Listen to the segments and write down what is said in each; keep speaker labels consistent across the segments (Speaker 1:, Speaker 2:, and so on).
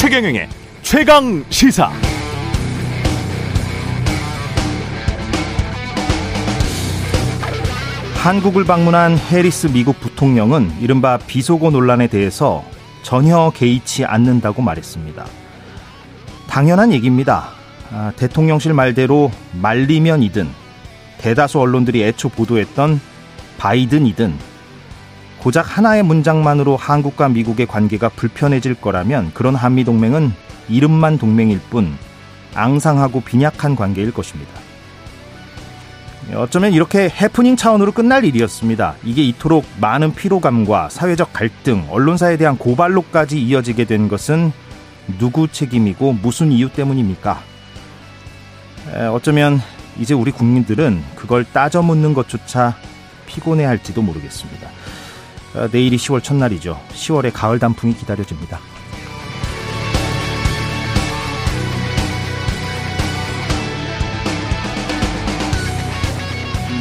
Speaker 1: 최경영의 최강 시사.
Speaker 2: 한국을 방문한 해리스 미국 부통령은 이른바 비속어 논란에 대해서 전혀 개의치 않는다고 말했습니다. 당연한 얘기입니다. 아, 대통령실 말대로 말리면이든 대다수 언론들이 애초 보도했던 바이든이든 고작 하나의 문장만으로 한국과 미국의 관계가 불편해질 거라면 그런 한미 동맹은 이름만 동맹일 뿐 앙상하고 빈약한 관계일 것입니다. 어쩌면 이렇게 해프닝 차원으로 끝날 일이었습니다. 이게 이토록 많은 피로감과 사회적 갈등, 언론사에 대한 고발로까지 이어지게 된 것은 누구 책임이고 무슨 이유 때문입니까? 어쩌면 이제 우리 국민들은 그걸 따져 묻는 것조차 피곤해 할지도 모르겠습니다. 어, 내일이 10월 첫날이죠. 10월의 가을 단풍이 기다려집니다.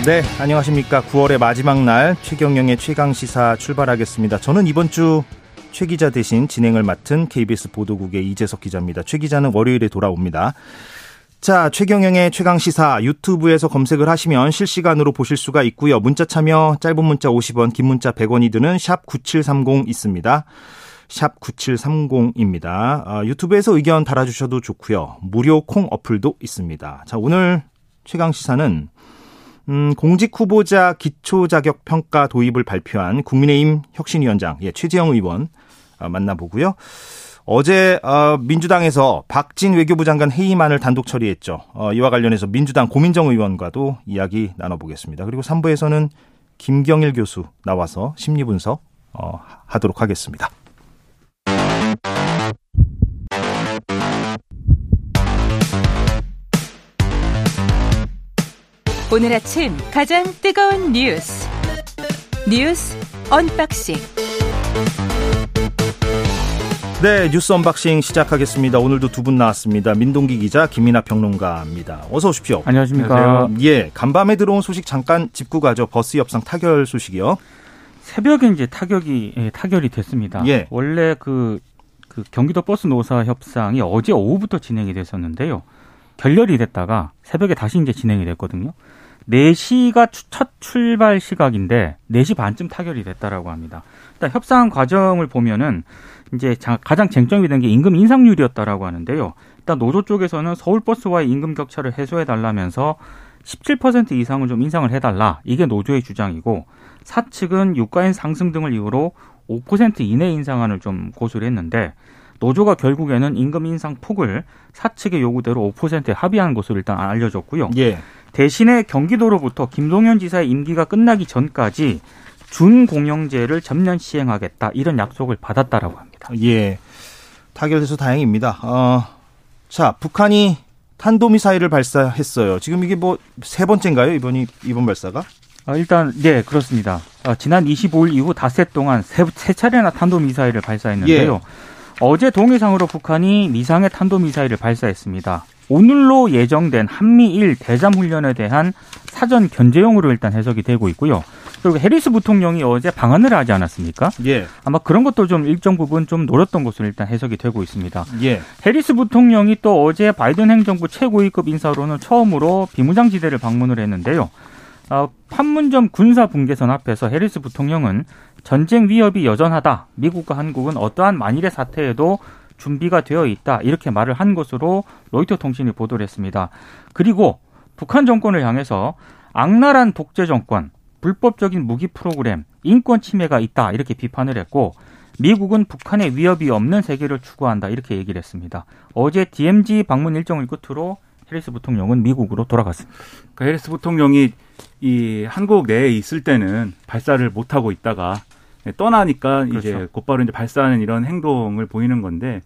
Speaker 2: 네, 안녕하십니까. 9월의 마지막 날 최경영의 최강 시사 출발하겠습니다. 저는 이번 주 최 기자 대신 진행을 맡은 KBS 보도국의 이재석 기자입니다. 최 기자는 월요일에 돌아옵니다. 자, 최경영의 최강 시사 유튜브에서 검색을 하시면 실시간으로 보실 수가 있고요. 문자 참여 짧은 문자 50원, 긴 문자 100원이 드는 샵 9730 있습니다. 샵 9730입니다. 아, 유튜브에서 의견 달아 주셔도 좋고요. 무료 콩 어플도 있습니다. 자, 오늘 최강 시사는 음, 공직 후보자 기초 자격 평가 도입을 발표한 국민의힘 혁신위원장 예, 최재형 의원 아, 만나보고요. 어제 어, 민주당에서 박진 외교부 장관 회의만을 단독 처리했죠. 어, 이와 관련해서 민주당 고민정 의원과도 이야기 나눠보겠습니다. 그리고 3부에서는 김경일 교수 나와서 심리 분석 어, 하도록 하겠습니다.
Speaker 3: 오늘 아침 가장 뜨거운 뉴스 뉴스 unboxing
Speaker 2: 네 뉴스 unboxing 시작하겠습니다. 오늘도 두 분 나왔습니다. 민동기 기자 김민아 평론가입니다. 어서 오십시오.
Speaker 4: 안녕하십니까.
Speaker 2: 안녕하세요. 예 간밤에 들어온 소식 잠깐 짚고 가죠. 버스 협상 타결 소식이요.
Speaker 4: 새벽에 이제 타격이 예, 타결이 됐습니다. 예. 원래 그, 그 경기도 버스 노사 협상이 어제 오후부터 진행이 됐었는데요. 결렬이 됐다가 새벽에 다시 이제 진행이 됐거든요. 4시가 첫 출발 시각인데 4시 반쯤 타결이 됐다라고 합니다. 일단 협상 과정을 보면은 이제 가장 쟁점이 된 게 임금 인상률이었다라고 하는데요. 일단 노조 쪽에서는 서울버스와의 임금 격차를 해소해 달라면서 17% 이상을 좀 인상을 해달라. 이게 노조의 주장이고 사측은 유가인 상승 등을 이유로 5% 이내 인상안을 좀 고수를 했는데 노조가 결국에는 임금 인상 폭을 사측의 요구대로 5%에 합의한 것으로 일단 알려졌고요. 예. 대신에 경기도로부터 김동연 지사의 임기가 끝나기 전까지 준공영제를 전면 시행하겠다 이런 약속을 받았다라고 합니다.
Speaker 2: 예. 타결돼서 다행입니다. 어, 자, 북한이 탄도미사일을 발사했어요. 지금 이게 뭐 세 번째인가요? 이번이 이번 발사가?
Speaker 4: 아, 일단 네 그렇습니다. 아, 지난 25일 이후 닷새 동안 세, 세 차례나 탄도미사일을 발사했는데요. 예. 어제 동해상으로 북한이 미상의 탄도미사일을 발사했습니다. 오늘로 예정된 한미일 대잠 훈련에 대한 사전 견제용으로 일단 해석이 되고 있고요. 그리고 해리스 부통령이 어제 방한을 하지 않았습니까? 예. 아마 그런 것도 좀 일정 부분 좀 노렸던 것으로 일단 해석이 되고 있습니다. 예. 해리스 부통령이 또 어제 바이든 행정부 최고위급 인사로는 처음으로 비무장지대를 방문을 했는데요. 어, 판문점 군사 분계선 앞에서 해리스 부통령은 전쟁 위협이 여전하다. 미국과 한국은 어떠한 만일의 사태에도 준비가 되어 있다. 이렇게 말을 한 것으로 로이터 통신이 보도를 했습니다. 그리고 북한 정권을 향해서 악랄한 독재 정권, 불법적인 무기 프로그램, 인권 침해가 있다. 이렇게 비판을 했고 미국은 북한의 위협이 없는 세계를 추구한다. 이렇게 얘기를 했습니다. 어제 DMZ 방문 일정을 끝으로 해리스 부통령은 미국으로 돌아갔습니다.
Speaker 5: 그 해리스 부통령이 이 한국 내에 있을 때는 발사를 못 하고 있다가 떠나니까 그렇죠. 이제 곧바로 이제 발사하는 이런 행동을 보이는 건데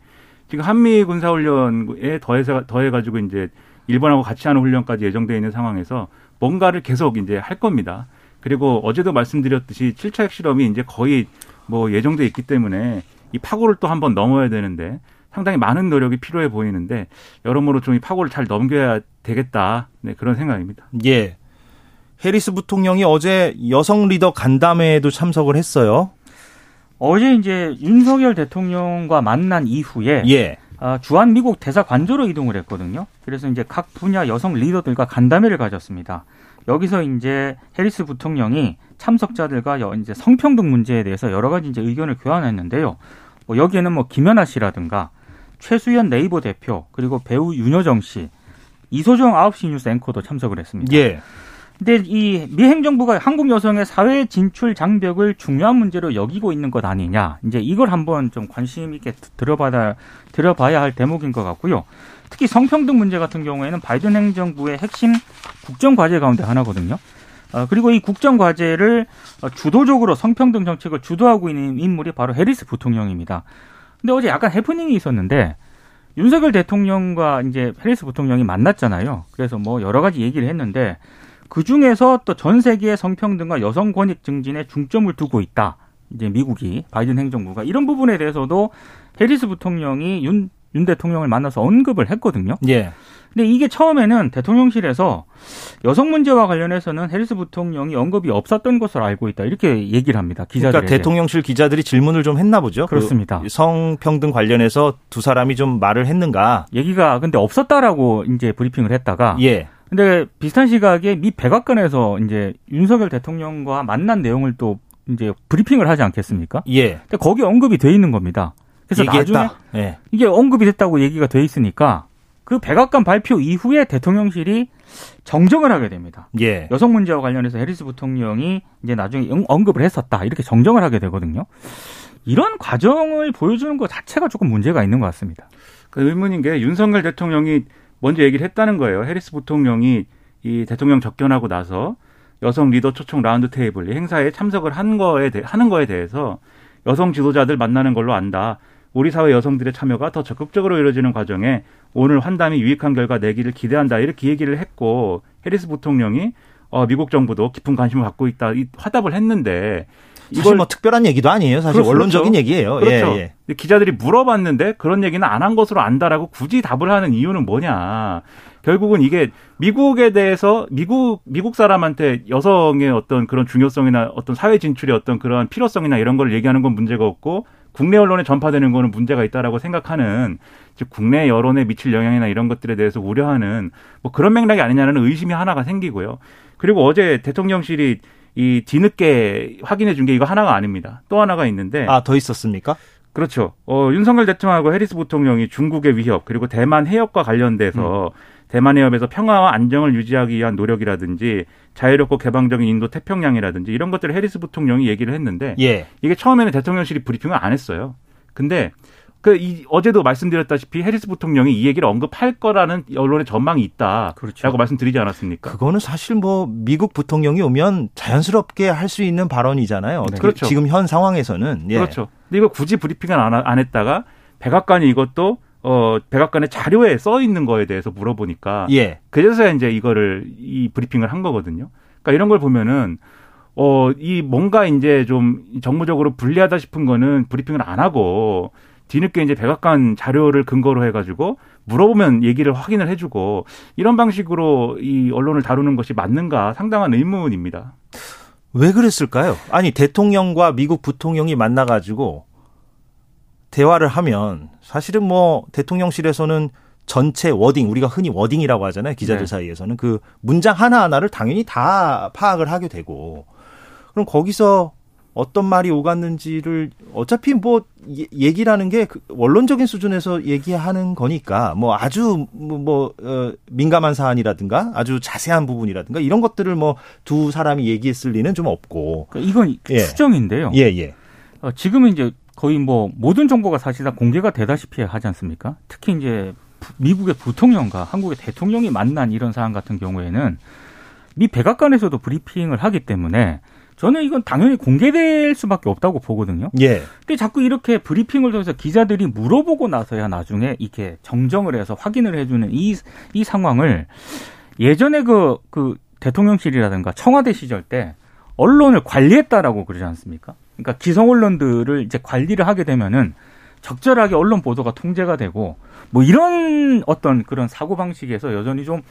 Speaker 5: 지금 한미 군사 훈련에 더해서 더해 가지고 이제 일본하고 같이 하는 훈련까지 예정되어 있는 상황에서 뭔가를 계속 이제 할 겁니다. 그리고 어제도 말씀드렸듯이 7차 핵실험이 이제 거의 뭐 예정돼 있기 때문에 이 파고를 또 한번 넘어야 되는데 상당히 많은 노력이 필요해 보이는데 여러모로 좀 이 파고를 잘 넘겨야 되겠다. 네, 그런 생각입니다.
Speaker 2: 예. 해리스 부통령이 어제 여성 리더 간담회에도 참석을 했어요.
Speaker 4: 어제 이제 윤석열 대통령과 만난 이후에
Speaker 2: 예.
Speaker 4: 아, 주한 미국 대사 관저로 이동을 했거든요. 그래서 이제 각 분야 여성 리더들과 간담회를 가졌습니다. 여기서 이제 해리스 부통령이 참석자들과 이제 성평등 문제에 대해서 여러 가지 이제 의견을 교환했는데요. 뭐 여기에는 뭐 김연아 씨라든가 최수연 네이버 대표 그리고 배우 윤여정 씨, 이소정 9시 뉴스 앵커도 참석을 했습니다.
Speaker 2: 예.
Speaker 4: 근데 이 미 행정부가 한국 여성의 사회 진출 장벽을 중요한 문제로 여기고 있는 것 아니냐. 이제 이걸 한번 좀 관심 있게 들어봐야 들어봐야 할 대목인 것 같고요. 특히 성평등 문제 같은 경우에는 바이든 행정부의 핵심 국정 과제 가운데 하나거든요. 어, 그리고 이 국정 과제를 주도적으로 성평등 정책을 주도하고 있는 인물이 바로 해리스 부통령입니다. 근데 어제 약간 해프닝이 있었는데 윤석열 대통령과 이제 해리스 부통령이 만났잖아요. 그래서 뭐 여러 가지 얘기를 했는데 그 중에서 또 전 세계의 성평등과 여성 권익 증진에 중점을 두고 있다. 이제 미국이 바이든 행정부가 이런 부분에 대해서도 해리스 부통령이 윤, 윤 대통령을 만나서 언급을 했거든요.
Speaker 2: 예.
Speaker 4: 근데 이게 처음에는 대통령실에서 여성 문제와 관련해서는 해리스 부통령이 언급이 없었던 것으로 알고 있다 이렇게 얘기를 합니다. 기자들
Speaker 2: 그러니까 대통령실 기자들이 질문을 좀 했나 보죠.
Speaker 4: 그렇습니다.
Speaker 2: 그 성평등 관련해서 두 사람이 좀 말을 했는가?
Speaker 4: 얘기가 근데 없었다라고 이제 브리핑을 했다가
Speaker 2: 예.
Speaker 4: 근데 비슷한 시각에 미 백악관에서 이제 윤석열 대통령과 만난 내용을 또 이제 브리핑을 하지 않겠습니까?
Speaker 2: 예.
Speaker 4: 근데 거기 언급이 돼 있는 겁니다. 그래서
Speaker 2: 얘기했다.
Speaker 4: 나중에
Speaker 2: 예.
Speaker 4: 이게 언급이 됐다고 얘기가 돼 있으니까 그 백악관 발표 이후에 대통령실이 정정을 하게 됩니다.
Speaker 2: 예.
Speaker 4: 여성 문제와 관련해서 해리스 부통령이 이제 나중에 언급을 했었다 이렇게 정정을 하게 되거든요. 이런 과정을 보여주는 것 자체가 조금 문제가 있는 것 같습니다.
Speaker 5: 그 의문인 게 윤석열 대통령이 먼저 얘기를 했다는 거예요. 해리스 부통령이 이 대통령 접견하고 나서 여성 리더 초청 라운드 테이블 이 행사에 참석을 한 거에 대, 하는 거에 대해서 여성 지도자들 만나는 걸로 안다. 우리 사회 여성들의 참여가 더 적극적으로 이루어지는 과정에 오늘 환담이 유익한 결과 내기를 기대한다. 이렇게 얘기를 했고 해리스 부통령이 어, 미국 정부도 깊은 관심을 갖고 있다. 이 화답을 했는데
Speaker 2: 사실 뭐 특별한 얘기도 아니에요. 사실
Speaker 5: 그렇죠.
Speaker 2: 원론적인 얘기예요.
Speaker 5: 그렇죠.
Speaker 2: 예, 예.
Speaker 5: 기자들이 물어봤는데 그런 얘기는 안 한 것으로 안다라고 굳이 답을 하는 이유는 뭐냐. 결국은 이게 미국에 대해서 미국 미국 사람한테 여성의 어떤 그런 중요성이나 어떤 사회 진출의 어떤 그런 필요성이나 이런 걸 얘기하는 건 문제가 없고 국내 언론에 전파되는 거는 문제가 있다라고 생각하는 즉 국내 여론에 미칠 영향이나 이런 것들에 대해서 우려하는 뭐 그런 맥락이 아니냐는 의심이 하나가 생기고요. 그리고 어제 대통령실이 이 뒤늦게 확인해 준 게 이거 하나가 아닙니다. 또 하나가 있는데
Speaker 2: 아, 더 있었습니까?
Speaker 5: 그렇죠. 어, 윤석열 대통령하고 해리스 부통령이 중국의 위협 그리고 대만 해협과 관련돼서 음. 대만 해협에서 평화와 안정을 유지하기 위한 노력이라든지 자유롭고 개방적인 인도 태평양이라든지 이런 것들을 해리스 부통령이 얘기를 했는데
Speaker 2: 예.
Speaker 5: 이게 처음에는 대통령실이 브리핑을 안 했어요. 근데 그 이, 어제도 말씀드렸다시피 해리스 부통령이 이 얘기를 언급할 거라는 언론의 전망이 있다라고
Speaker 4: 그렇죠.
Speaker 5: 말씀드리지 않았습니까?
Speaker 2: 그거는 사실 뭐 미국 부통령이 오면 자연스럽게 할 수 있는 발언이잖아요. 어떻게
Speaker 5: 그렇죠.
Speaker 2: 지금 현 상황에서는 예.
Speaker 5: 그렇죠. 근데 이거 굳이 브리핑을 안, 안 했다가 백악관이 이것도 어 백악관의 자료에 써 있는 거에 대해서 물어보니까
Speaker 2: 예.
Speaker 5: 그래서야 이제 이거를 이 브리핑을 한 거거든요. 그러니까 이런 걸 보면은 어 이 뭔가 이제 좀 정무적으로 불리하다 싶은 거는 브리핑을 안 하고 뒤늦게 이제 백악관 자료를 근거로 해가지고 물어보면 얘기를 확인을 해주고 이런 방식으로 이 언론을 다루는 것이 맞는가 상당한 의문입니다.
Speaker 2: 왜 그랬을까요? 아니 대통령과 미국 부통령이 만나가지고 대화를 하면 사실은 뭐 대통령실에서는 전체 wording 우리가 흔히 wording이라고 하잖아요 기자들
Speaker 4: 네.
Speaker 2: 사이에서는 그 문장 하나 하나를 당연히 다 파악을 하게 되고 그럼 거기서 어떤 말이 오갔는지를 어차피 뭐 예- 얘기라는 게그 원론적인 수준에서 얘기하는 거니까 뭐 아주 뭐, 뭐 어, 민감한 사안이라든가 아주 자세한 부분이라든가 이런 것들을 뭐 두 사람이 얘기했을 리는 좀 없고
Speaker 4: 그러니까 이건
Speaker 2: 예.
Speaker 4: 추정인데요.
Speaker 2: 예 예.
Speaker 4: 어, 지금은 이제 거의 뭐 모든 정보가 사실상 공개가 되다시피 하지 않습니까? 특히 이제 부- 미국의 부통령과 한국의 대통령이 만난 이런 사안 같은 경우에는 미 백악관에서도 브리핑을 하기 때문에 저는 이건 당연히 공개될 수밖에 없다고 보거든요.
Speaker 2: 예.
Speaker 4: 근데 자꾸 이렇게 브리핑을 통해서 기자들이 물어보고 나서야 나중에 이렇게 정정을 해서 확인을 해주는 이, 이 상황을 예전에 그, 그 대통령실이라든가 청와대 시절 때 언론을 관리했다라고 그러지 않습니까? 그러니까 기성 언론들을 이제 관리를 하게 되면은 적절하게 언론 보도가 통제가 되고 뭐 이런 어떤 그런 사고 방식에서 여전히 좀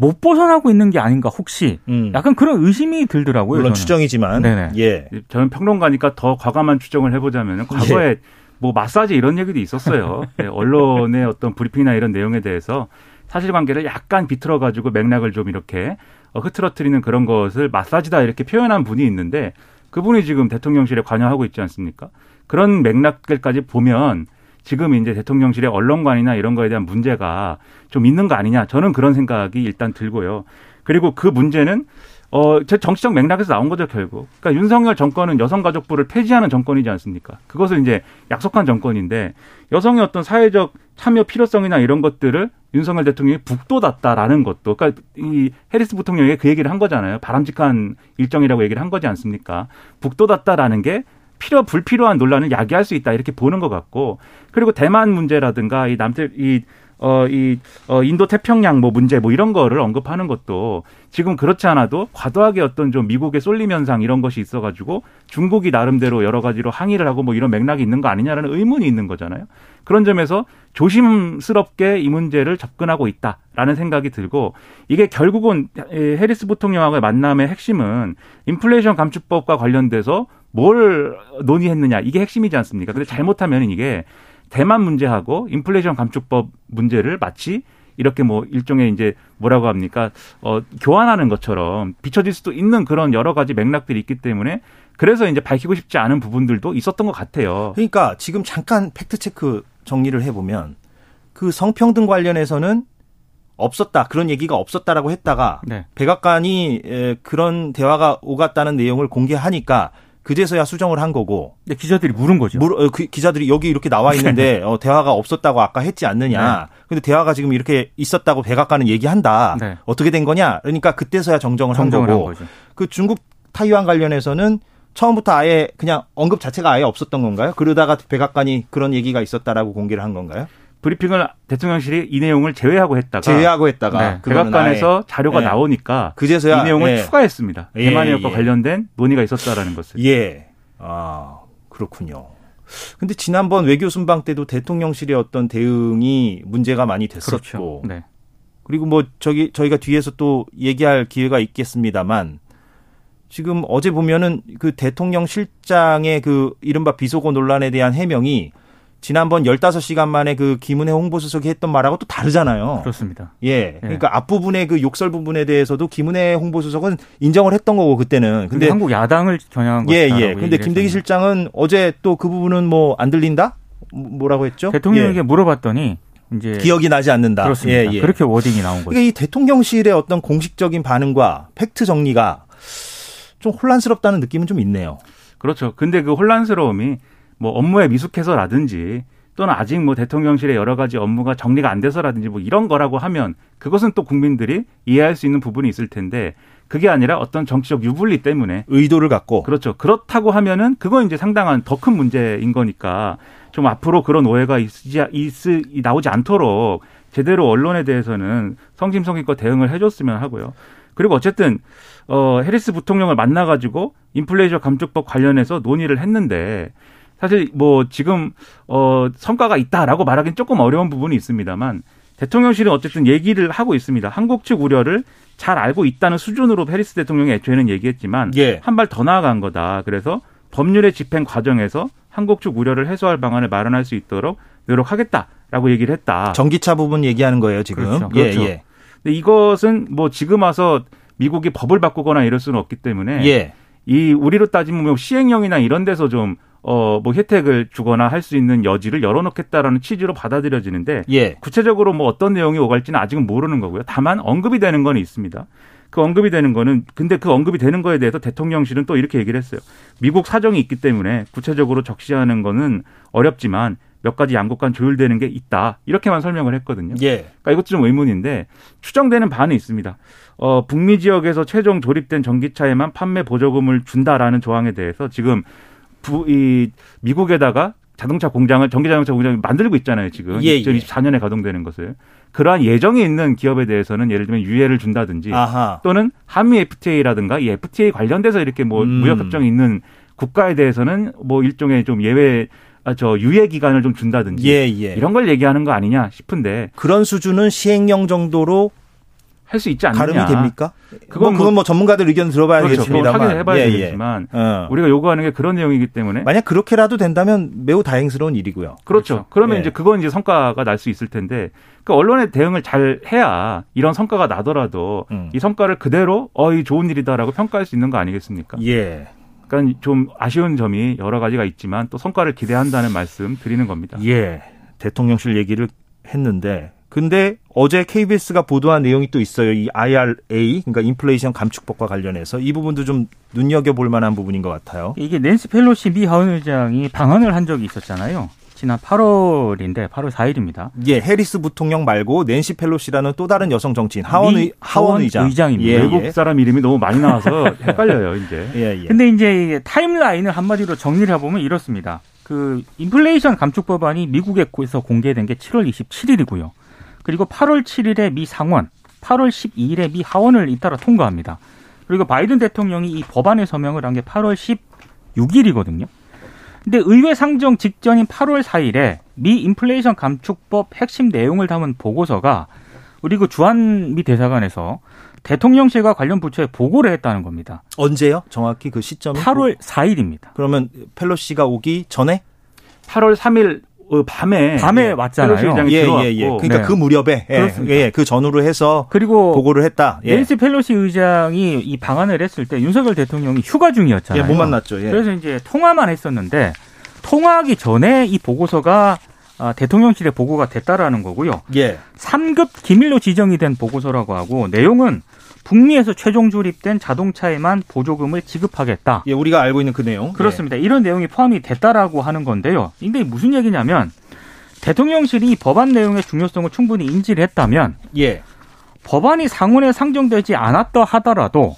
Speaker 4: 못 벗어나고 있는 게 아닌가 혹시
Speaker 2: 음.
Speaker 4: 약간 그런 의심이 들더라고요.
Speaker 2: 물론
Speaker 4: 저는.
Speaker 2: 추정이지만
Speaker 4: 네네.
Speaker 2: 예.
Speaker 5: 저는 평론가니까 더 과감한 추정을 해보자면 과거에 뭐 마사지 이런 얘기도 있었어요. 네, 언론의 어떤 브리핑이나 이런 내용에 대해서 사실관계를 약간 비틀어 가지고 맥락을 좀 이렇게 어, 흐트러뜨리는 그런 것을 마사지다 이렇게 표현한 분이 있는데 그분이 지금 대통령실에 관여하고 있지 않습니까? 그런 맥락들까지 보면 지금 이제 대통령실의 언론관이나 이런 거에 대한 문제가 좀 있는 거 아니냐 저는 그런 생각이 일단 들고요. 그리고 그 문제는 어, 제 정치적 맥락에서 나온 거죠, 결국. 그러니까 윤석열 정권은 여성가족부를 폐지하는 정권이지 않습니까? 그것을 이제 약속한 정권인데 여성의 어떤 사회적 참여 필요성이나 이런 것들을 윤석열 대통령이 북돋았다라는 것도, 그러니까 이 해리스 부통령이 그 얘기를 한 거잖아요. 바람직한 일정이라고 얘기를 한 거지 않습니까? 북돋았다라는 게 필요 불필요한 논란을 야기할 수 있다 이렇게 보는 것 같고 그리고 대만 문제라든가 이 남태 이 어, 이, 어, 인도 태평양 뭐 문제 뭐 이런 거를 언급하는 것도 지금 그렇지 않아도 과도하게 어떤 좀 미국의 쏠림 현상 이런 것이 있어가지고 중국이 나름대로 여러 가지로 항의를 하고 뭐 이런 맥락이 있는 거 아니냐라는 의문이 있는 거잖아요. 그런 점에서 조심스럽게 이 문제를 접근하고 있다라는 생각이 들고 이게 결국은 해리스 부통령하고의 만남의 핵심은 인플레이션 감축법과 관련돼서 뭘 논의했느냐 이게 핵심이지 않습니까? 근데 잘못하면 이게 대만 문제하고 인플레이션 감축법 문제를 마치 이렇게 뭐 일종의 이제 뭐라고 합니까? 어, 교환하는 것처럼 비춰질 수도 있는 그런 여러 가지 맥락들이 있기 때문에 그래서 이제 밝히고 싶지 않은 부분들도 있었던 것 같아요.
Speaker 2: 그러니까 지금 잠깐 팩트 체크 정리를 해보면 그 성평등 관련해서는 없었다 그런 얘기가 없었다라고 했다가
Speaker 4: 네.
Speaker 2: 백악관이 에, 그런 대화가 오갔다는 내용을 공개하니까 그제서야 수정을 한 거고
Speaker 4: 근데 기자들이 물은 거죠.
Speaker 2: 물, 어, 그 기자들이 여기 이렇게 나와 있는데 어, 대화가 없었다고 아까 했지 않느냐. 근데 대화가 지금 이렇게 있었다고 백악관은 얘기한다.
Speaker 4: 네.
Speaker 2: 어떻게 된 거냐? 그러니까 그때서야 정정을,
Speaker 4: 정정을 한한
Speaker 2: 거고.
Speaker 4: 거죠.
Speaker 2: 그 중국 타이완 관련해서는 처음부터 아예 그냥 언급 자체가 아예 없었던 건가요? 그러다가 백악관이 그런 얘기가 있었다라고 공개를 한 건가요?
Speaker 5: 브리핑을 대통령실이 이 내용을 제외하고 했다가
Speaker 2: 제외하고 했다가
Speaker 4: 네.
Speaker 5: 백악관에서. 자료가
Speaker 2: 네.
Speaker 5: 나오니까
Speaker 2: 그제서야
Speaker 5: 이 내용을
Speaker 2: 예.
Speaker 5: 추가했습니다.
Speaker 2: 예,
Speaker 5: 대만해역과
Speaker 2: 예.
Speaker 5: 관련된 논의가 있었다라는 것을.
Speaker 2: 예. 아, 그렇군요. 근데 지난번 외교 순방 때도 대통령실의 어떤 대응이 문제가 많이 됐었고
Speaker 4: 그렇죠. 네.
Speaker 2: 그리고 뭐 저기 저희가 뒤에서 또 얘기할 기회가 있겠습니다만 지금 어제 보면은 그 대통령 실장의 그 이른바 비속어 논란에 대한 해명이 지난번 15시간 만에 그 김은혜 홍보수석이 했던 말하고 또 다르잖아요.
Speaker 4: 그렇습니다.
Speaker 2: 예. 그러니까 앞부분의 그 욕설 부분에 대해서도 김은혜 홍보수석은 인정을 했던 거고 그때는.
Speaker 4: 근데 한국 야당을 겨냥한
Speaker 2: 예,
Speaker 4: 것이다.
Speaker 2: 예. 근데 김대기 실장은 어제 또 그 부분은 뭐 안 들린다? 뭐- 뭐라고 했죠?
Speaker 4: 대통령에게
Speaker 2: 예.
Speaker 4: 물어봤더니 이제
Speaker 2: 기억이 나지 않는다.
Speaker 4: 그렇습니다.
Speaker 2: 예, 예.
Speaker 4: 그렇게 wording이 나온 거죠.
Speaker 2: 그러니까 이 대통령실의 어떤 공식적인 반응과 팩트 정리가 좀 혼란스럽다는 느낌은 좀 있네요.
Speaker 5: 그렇죠. 근데 그 혼란스러움이 뭐 업무의 미숙해서라든지 또는 아직 뭐 대통령실의 여러 가지 업무가 정리가 안 돼서라든지 뭐 이런 거라고 하면 그것은 또 국민들이 이해할 수 있는 부분이 있을 텐데 그게 아니라 어떤 정치적 유불리 때문에
Speaker 2: 의도를 갖고
Speaker 5: 그렇죠. 그렇다고 하면은 그건 이제 상당한 더 큰 문제인 거니까 좀 앞으로 그런 오해가 있지 있, 나오지 않도록 제대로 언론에 대해서는 성심성의껏 대응을 해줬으면 하고요. 그리고 어쨌든 어 해리스 부통령을 만나가지고 인플레이션 감축법 관련해서 논의를 했는데 사실 뭐 지금 어 성과가 있다라고 말하기는 조금 어려운 부분이 있습니다만 대통령실은 어쨌든 얘기를 하고 있습니다. 한국 측 우려를 잘 알고 있다는 수준으로 해리스 대통령이 애초에는 얘기했지만
Speaker 2: 예.
Speaker 5: 한발 더 나아간 거다. 그래서 법률의 집행 과정에서 한국 측 우려를 해소할 방안을 마련할 수 있도록 노력하겠다라고 얘기를 했다.
Speaker 2: 전기차 부분 얘기하는 거예요, 지금.
Speaker 4: 그렇죠.
Speaker 2: 예,
Speaker 5: 그렇죠.
Speaker 2: 예.
Speaker 5: 근데 이것은 뭐 지금 와서 미국이 법을 바꾸거나 이럴 수는 없기 때문에
Speaker 2: 예.
Speaker 5: 이 우리로 따지면 뭐 시행령이나 이런 데서 좀 어 뭐 혜택을 주거나 할 수 있는 여지를 열어놓겠다라는 취지로 받아들여지는데
Speaker 2: 예.
Speaker 5: 구체적으로 뭐 어떤 내용이 오갈지는 아직은 모르는 거고요. 다만 언급이 되는 건 있습니다. 그 언급이 되는 거는 근데 그 언급이 되는 거에 대해서 대통령실은 또 이렇게 얘기를 했어요. 미국 사정이 있기 때문에 구체적으로 적시하는 거는 어렵지만 몇 가지 양국 간 조율되는 게 있다. 이렇게만 설명을 했거든요.
Speaker 2: 예.
Speaker 5: 그러니까 이것도 좀 의문인데 추정되는 바는 있습니다. 어, 북미 지역에서 최종 조립된 전기차에만 판매 보조금을 준다라는 조항에 대해서 지금 부, 이 미국에다가 자동차 공장을 전기 자동차 공장을 만들고 있잖아요, 지금.
Speaker 2: 예, 예.
Speaker 5: 2024년에 가동되는 것을. 그러한 예정이 있는 기업에 대해서는 예를 들면 유예를 준다든지
Speaker 2: 아하.
Speaker 5: 또는 한미 FTA라든가 이 FTA 관련돼서 이렇게 뭐
Speaker 2: 음.
Speaker 5: 무역 협정이 있는 국가에 대해서는 뭐 일종의 좀 예외 아, 저 유예 기간을 좀 준다든지
Speaker 2: 예, 예.
Speaker 5: 이런 걸 얘기하는 거 아니냐 싶은데
Speaker 2: 그런 수준은 시행령 정도로
Speaker 5: 할 수 있지 않느냐.
Speaker 2: 가름이 됩니까?
Speaker 5: 그건
Speaker 2: 그건, 그건 뭐 전문가들 의견
Speaker 5: 그렇죠.
Speaker 2: 들어봐야겠습니다만.
Speaker 5: 확인을 해봐야
Speaker 2: 예, 예.
Speaker 5: 되겠지만
Speaker 2: 어.
Speaker 5: 우리가 요구하는 게 그런 내용이기 때문에
Speaker 2: 만약 그렇게라도 된다면 매우 다행스러운 일이고요.
Speaker 5: 그렇죠. 그러면
Speaker 2: 예.
Speaker 5: 이제 그건 이제 성과가 날 수 있을 텐데 그 언론의 대응을 잘 해야 이런 성과가 나더라도
Speaker 2: 음.
Speaker 5: 이 성과를 그대로 어이 좋은 일이다라고 평가할 수 있는 거 아니겠습니까?
Speaker 2: 예.
Speaker 5: 그러니까 좀 아쉬운 점이 여러 가지가 있지만 또 성과를 기대한다는 말씀 드리는 겁니다.
Speaker 2: 예. 대통령실 얘기를 했는데 근데 어제 KBS가 보도한 내용이 또 있어요. 이 IRA 그러니까 인플레이션 감축법과 관련해서 이 부분도 좀 눈여겨 볼 만한 부분인 것 같아요.
Speaker 4: 이게 낸시 펠로시 미 하원 의장이 방한을 한 적이 있었잖아요. 지난 8월인데 8월 4일입니다.
Speaker 2: 예, 해리스 부통령 말고 낸시 펠로시라는 또 다른 여성 정치인 하원 미의 하원 의장.
Speaker 4: 의장 입니다.
Speaker 2: 예,
Speaker 5: 외국
Speaker 2: 예.
Speaker 5: 사람 이름이 너무 많이 나와서 헷갈려요 이제.
Speaker 2: 예, 예.
Speaker 4: 근데 이제 이게 timeline을 한마디로 정리를 해보면 이렇습니다. 그 인플레이션 감축 법안이 미국에서 공개된 게 7월 27일이고요. 그리고 8월 7일에 미 상원, 8월 12일에 미 하원을 잇따라 통과합니다. 그리고 바이든 대통령이 이 법안에 서명을 한 게 8월 16일이거든요. 근데 의회 상정 직전인 8월 4일에 미 인플레이션 감축법 핵심 내용을 담은 보고서가 그리고 주한 미 대사관에서 대통령실과 관련 부처에 보고를 했다는 겁니다.
Speaker 2: 언제요? 정확히 그 시점이
Speaker 4: 8월 4일입니다.
Speaker 2: 그러면 펠로시가 오기 전에
Speaker 5: 8월 3일 어, 밤에
Speaker 4: 밤에
Speaker 5: 예,
Speaker 4: 왔잖아요.
Speaker 5: 펠로시 의장이
Speaker 2: 예,
Speaker 5: 들어왔고
Speaker 2: 예, 예. 그러니까
Speaker 4: 네.
Speaker 2: 그 무렵에 예,
Speaker 4: 그렇습니다.
Speaker 2: 예, 그 전후로 해서
Speaker 4: 그리고
Speaker 2: 보고를 했다. 예.
Speaker 4: 낸시 펠로시 의장이 이 방안을 했을 때 윤석열 대통령이 휴가
Speaker 2: 예,
Speaker 4: 중이었잖아요.
Speaker 2: 못 만났죠. 예.
Speaker 4: 그래서 이제 통화만 했었는데 통화하기 전에 이 보고서가 아, 대통령실에 보고가 됐다라는 거고요.
Speaker 2: 예.
Speaker 4: 3급 기밀로 지정이 된 보고서라고 하고 내용은 북미에서 최종 조립된 자동차에만 보조금을 지급하겠다.
Speaker 2: 예, 우리가 알고 있는 그 내용.
Speaker 4: 그렇습니다. 이런 내용이 포함이 됐다라고 하는 건데요. 근데 무슨 얘기냐면 대통령실이 이 법안 내용의 중요성을 충분히 인지를 했다면
Speaker 2: 예. 예.
Speaker 4: 법안이 상원에 상정되지 않았다 하더라도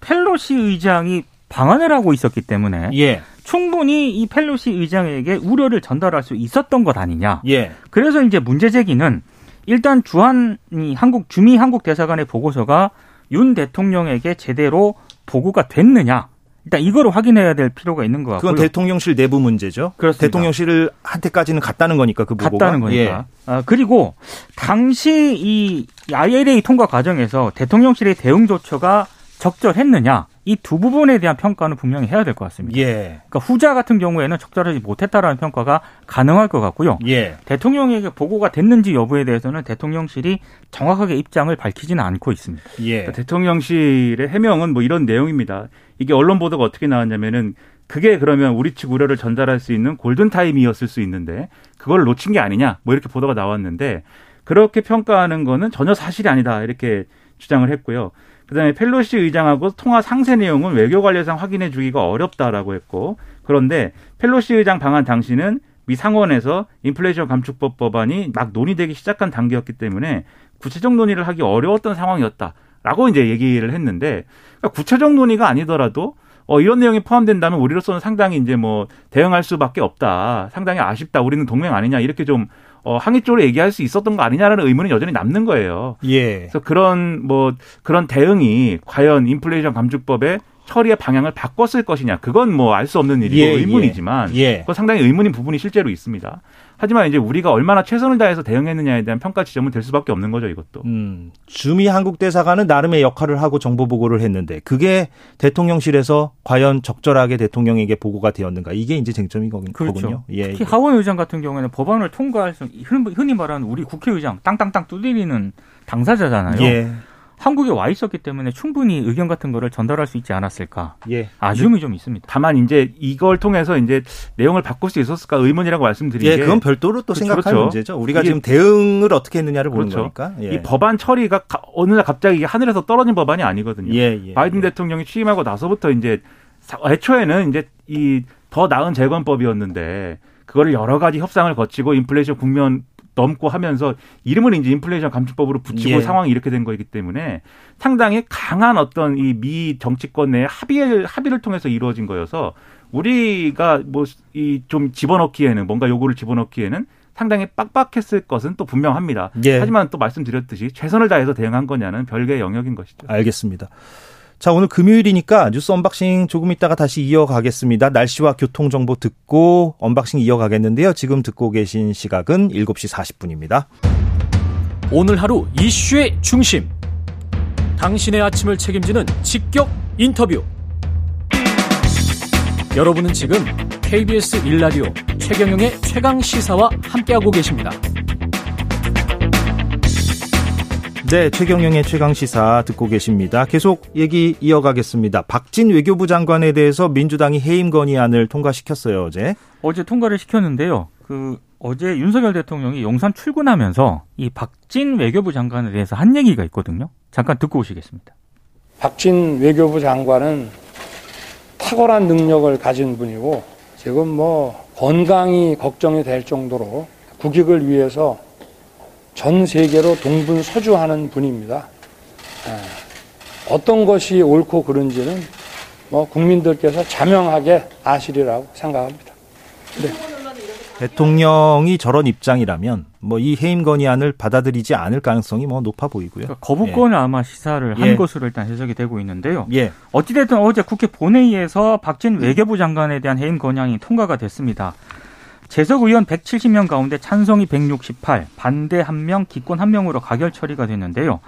Speaker 4: 펠로시 의장이 방안을 하고 있었기 때문에
Speaker 2: 예.
Speaker 4: 충분히 이 펠로시 의장에게 우려를 전달할 수 있었던 것 아니냐.
Speaker 2: 예.
Speaker 4: 그래서 이제 문제 제기는 일단 주한이 한국 주미 한국 대사관의 보고서가 윤 대통령에게 제대로 보고가 됐느냐. 일단 이거를 확인해야 될 필요가 있는 것 같고요.
Speaker 2: 그건 대통령실 내부 문제죠.
Speaker 4: 그렇습니다.
Speaker 2: 대통령실 한테까지는 갔다는 거니까 그 보고가.
Speaker 4: 갔다는 거니까. 아, 그리고 당시 이 ILA 통과 과정에서 대통령실의 대응 조처가 적절했느냐 이 두 부분에 대한 평가는 분명히 해야 될 것 같습니다.
Speaker 2: 예.
Speaker 4: 그러니까 후자 같은 경우에는 적절하지 못했다라는 평가가 가능할 것 같고요.
Speaker 2: 예.
Speaker 4: 대통령에게 보고가 됐는지 여부에 대해서는 대통령실이 정확하게 입장을 밝히지는 않고 있습니다.
Speaker 2: 예.
Speaker 5: 그러니까 대통령실의 해명은 뭐 이런 내용입니다. 이게 언론 보도가 어떻게 나왔냐면은 그게 그러면 우리 측 우려를 전달할 수 있는 골든 타임이었을 수 있는데 그걸 놓친 게 아니냐 뭐 이렇게 보도가 나왔는데 그렇게 평가하는 거는 전혀 사실이 아니다 이렇게 주장을 했고요. 그다음에 펠로시 의장하고 통화 상세 내용은 외교 관례상 확인해 주기가 어렵다라고 했고 그런데 펠로시 의장 방한 당시는 미 상원에서 인플레이션 감축법 법안이 막 논의되기 시작한 단계였기 때문에 구체적 논의를 하기 어려웠던 상황이었다라고 이제 얘기를 했는데 그러니까 구체적 논의가 아니더라도 어, 이런 내용이 포함된다면 우리로서는 상당히 이제 뭐 대응할 수밖에 없다. 상당히 아쉽다. 우리는 동맹 아니냐. 이렇게 좀 어, 항의 쪽으로 얘기할 수 있었던 거 아니냐라는 의문이 여전히 남는 거예요.
Speaker 2: 예.
Speaker 5: 그래서 그런 뭐 그런 대응이 과연 인플레이션 감축법의 처리의 방향을 바꿨을 것이냐. 그건 뭐 알 수 없는 일이고
Speaker 2: 예,
Speaker 5: 의문이지만
Speaker 2: 예.
Speaker 5: 그건 상당히 의문인 부분이 실제로 있습니다. 하지만 이제 우리가 얼마나 최선을 다해서 대응했느냐에 대한 평가 지점은 될 수밖에 없는 거죠, 이것도.
Speaker 2: 음, 주미 한국 대사관은 나름의 역할을 하고 정보 보고를 했는데 그게 대통령실에서 과연 적절하게 대통령에게 보고가 되었는가 이게 이제 쟁점인 거군요.
Speaker 4: 그렇죠.
Speaker 2: 예.
Speaker 4: 특히 하원 의장 같은 경우에는 법안을 통과할 수 흔- 흔히 말하는 우리 국회의장 땅땅땅 두드리는 당사자잖아요.
Speaker 2: 예.
Speaker 4: 한국에 와 있었기 때문에 충분히 의견 같은 거를 전달할 수 있지 않았을까
Speaker 2: 예.
Speaker 4: 아쉬움이 좀 있습니다.
Speaker 5: 다만 이제 이걸 통해서 이제 내용을 바꿀 수 있었을까 의문이라고 말씀드린
Speaker 2: 예,
Speaker 5: 게
Speaker 2: 그건 별도로 또
Speaker 5: 그렇죠,
Speaker 2: 생각할
Speaker 5: 그렇죠.
Speaker 2: 문제죠. 우리가
Speaker 5: 이게-
Speaker 2: 지금 대응을 어떻게 했느냐를 보는
Speaker 5: 그렇죠.
Speaker 2: 거니까. 예.
Speaker 5: 이 법안 처리가 가- 어느 날 갑자기 하늘에서 떨어진 법안이 아니거든요.
Speaker 2: 예, 예,
Speaker 5: 바이든
Speaker 2: 예.
Speaker 5: 대통령이 취임하고 나서부터 이제 사- 애초에는 이제 이 더 나은 재건법이었는데 그거를 여러 가지 협상을 거치고 인플레이션 국면 넘고 하면서 이름을 이제 인플레이션 감축법으로 붙이고
Speaker 2: 예.
Speaker 5: 상황이 이렇게 된 거이기 때문에 상당히 강한 어떤 이 미 정치권 내 합의를 합의를 통해서 이루어진 거여서 우리가 뭐 이 좀 집어넣기에는 뭔가 요구를 집어넣기에는 상당히 빡빡했을 것은 또 분명합니다.
Speaker 2: 예.
Speaker 5: 하지만 또 말씀드렸듯이 최선을 다해서 대응한 거냐는 별개의 영역인 것이죠.
Speaker 2: 알겠습니다. 자, 오늘 금요일이니까 뉴스 언박싱 조금 있다가 다시 이어가겠습니다. 날씨와 교통 정보 듣고 언박싱 이어가겠는데요. 지금 듣고 계신 시각은 7시 40분입니다.
Speaker 6: 오늘 하루 이슈의 중심. 당신의 아침을 책임지는 직격 인터뷰. 여러분은 지금 KBS 1라디오 최경영의 최강 시사와 함께하고 계십니다.
Speaker 2: 네, 최경영의 최강 시사 듣고 계십니다. 계속 얘기 이어가겠습니다. 박진 외교부 장관에 대해서 민주당이 해임 건의안을 통과시켰어요, 어제.
Speaker 4: 어제 통과를 시켰는데요. 그 어제 윤석열 대통령이 용산 출근하면서 이 박진 외교부 장관에 대해서 한 얘기가 있거든요. 잠깐 듣고 오시겠습니다.
Speaker 7: 박진 외교부 장관은 탁월한 능력을 가진 분이고 지금 뭐 건강이 걱정이 될 정도로 국익을 위해서 전 세계로 동분서주하는 분입니다. 예. 어떤 것이 옳고 그른지는 뭐 국민들께서 자명하게 아시리라고 생각합니다. 네.
Speaker 2: 대통령이 저런 입장이라면 뭐 이 해임 건의안을 받아들이지 않을 가능성이 뭐 높아 보이고요.
Speaker 4: 그러니까 거부권을 예. 아마 시사를 한 예. 것으로 일단 해석이 되고 있는데요. 예. 어찌됐든 어제 국회 본회의에서 박진 외교부 장관에 대한 해임 건의안이 통과가 됐습니다. 재석 의원 170명 가운데 찬성이 168, 반대 1명, 기권 1명으로 가결 처리가 됐는데요.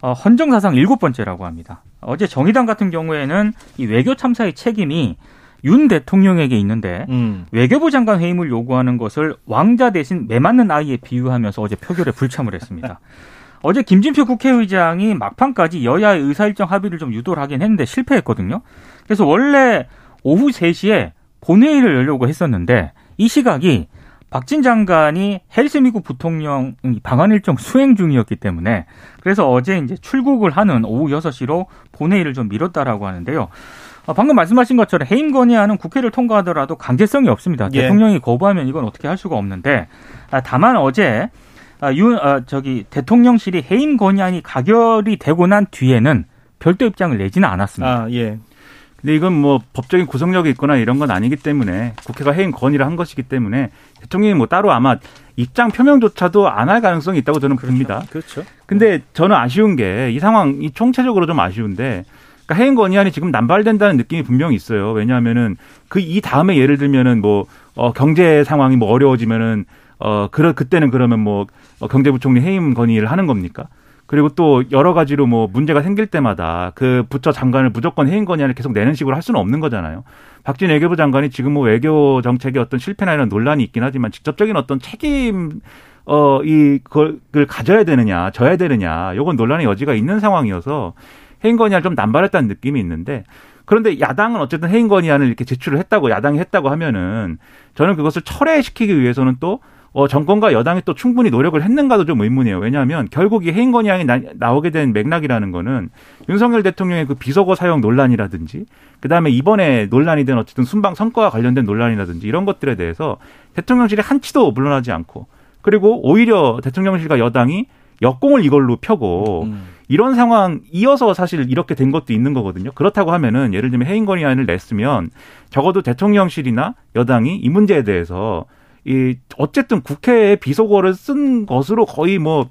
Speaker 4: 어, 헌정 사상 일곱 번째라고 합니다. 어제 정의당 같은 경우에는 이 외교 참사의 책임이 윤 대통령에게 있는데 음. 외교부 장관 해임을 요구하는 것을 왕자 대신 매맞는 아이에 비유하면서 어제 표결에 불참을 했습니다. 어제 김진표 국회의장이 막판까지 여야의 의사일정 합의를 좀 유도를 하긴 했는데 실패했거든요. 그래서 원래 오후 3시에 본회의를 열려고 했었는데 이 시각이 박진 장관이 헬스 미국 부통령 방한 일정 수행 중이었기 때문에 그래서 어제 이제 출국을 하는 오후 6시로 본회의를 좀 미뤘다라고 하는데요. 어, 방금 말씀하신 것처럼 해임 건의안은 국회를 통과하더라도 강제성이 없습니다. 예. 대통령이 거부하면 이건 어떻게 할 수가 없는데 아, 다만 어제 아, 윤 아, 저기 대통령실이 해임 건의안이 가결이 되고 난 뒤에는 별도 입장을 내지는 않았습니다.
Speaker 5: 아, 예. 근데 이건 뭐 법적인 구속력이 있거나 이런 건 아니기 때문에 국회가 해임 건의를 한 것이기 때문에 대통령이 뭐 따로 아마 입장 표명조차도 안 할 가능성이 있다고 저는 그렇죠. 봅니다.
Speaker 2: 그렇죠.
Speaker 5: 근데 저는 아쉬운 게 이 상황이 총체적으로 좀 아쉬운데 그러니까 해임 건의안이 지금 남발된다는 느낌이 분명히 있어요. 왜냐하면은 그 이 다음에 예를 들면은 뭐 어, 경제 상황이 뭐 어려워지면은 어, 그러, 그때는 그러면 뭐 어, 경제부총리 해임 건의를 하는 겁니까? 그리고 또 여러 가지로 뭐 문제가 생길 때마다 그 부처 장관을 무조건 해임 건의안을 계속 내는 식으로 할 수는 없는 거잖아요. 박진 외교부 장관이 지금 뭐 외교 정책의 어떤 실패나 이런 논란이 있긴 하지만 직접적인 어떤 책임 어, 이, 그걸 가져야 되느냐, 져야 되느냐, 요건 논란의 여지가 있는 상황이어서 해임 건의안을 좀 남발했다는 느낌이 있는데 그런데 야당은 어쨌든 해임 건의안을 이렇게 제출을 했다고 야당이 했다고 하면은 저는 그것을 철회시키기 위해서는 또 어, 정권과 여당이 또 충분히 노력을 했는가도 좀 의문이에요. 왜냐하면 결국 이 해임 건의안이 나, 오게된 맥락이라는 거는 윤석열 대통령의 그 비서거 사용 논란이라든지 그다음에 이번에 논란이 된 어쨌든 순방 성과와 관련된 논란이라든지 이런 것들에 대해서 대통령실이 한치도 물러나지 않고 그리고 오히려 대통령실과 여당이 역공을 이걸로 펴고 음. 이런 상황 이어서 사실 이렇게 된 것도 있는 거거든요. 그렇다고 하면은 예를 들면 해임 건의안을 냈으면 적어도 대통령실이나 여당이 이 문제에 대해서 이 어쨌든 국회에 비속어를 쓴 것으로 거의 뭐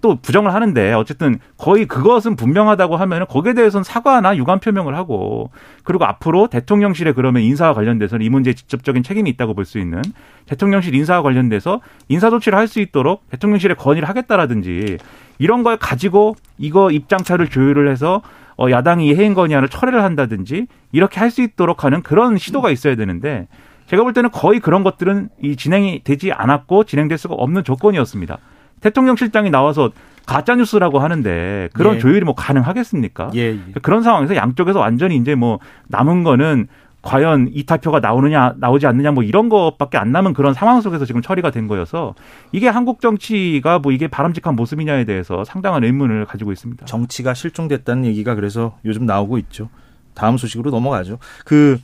Speaker 5: 또 부정을 하는데 어쨌든 거의 그것은 분명하다고 하면은 거기에 대해서는 사과나 유감 표명을 하고 그리고 앞으로 대통령실에 그러면 인사와 관련돼서는 이 문제에 직접적인 책임이 있다고 볼 수 있는 대통령실 인사와 관련돼서 인사 조치를 할 수 있도록 대통령실에 건의를 하겠다라든지 이런 걸 가지고 이거 입장차를 조율을 해서 어 야당이 해임 건의안을 철회를 한다든지 이렇게 할 수 있도록 하는 그런 시도가 있어야 되는데 제가 볼 때는 거의 그런 것들은 이 진행이 되지 않았고 진행될 수가 없는 조건이었습니다. 대통령 실장이 나와서 가짜 뉴스라고 하는데 그런 예. 조율이 뭐 가능하겠습니까? 예, 예. 그런 상황에서 양쪽에서 완전히 이제 뭐 남은 거는 과연 이탈표가 나오느냐 나오지 않느냐 뭐 이런 것밖에 안 남은 그런 상황 속에서 지금 처리가 된 거여서 이게 한국 정치가 뭐 이게 바람직한 모습이냐에 대해서 상당한 의문을 가지고 있습니다.
Speaker 2: 정치가 실종됐다는 얘기가 그래서 요즘 나오고 있죠. 다음 소식으로 넘어가죠. 그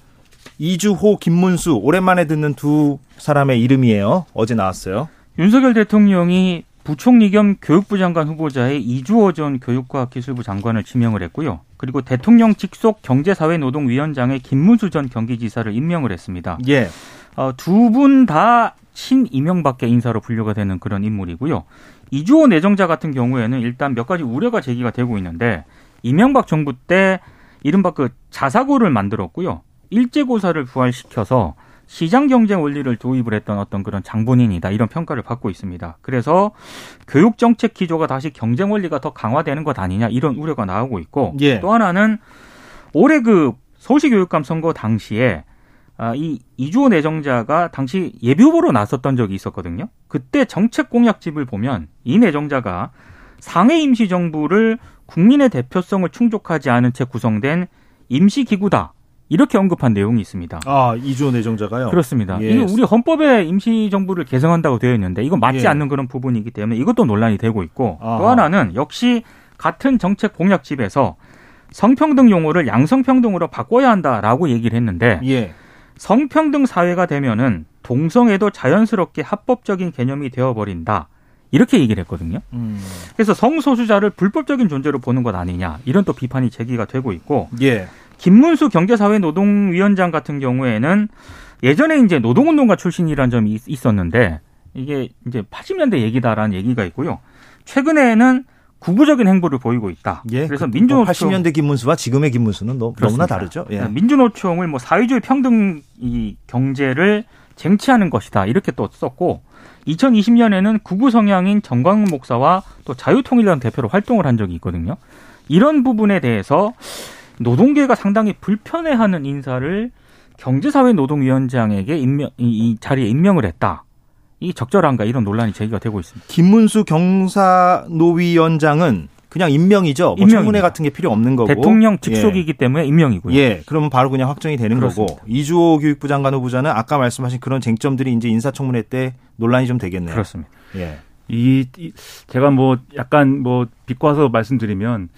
Speaker 2: 이주호, 김문수 오랜만에 듣는 두 사람의 이름이에요. 어제 나왔어요.
Speaker 4: 윤석열 대통령이 부총리 겸 교육부 장관 후보자의 이주호 전 교육과학기술부 장관을 지명을 했고요. 그리고 대통령 직속 경제사회노동위원장의 김문수 전 경기지사를 임명을 했습니다.
Speaker 2: 예.
Speaker 4: 어, 두분 다 친이명밖에 인사로 분류가 되는 그런 인물이고요. 이주호 내정자 같은 경우에는 일단 몇 가지 우려가 제기가 되고 있는데 이명박 정부 때 이른바 그 자사고를 만들었고요. 일제고사를 부활시켜서 시장 경쟁 원리를 도입을 했던 어떤 그런 장본인이다 이런 평가를 받고 있습니다. 그래서 교육 정책 기조가 다시 경쟁 원리가 더 강화되는 것 아니냐 이런 우려가 나오고 있고
Speaker 2: 예.
Speaker 4: 또 하나는 올해 그 서울시 교육감 선거 당시에 아, 이 이주호 내정자가 당시 예비 후보로 나섰던 적이 있었거든요. 그때 정책 공약집을 보면 이 내정자가 상해 임시정부를 국민의 대표성을 충족하지 않은 채 구성된 임시기구다. 이렇게 언급한 내용이 있습니다.
Speaker 2: 아, 이주호 내정자가요?
Speaker 4: 그렇습니다.
Speaker 2: 예.
Speaker 4: 우리 헌법에 임시정부를 개정한다고 되어 있는데 이건 맞지
Speaker 2: 예.
Speaker 4: 않는 그런 부분이기 때문에 이것도 논란이 되고 있고
Speaker 2: 아하.
Speaker 4: 또 하나는 역시 같은 정책 공약집에서 성평등 용어를 양성평등으로 바꿔야 한다라고 얘기를 했는데
Speaker 2: 예.
Speaker 4: 성평등 사회가 되면은 동성애도 자연스럽게 합법적인 개념이 되어버린다. 이렇게 얘기를 했거든요.
Speaker 2: 음.
Speaker 4: 그래서 성소수자를 불법적인 존재로 보는 것 아니냐. 이런 또 비판이 제기가 되고 있고
Speaker 2: 예.
Speaker 4: 김문수 경제사회노동위원장 같은 경우에는 예전에 이제 노동운동가 출신이라는 점이 있- 있었는데 이게 이제 80년대 얘기다라는 얘기가 있고요. 최근에는 구구적인 행보를 보이고 있다.
Speaker 2: 예.
Speaker 4: 그래서
Speaker 2: 그
Speaker 4: 민주노총
Speaker 2: 80년대 김문수와 지금의 김문수는 너, 너무나. 다르죠. 예.
Speaker 4: 민주노총을 뭐 사회주의 평등 이 경제를 쟁취하는 것이다 이렇게 또 썼고 2020년에는 구구 성향인 정광훈 목사와 또 자유통일당 대표로 활동을 한 적이 있거든요. 이런 부분에 대해서 노동계가 상당히 불편해하는 인사를 경제사회노동위원장에게 임명 이, 이 자리에 임명을 했다. 이 적절한가 이런 논란이 제기가 되고 있습니다.
Speaker 2: 김문수 경사노위원장은 그냥 임명이죠. 뭐. 청문회 같은 게 필요 없는 거고.
Speaker 4: 대통령 직속이기 때문에 임명이고요.
Speaker 2: 예. 예. 그러면 바로 그냥 확정이 되는
Speaker 4: 그렇습니다.
Speaker 2: 거고. 이주호 교육부 장관 후보자는 아까 말씀하신 그런 쟁점들이 이제 인사청문회 때 논란이 좀 되겠네요.
Speaker 4: 그렇습니다.
Speaker 2: 예.
Speaker 5: 이, 이 제가 뭐 약간 뭐 비꼬아서 말씀드리면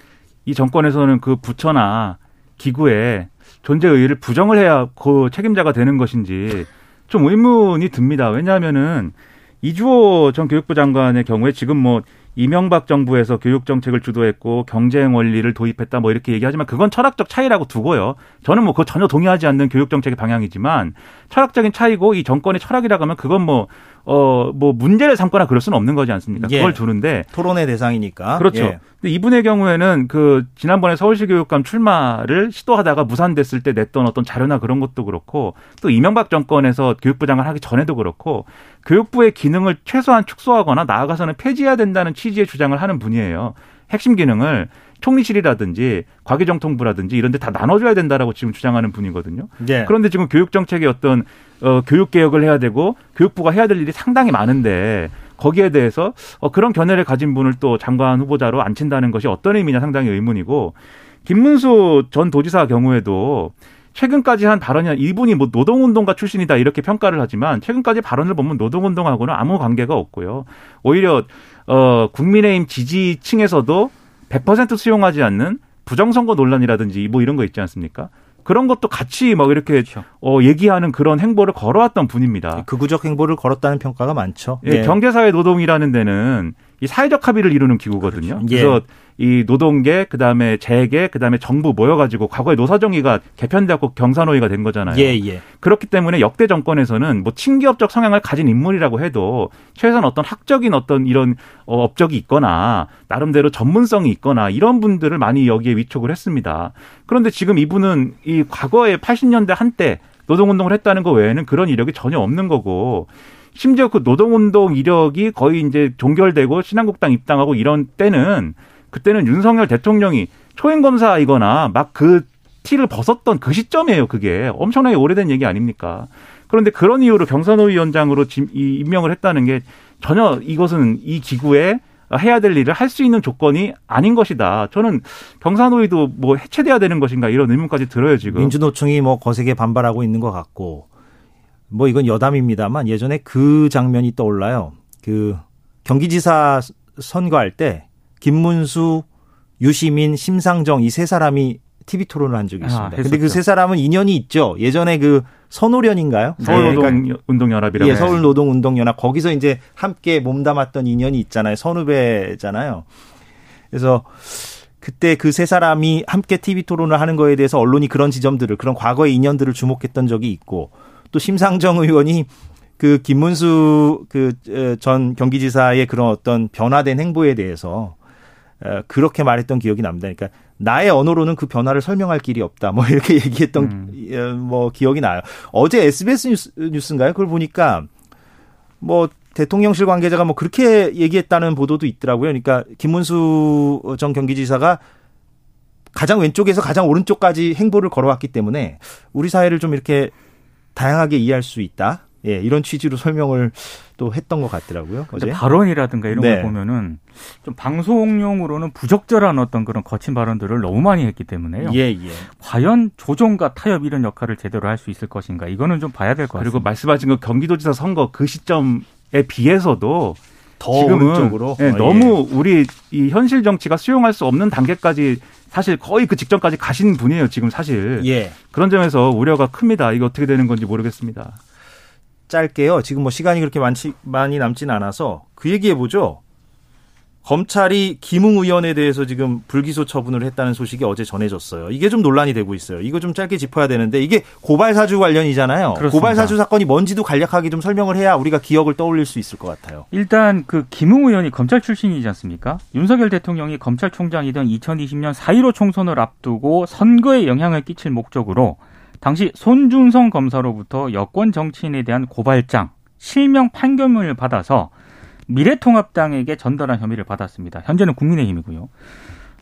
Speaker 5: 이 정권에서는 그 부처나 기구의 존재 의의를 부정을 해야 그 책임자가 되는 것인지 좀 의문이 듭니다. 왜냐하면은 이주호 전 교육부 장관의 경우에 지금 뭐 이명박 정부에서 교육 정책을 주도했고 경쟁 원리를 도입했다 뭐 이렇게 얘기하지만 그건 철학적 차이라고 두고요. 저는 뭐 그거 전혀 동의하지 않는 교육 정책의 방향이지만 철학적인 차이고 이 정권의 철학이라고 하면 그건 뭐 어, 뭐 문제를 삼거나 그럴 수는 없는 거지 않습니까?
Speaker 2: 예.
Speaker 5: 그걸 두는데
Speaker 2: 토론의 대상이니까.
Speaker 5: 그렇죠.
Speaker 2: 예.
Speaker 5: 근데 이분의 경우에는 그 지난번에 서울시 교육감 출마를 시도하다가 무산됐을 때 냈던 어떤 자료나 그런 것도 그렇고 또 이명박 정권에서 교육부 장관 하기 전에도 그렇고 교육부의 기능을 최소한 축소하거나 나아가서는 폐지해야 된다는 취지의 주장을 하는 분이에요. 핵심 기능을 총리실이라든지 과기정통부라든지 이런 데 다 나눠줘야 된다라고 지금 주장하는 분이거든요.
Speaker 2: 예.
Speaker 5: 그런데 지금 교육 정책의 어떤 어, 교육 개혁을 해야 되고 교육부가 해야 될 일이 상당히 많은데 거기에 대해서 어, 그런 견해를 가진 분을 또 장관 후보자로 앉힌다는 것이 어떤 의미냐 상당히 의문이고 김문수 전 도지사 경우에도 최근까지 한 발언이 이분이 뭐 노동운동가 출신이다 이렇게 평가를 하지만 최근까지 발언을 보면 노동운동하고는 아무 관계가 없고요. 오히려 어 국민의힘 지지층에서도 100% 수용하지 않는 부정선거 논란이라든지 뭐 이런 거 있지 않습니까? 그런 것도 같이 막 이렇게
Speaker 4: 그렇죠.
Speaker 5: 어 얘기하는 그런 행보를 걸어왔던 분입니다.
Speaker 2: 극우적 행보를 걸었다는 평가가 많죠.
Speaker 5: 예, 경제사회 노동이라는 데는 이 사회적 합의를 이루는 기구거든요.
Speaker 2: 그렇죠.
Speaker 5: 그래서 이 노동계, 그 다음에 재계, 그 다음에 정부 모여가지고 과거에 노사정의가 개편되었고 경사노위가 된 거잖아요.
Speaker 2: 예, 예.
Speaker 5: 그렇기 때문에 역대 정권에서는 뭐 친기업적 성향을 가진 인물이라고 해도 최소한 어떤 학적인 어떤 이런 어, 업적이 있거나 나름대로 전문성이 있거나 이런 분들을 많이 여기에 위촉을 했습니다. 그런데 지금 이분은 이 과거에 80년대 한때 노동운동을 했다는 거 외에는 그런 이력이 전혀 없는 거고 심지어 그 노동운동 이력이 거의 이제 종결되고 신한국당 입당하고 이런 때는 그때는 윤석열 대통령이 초임 검사이거나 막 그 티를 벗었던 그 시점이에요. 그게 엄청나게 오래된 얘기 아닙니까? 그런데 그런 이유로 경선호 위원장으로 임명을 했다는 게 전혀 이것은 이 기구에 해야 될 일을 할 수 있는 조건이 아닌 것이다. 저는 경산호위도 뭐 해체돼야 되는 것인가 이런 의문까지 들어요 지금.
Speaker 2: 민주노총이 뭐 거세게 반발하고 있는 것 같고 뭐 이건 여담입니다만 예전에 그 장면이 떠올라요. 그 경기지사 선거할 때 김문수, 유시민, 심상정 이 세 사람이 TV 토론을 한 적이
Speaker 4: 아,
Speaker 2: 있습니다. 근데
Speaker 4: 했었죠.
Speaker 2: 그세 사람은 인연이 있죠. 예전에 그 선호련인가요? 네, 그러니까
Speaker 5: 서울노동운동연합이라고.
Speaker 2: 예, 서울노동운동연합 거기서 이제 함께 몸담았던 인연이 있잖아요. 선후배잖아요. 그래서 그때 그 세 사람이 함께 TV 토론을 하는 거에 대해서 언론이 그런 지점들을 그런 과거의 인연들을 주목했던 적이 있고 또 심상정 의원이 그 김문수 그 전 경기지사의 그런 어떤 변화된 행보에 대해서 어, 그렇게 말했던 기억이 납니다. 그러니까 나의 언어로는 그 변화를 설명할 길이 없다. 뭐 이렇게 얘기했던 음. 뭐 기억이 나요. 어제 SBS 뉴스, 뉴스인가요? 그걸 보니까 뭐 대통령실 관계자가 뭐 그렇게 얘기했다는 보도도 있더라고요. 그러니까 김문수 전 경기지사가 가장 왼쪽에서 가장 오른쪽까지 행보를 걸어왔기 때문에 우리 사회를 좀 이렇게 다양하게 이해할 수 있다. 예, 이런 취지로 설명을 또 했던 것 같더라고요. 어제
Speaker 4: 발언이라든가 이런 네. 걸 보면은 좀 방송용으로는 부적절한 어떤 그런 거친 발언들을 너무 많이 했기 때문에요.
Speaker 2: 예, 예.
Speaker 4: 과연 조정과 타협 이런 역할을 제대로 할 수 있을 것인가 이거는 좀 봐야 될 것 같습니다.
Speaker 5: 그리고 말씀하신 그 경기도지사 선거 그 시점에 비해서도
Speaker 2: 더 지금은
Speaker 5: 네, 어, 너무 예. 우리 이 현실 정치가 수용할 수 없는 단계까지 사실 거의 그 직전까지 가신 분이에요. 지금 사실
Speaker 2: 예.
Speaker 5: 그런 점에서 우려가 큽니다. 이거 어떻게 되는 건지 모르겠습니다.
Speaker 2: 짧게요. 지금 뭐 시간이 그렇게 많지 많이 남지는 않아서 그 얘기해 보죠. 검찰이 김웅 의원에 대해서 지금 불기소 처분을 했다는 소식이 어제 전해졌어요. 이게 좀 논란이 되고 있어요. 이거 좀 짧게 짚어야 되는데 이게 고발 사주 관련이잖아요. 그렇습니다. 고발 사주 사건이 뭔지도 간략하게 좀 설명을 해야 우리가 기억을 떠올릴 수 있을 것 같아요.
Speaker 4: 일단 그 김웅 의원이 검찰 출신이지 않습니까? 윤석열 대통령이 검찰총장이던 2020년 4.15 총선을 앞두고 선거에 영향을 끼칠 목적으로 당시 손준성 검사로부터 여권 정치인에 대한 고발장, 실명 판결문을 받아서 미래통합당에게 전달한 혐의를 받았습니다. 현재는 국민의힘이고요.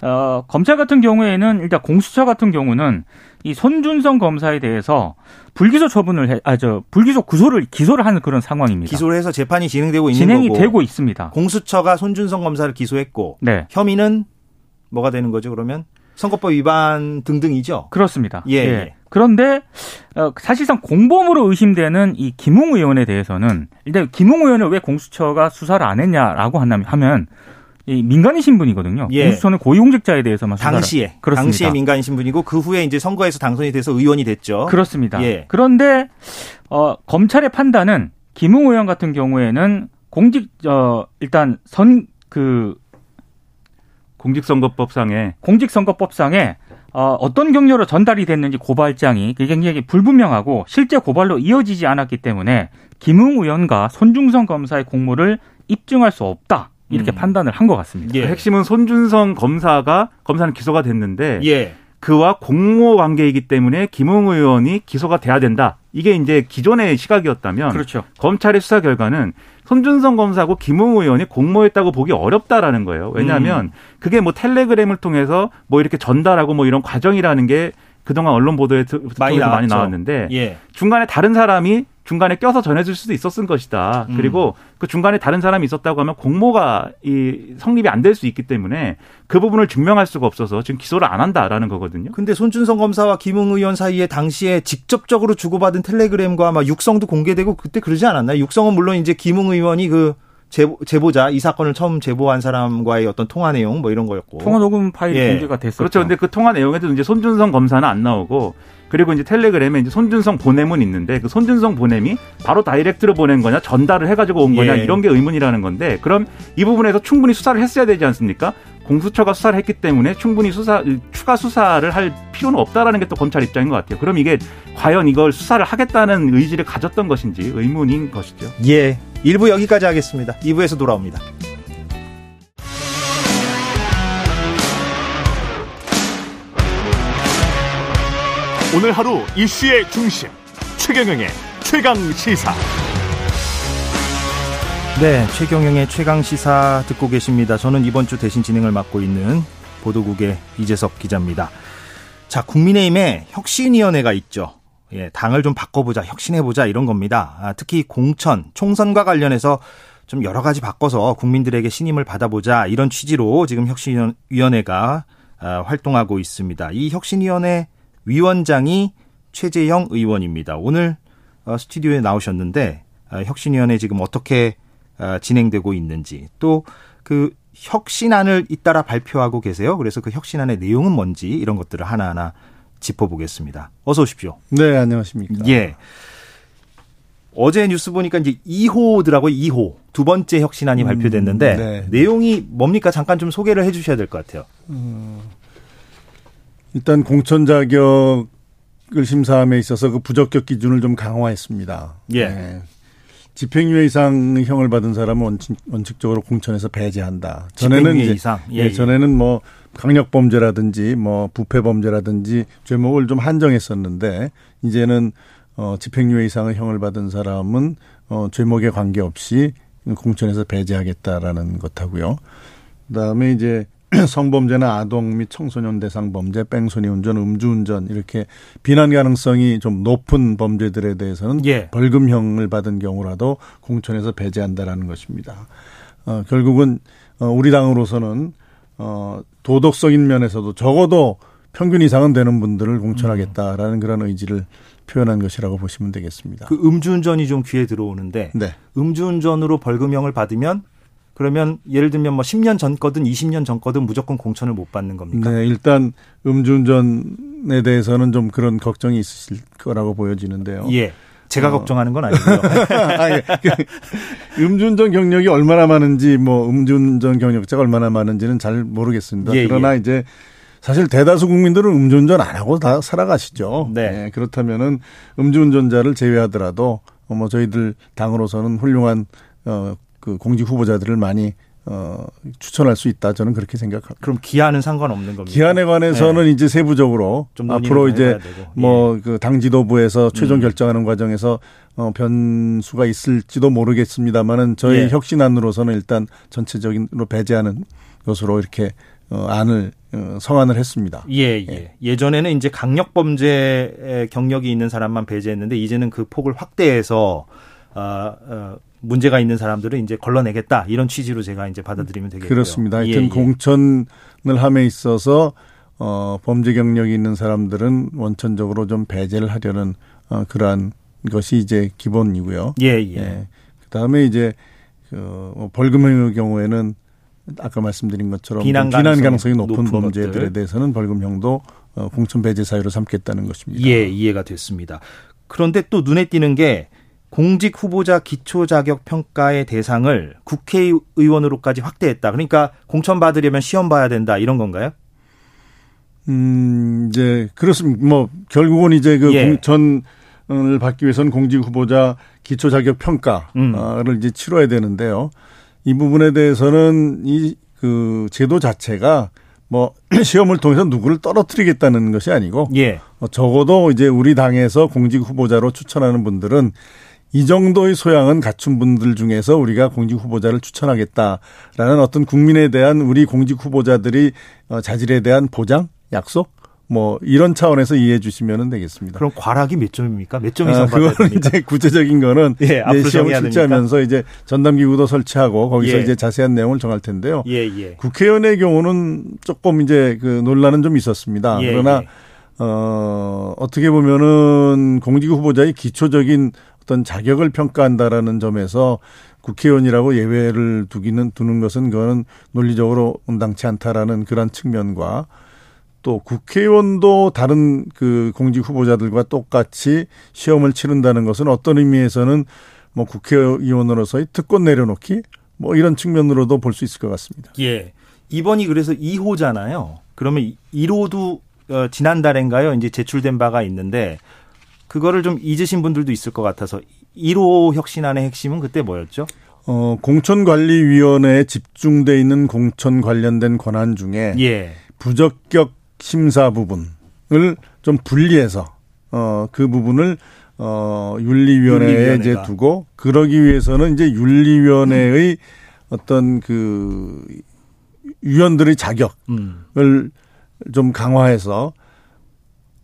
Speaker 4: 어, 검찰 같은 경우에는 일단 공수처 같은 경우는 이 손준성 검사에 대해서 불기소 처분을 해, 아, 저, 불기소 구소를, 기소를 하는 그런 상황입니다.
Speaker 2: 기소를 해서 재판이 진행되고 있는
Speaker 4: 진행이 거고. 되고 있습니다.
Speaker 2: 공수처가 손준성 검사를 기소했고.
Speaker 4: 네.
Speaker 2: 혐의는 뭐가 되는 거죠, 그러면? 선거법 위반 등등이죠.
Speaker 4: 그렇습니다.
Speaker 2: 예. 예.
Speaker 4: 그런데 어, 사실상 공범으로 의심되는 이 김웅 의원에 대해서는 일단 김웅 의원을 왜 공수처가 수사를 안 했냐라고 하면 이 민간인 신분이거든요. 예. 공수처는 고위공직자에 대해서만 수사를
Speaker 2: 당시에 그렇습니다. 당시에 민간인 신분이고 그 후에 이제 선거에서 당선이 돼서 의원이 됐죠.
Speaker 4: 그렇습니다. 예. 그런데 어, 검찰의 판단은 김웅 의원 같은 경우에는 공직 어 일단 선 그
Speaker 5: 공직선거법상에
Speaker 4: 공직선거법상에 어, 어떤 경로로 전달이 됐는지 고발장이 굉장히 불분명하고 실제 고발로 이어지지 않았기 때문에 김웅 의원과 손중성 검사의 공모를 입증할 수 없다. 이렇게 음. 판단을 한 것 같습니다.
Speaker 5: 예. 그 핵심은 손준성 검사가 검사는 기소가 됐는데
Speaker 2: 예.
Speaker 5: 그와 공모 관계이기 때문에 김웅 의원이 기소가 돼야 된다. 이게 이제 기존의 시각이었다면
Speaker 4: 그렇죠.
Speaker 5: 검찰의 수사 결과는 손준성 검사하고 김웅 의원이 공모했다고 보기 어렵다라는 거예요. 왜냐하면 음. 그게 뭐 텔레그램을 통해서 뭐 이렇게 전달하고 뭐 이런 과정이라는 게 그동안 언론 보도에 많이, 많이 나왔는데
Speaker 2: 예.
Speaker 5: 중간에 다른 사람이 중간에 껴서 전해줄 수도 있었을 것이다. 음. 그리고 그 중간에 다른 사람이 있었다고 하면 공모가 이 성립이 안 될 수 있기 때문에 그 부분을 증명할 수가 없어서 지금 기소를 안 한다라는 거거든요.
Speaker 2: 근데 손준성 검사와 김웅 의원 사이에 당시에 직접적으로 주고받은 텔레그램과 막 육성도 공개되고 그때 그러지 않았나요? 육성은 물론 이제 김웅 의원이 그 제보, 제보자 이 사건을 처음 제보한 사람과의 어떤 통화 내용 뭐 이런 거였고
Speaker 4: 통화 녹음 파일이 예. 공개가 됐었죠.
Speaker 5: 그렇죠. 근데 그 통화 내용에도 이제 손준성 검사는 안 나오고 그리고 이제 텔레그램에 이제 손준성 보냄은 있는데 그 손준성 보냄이 바로 다이렉트로 보낸 거냐 전달을 해가지고 온 거냐 예. 이런 게 의문이라는 건데 그럼 이 부분에서 충분히 수사를 했어야 되지 않습니까? 공수처가 수사를 했기 때문에 충분히 수사 추가 수사를 할 필요는 없다라는 게 또 검찰 입장인 것 같아요. 그럼 이게 과연 이걸 수사를 하겠다는 의지를 가졌던 것인지 의문인 것이죠.
Speaker 2: 예. 1부 여기까지 하겠습니다. 2부에서 돌아옵니다.
Speaker 1: 오늘 하루 이슈의 중심 최경영의 최강 시사.
Speaker 2: 네, 최경영의 최강 시사 듣고 계십니다. 저는 이번 주 대신 진행을 맡고 있는 보도국의 이재석 기자입니다. 자, 국민의힘에 혁신위원회가 있죠. 예, 당을 좀 바꿔보자, 혁신해보자 이런 겁니다. 아, 특히 공천, 총선과 관련해서 좀 여러 가지 바꿔서 국민들에게 신임을 받아보자 이런 취지로 지금 혁신위원회가 아, 활동하고 있습니다. 이 혁신위원회 위원장이 최재형 의원입니다. 오늘 어, 스튜디오에 나오셨는데 아, 혁신위원회 지금 어떻게 아, 진행되고 있는지 또 그 혁신안을 잇따라 발표하고 계세요. 그래서 그 혁신안의 내용은 뭔지 이런 것들을 하나하나 짚어보겠습니다. 어서 오십시오.
Speaker 8: 네, 안녕하십니까.
Speaker 2: 예. 어제 뉴스 보니까 이제 2호더라고요. 2호. 두 번째 혁신안이 음, 발표됐는데 네. 내용이 뭡니까? 잠깐 좀 소개를 해 주셔야 될 것 같아요. 음,
Speaker 8: 일단 공천 자격을 심사함에 있어서 그 부적격 기준을 좀 강화했습니다.
Speaker 2: 예. 네.
Speaker 8: 집행유예 이상 형을 받은 사람은 원칙, 원칙 적으로 공천에서 배제한다. 전에는 이제
Speaker 2: 이상.
Speaker 8: 예, 예, 전에는 뭐 강력 범죄라든지 뭐 부패 범죄라든지 죄목을 좀 한정했었는데 이제는 어 집행유예 이상의 형을 받은 사람은 어 죄목에 관계없이 공천에서 배제하겠다라는 것하고요. 그다음에 이제 성범죄나 아동 및 청소년 대상 범죄, 뺑소니 운전, 음주운전 이렇게 비난 가능성이 좀 높은 범죄들에 대해서는 예. 벌금형을 받은 경우라도 공천에서 배제한다라는 것입니다. 어, 결국은 어, 우리 당으로서는 어, 도덕적인 면에서도 적어도 평균 이상은 되는 분들을 공천하겠다라는 그런 의지를 표현한 것이라고 보시면 되겠습니다.
Speaker 2: 그 음주운전이 좀 귀에 들어오는데 네. 음주운전으로 벌금형을 받으면 그러면 예를 들면 뭐 10년 전 거든 20년 전 거든 무조건 공천을 못 받는 겁니까?
Speaker 8: 네, 일단 음주운전에 대해서는 좀 그런 걱정이 있으실 거라고 보여지는데요.
Speaker 2: 예. 제가 어. 걱정하는 건 아니고요. 아, 예.
Speaker 8: 그 음주운전 경력이 얼마나 많은지 뭐 음주운전 경력자가 얼마나 많은지는 잘 모르겠습니다. 예, 그러나 예. 이제 사실 대다수 국민들은 음주운전 안 하고 다 살아가시죠. 네. 네. 그렇다면은 음주운전자를 제외하더라도 뭐 저희들 당으로서는 훌륭한 어 그 공직 후보자들을 많이 어, 추천할 수 있다. 저는 그렇게 생각합니다.
Speaker 2: 그럼 기한은 상관없는 겁니다.
Speaker 8: 기한에 관해서는 네. 이제 세부적으로 앞으로 이제 뭐그 당 지도부에서 최종 음. 결정하는 과정에서 어, 변수가 있을지도 모르겠습니다만은 저희 예. 혁신안으로서는 일단 전체적인로 배제하는 것으로 이렇게 어, 안을 어, 성안을 했습니다.
Speaker 2: 예, 예. 예. 전에는 이제 강력 범죄 경력이 있는 사람만 배제했는데 이제는 그 폭을 확대해서 어, 어, 문제가 있는 사람들은 이제 걸러내겠다 이런 취지로 제가 이제 받아들이면 되겠고요.
Speaker 8: 그렇습니다. 하여튼 예, 예. 공천을 함에 있어서 어, 범죄 경력이 있는 사람들은 원천적으로 좀 배제를 하려는 어, 그러한 것이 이제 기본이고요.
Speaker 2: 예, 예. 예.
Speaker 8: 그다음에 이제 그뭐 벌금형의 경우에는 아까 말씀드린 것처럼 비난, 가능성이, 가능성이 높은, 높은 범죄들에 것들. 대해서는 벌금형도 어, 공천 배제 사유로 삼겠다는 것입니다.
Speaker 2: 예, 이해가 됐습니다. 그런데 또 눈에 띄는 게 공직 후보자 기초 자격 평가의 대상을 국회의원으로까지 확대했다. 그러니까 공천 받으려면 시험 봐야 된다 이런 건가요?
Speaker 8: 음, 이제 그렇습니다. 뭐 결국은 이제 그 예. 공천을 받기 위해서는 공직 후보자 기초 자격 평가를 음. 이제 치러야 되는데요. 이 부분에 대해서는 이 그 제도 자체가 뭐 시험을 통해서 누구를 떨어뜨리겠다는 것이 아니고 예. 어, 적어도 이제 우리 당에서 공직 후보자로 추천하는 분들은 이 정도의 소양은 갖춘 분들 중에서 우리가 공직 후보자를 추천하겠다라는 어떤 국민에 대한 우리 공직 후보자들이 어, 자질에 대한 보장, 약속 뭐 이런 차원에서 이해해 주시면 되겠습니다.
Speaker 2: 그럼 과락이 몇 점입니까? 몇 점 이상 아, 받아야
Speaker 8: 됩니까? 이제 구체적인 거는 예, 앞으로 시험을 실시하면서 이제 전담 기구도 설치하고 거기서 예. 이제 자세한 내용을 정할 텐데요. 예, 예. 국회의원의 경우는 조금 이제 그 논란은 좀 있었습니다. 예, 그러나 예. 어 어떻게 보면은 공직 후보자의 기초적인 어떤 자격을 평가한다라는 점에서 국회의원이라고 예외를 두기는 두는 것은 그거는 논리적으로 온당치 않다라는 그런 측면과 또 국회의원도 다른 그 공직 후보자들과 똑같이 시험을 치른다는 것은 어떤 의미에서는 뭐 국회의원으로서의 특권 내려놓기 뭐 이런 측면으로도 볼 수 있을 것 같습니다.
Speaker 2: 예. 이번이 그래서 2호잖아요. 그러면 1호도 어, 지난달인가요? 이제 제출된 바가 있는데 그거를 좀 잊으신 분들도 있을 것 같아서 1호 혁신안의 핵심은 그때 뭐였죠?
Speaker 8: 어, 공천관리위원회에 집중돼 있는 공천 관련된 권한 중에 예. 부적격 심사 부분을 좀 분리해서 어, 그 부분을 어, 윤리위원회에 이제 두고 그러기 위해서는 이제 윤리위원회의 음. 어떤 그 위원들의 자격을 음. 좀 강화해서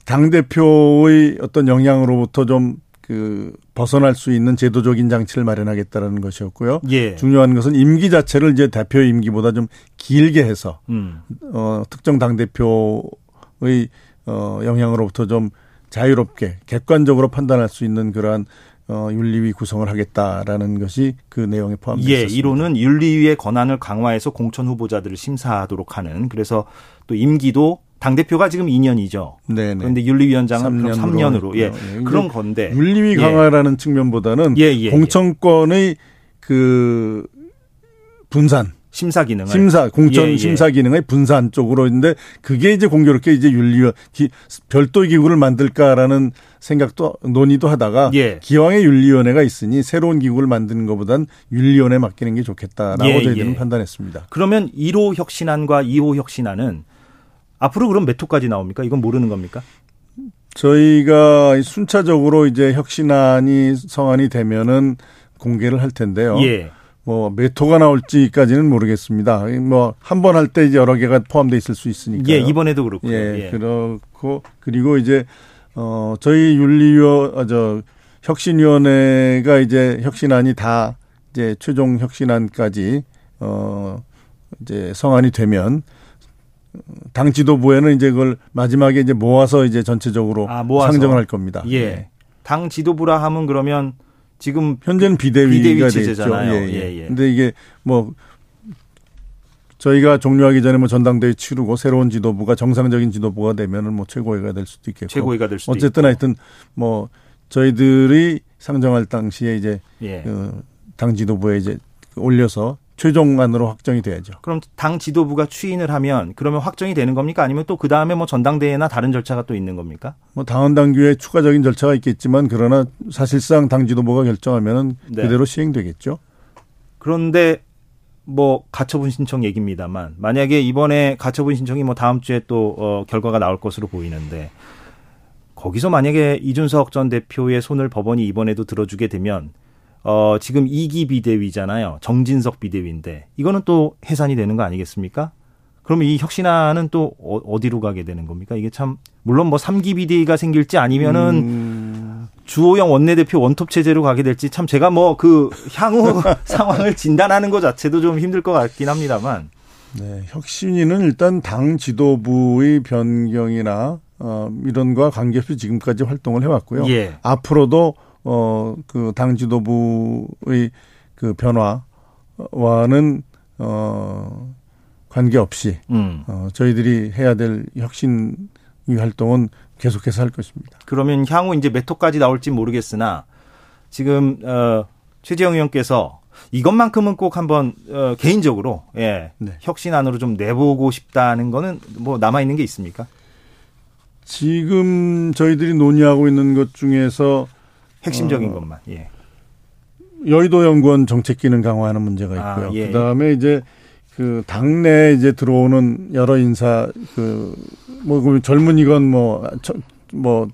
Speaker 8: 당 대표의 어떤 영향으로부터 좀 그 벗어날 수 있는 제도적인 장치를 마련하겠다라는 것이었고요. 예. 중요한 것은 임기 자체를 이제 대표 임기보다 좀 길게 해서 음. 어 특정 당 대표의 어 영향으로부터 좀 자유롭게 객관적으로 판단할 수 있는 그러한 어, 윤리위 구성을 하겠다라는 것이 그 내용에 포함되어 예, 있습니다.
Speaker 2: 이론은 윤리위의 권한을 강화해서 공천 후보자들을 심사하도록 하는 그래서 또 임기도 당 대표가 지금 2년이죠. 네 그런데 윤리위원장은 3년으로, 3년으로 예. 네. 그런 건데
Speaker 8: 윤리위 예. 강화라는 예. 측면보다는 예, 예, 공천권의 그 분산
Speaker 2: 심사 기능을
Speaker 8: 심사 공천
Speaker 2: 예, 예.
Speaker 8: 심사 기능의 분산 쪽으로 있는데 그게 이제 공교롭게 이제 윤리위원 기, 별도의 기구를 만들까라는 생각도 논의도 하다가
Speaker 2: 예.
Speaker 8: 기왕에 윤리위원회가 있으니 새로운 기구를 만드는 것보단 윤리위원회 맡기는 게 좋겠다라고
Speaker 2: 예,
Speaker 8: 저희들은
Speaker 2: 예.
Speaker 8: 판단했습니다.
Speaker 2: 그러면 1호 혁신안과 2호 혁신안은 앞으로 그럼 몇 호까지 나옵니까? 이건 모르는 겁니까?
Speaker 8: 저희가 순차적으로 이제 혁신안이 성안이 되면은 공개를 할 텐데요.
Speaker 2: 예.
Speaker 8: 뭐몇 호가 나올지까지는 모르겠습니다. 뭐 한 번 할때 이제 여러 개가 포함돼 있을 수 있으니까.
Speaker 2: 예, 이번에도 그렇고요.
Speaker 8: 예,
Speaker 2: 예.
Speaker 8: 그렇고 그리고 이제 어 저희 윤리위원 아, 저 혁신위원회가 이제 혁신안이 다 이제 최종 혁신안까지 어 이제 성안이 되면 당 지도부에는 이제 그걸 마지막에 이제 모아서 이제 전체적으로
Speaker 2: 아, 모아서.
Speaker 8: 상정을 할 겁니다.
Speaker 2: 예.
Speaker 8: 네.
Speaker 2: 당 지도부라 하면 그러면 지금
Speaker 8: 현재는 비대위가
Speaker 2: 비대위.
Speaker 8: 있죠. 예, 예.
Speaker 2: 예, 예.
Speaker 8: 근데 이게 뭐 저희가 종료하기 전에 뭐 전당대회 치르고 새로운 지도부가 정상적인 지도부가 되면은 뭐 최고위가 될 수도 있겠고.
Speaker 2: 최고위가 될 수도
Speaker 8: 어쨌든
Speaker 2: 있고.
Speaker 8: 하여튼 뭐 저희들이 상정할 당시에 이제
Speaker 2: 예.
Speaker 8: 그당 지도부에 이제 올려서 최종안으로 확정이 돼야죠.
Speaker 2: 그럼 당 지도부가 추인을 하면 그러면 확정이 되는 겁니까? 아니면 또 그 다음에 뭐 전당대회나 다른 절차가 또 있는 겁니까?
Speaker 8: 뭐 당헌 당규에 추가적인 절차가 있겠지만 그러나 사실상 당 지도부가 결정하면은
Speaker 2: 네.
Speaker 8: 그대로 시행되겠죠.
Speaker 2: 그런데 뭐 가처분 신청 얘기입니다만 만약에 이번에 가처분 신청이 뭐 다음 주에 또 어, 결과가 나올 것으로 보이는데 거기서 만약에 이준석 전 대표의 손을 법원이 이번에도 들어주게 되면 어 지금 이기 비대위잖아요 정진석 비대위인데 이거는 또 해산이 되는 거 아니겠습니까? 그러면 이 혁신안은 또 어- 어디로 가게 되는 겁니까? 이게 참 물론 뭐 3기 비대위가 생길지 아니면은
Speaker 8: 음,
Speaker 2: 주호영 원내대표 원톱 체제로 가게 될지 참 제가 뭐 그 향후 상황을 진단하는 것 자체도 좀 힘들 것 같긴 합니다만
Speaker 8: 네, 혁신위는 일단 당 지도부의 변경이나 어, 이런 거와 관계없이 지금까지 활동을 해왔고요.
Speaker 2: 예.
Speaker 8: 앞으로도 어, 그 당 지도부의 그 변화와는 어, 관계없이
Speaker 2: 음.
Speaker 8: 어, 저희들이 해야 될 혁신 이 활동은 계속해서 할 것입니다.
Speaker 2: 그러면 향후 이제 몇 호까지 나올지 모르겠으나 지금 어 최재형 의원께서 이것만큼은 꼭 한번 어 개인적으로 예.
Speaker 8: 네.
Speaker 2: 혁신안으로 좀 내보고 싶다는 거는 뭐 남아 있는 게 있습니까?
Speaker 8: 지금 저희들이 논의하고 있는 것 중에서
Speaker 2: 핵심적인
Speaker 8: 어.
Speaker 2: 것만. 예.
Speaker 8: 여의도 연구원 정책 기능 강화하는 문제가
Speaker 2: 아,
Speaker 8: 있고요.
Speaker 2: 예.
Speaker 8: 그다음에 이제 그 당내에 이제 들어오는 여러 인사 그뭐 젊은이건 뭐뭐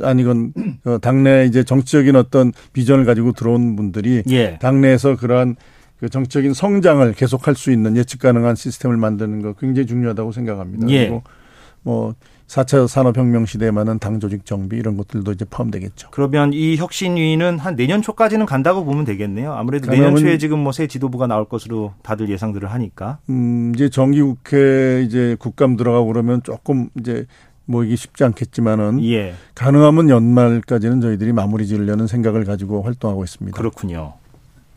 Speaker 8: 아니건 어, 당내 이제 정치적인 어떤 비전을 가지고 들어온 분들이
Speaker 2: 예.
Speaker 8: 당내에서 그러한 그 정치적인 성장을 계속할 수 있는 예측 가능한 시스템을 만드는 거 굉장히 중요하다고 생각합니다.
Speaker 2: 예.
Speaker 8: 그리고 뭐 4차 산업혁명 시대에 맞는 당 조직 정비 이런 것들도 이제 포함되겠죠.
Speaker 2: 그러면 이 혁신위는 한 내년 초까지는 간다고 보면 되겠네요. 아무래도 내년 초에 지금 뭐 새 지도부가 나올 것으로 다들 예상들을 하니까.
Speaker 8: 음, 이제 정기국회 이제 국감 들어가고 그러면 조금 이제 뭐 이게 쉽지 않겠지만은
Speaker 2: 예.
Speaker 8: 가능하면 연말까지는 저희들이 마무리 지으려는 생각을 가지고 활동하고 있습니다.
Speaker 2: 그렇군요.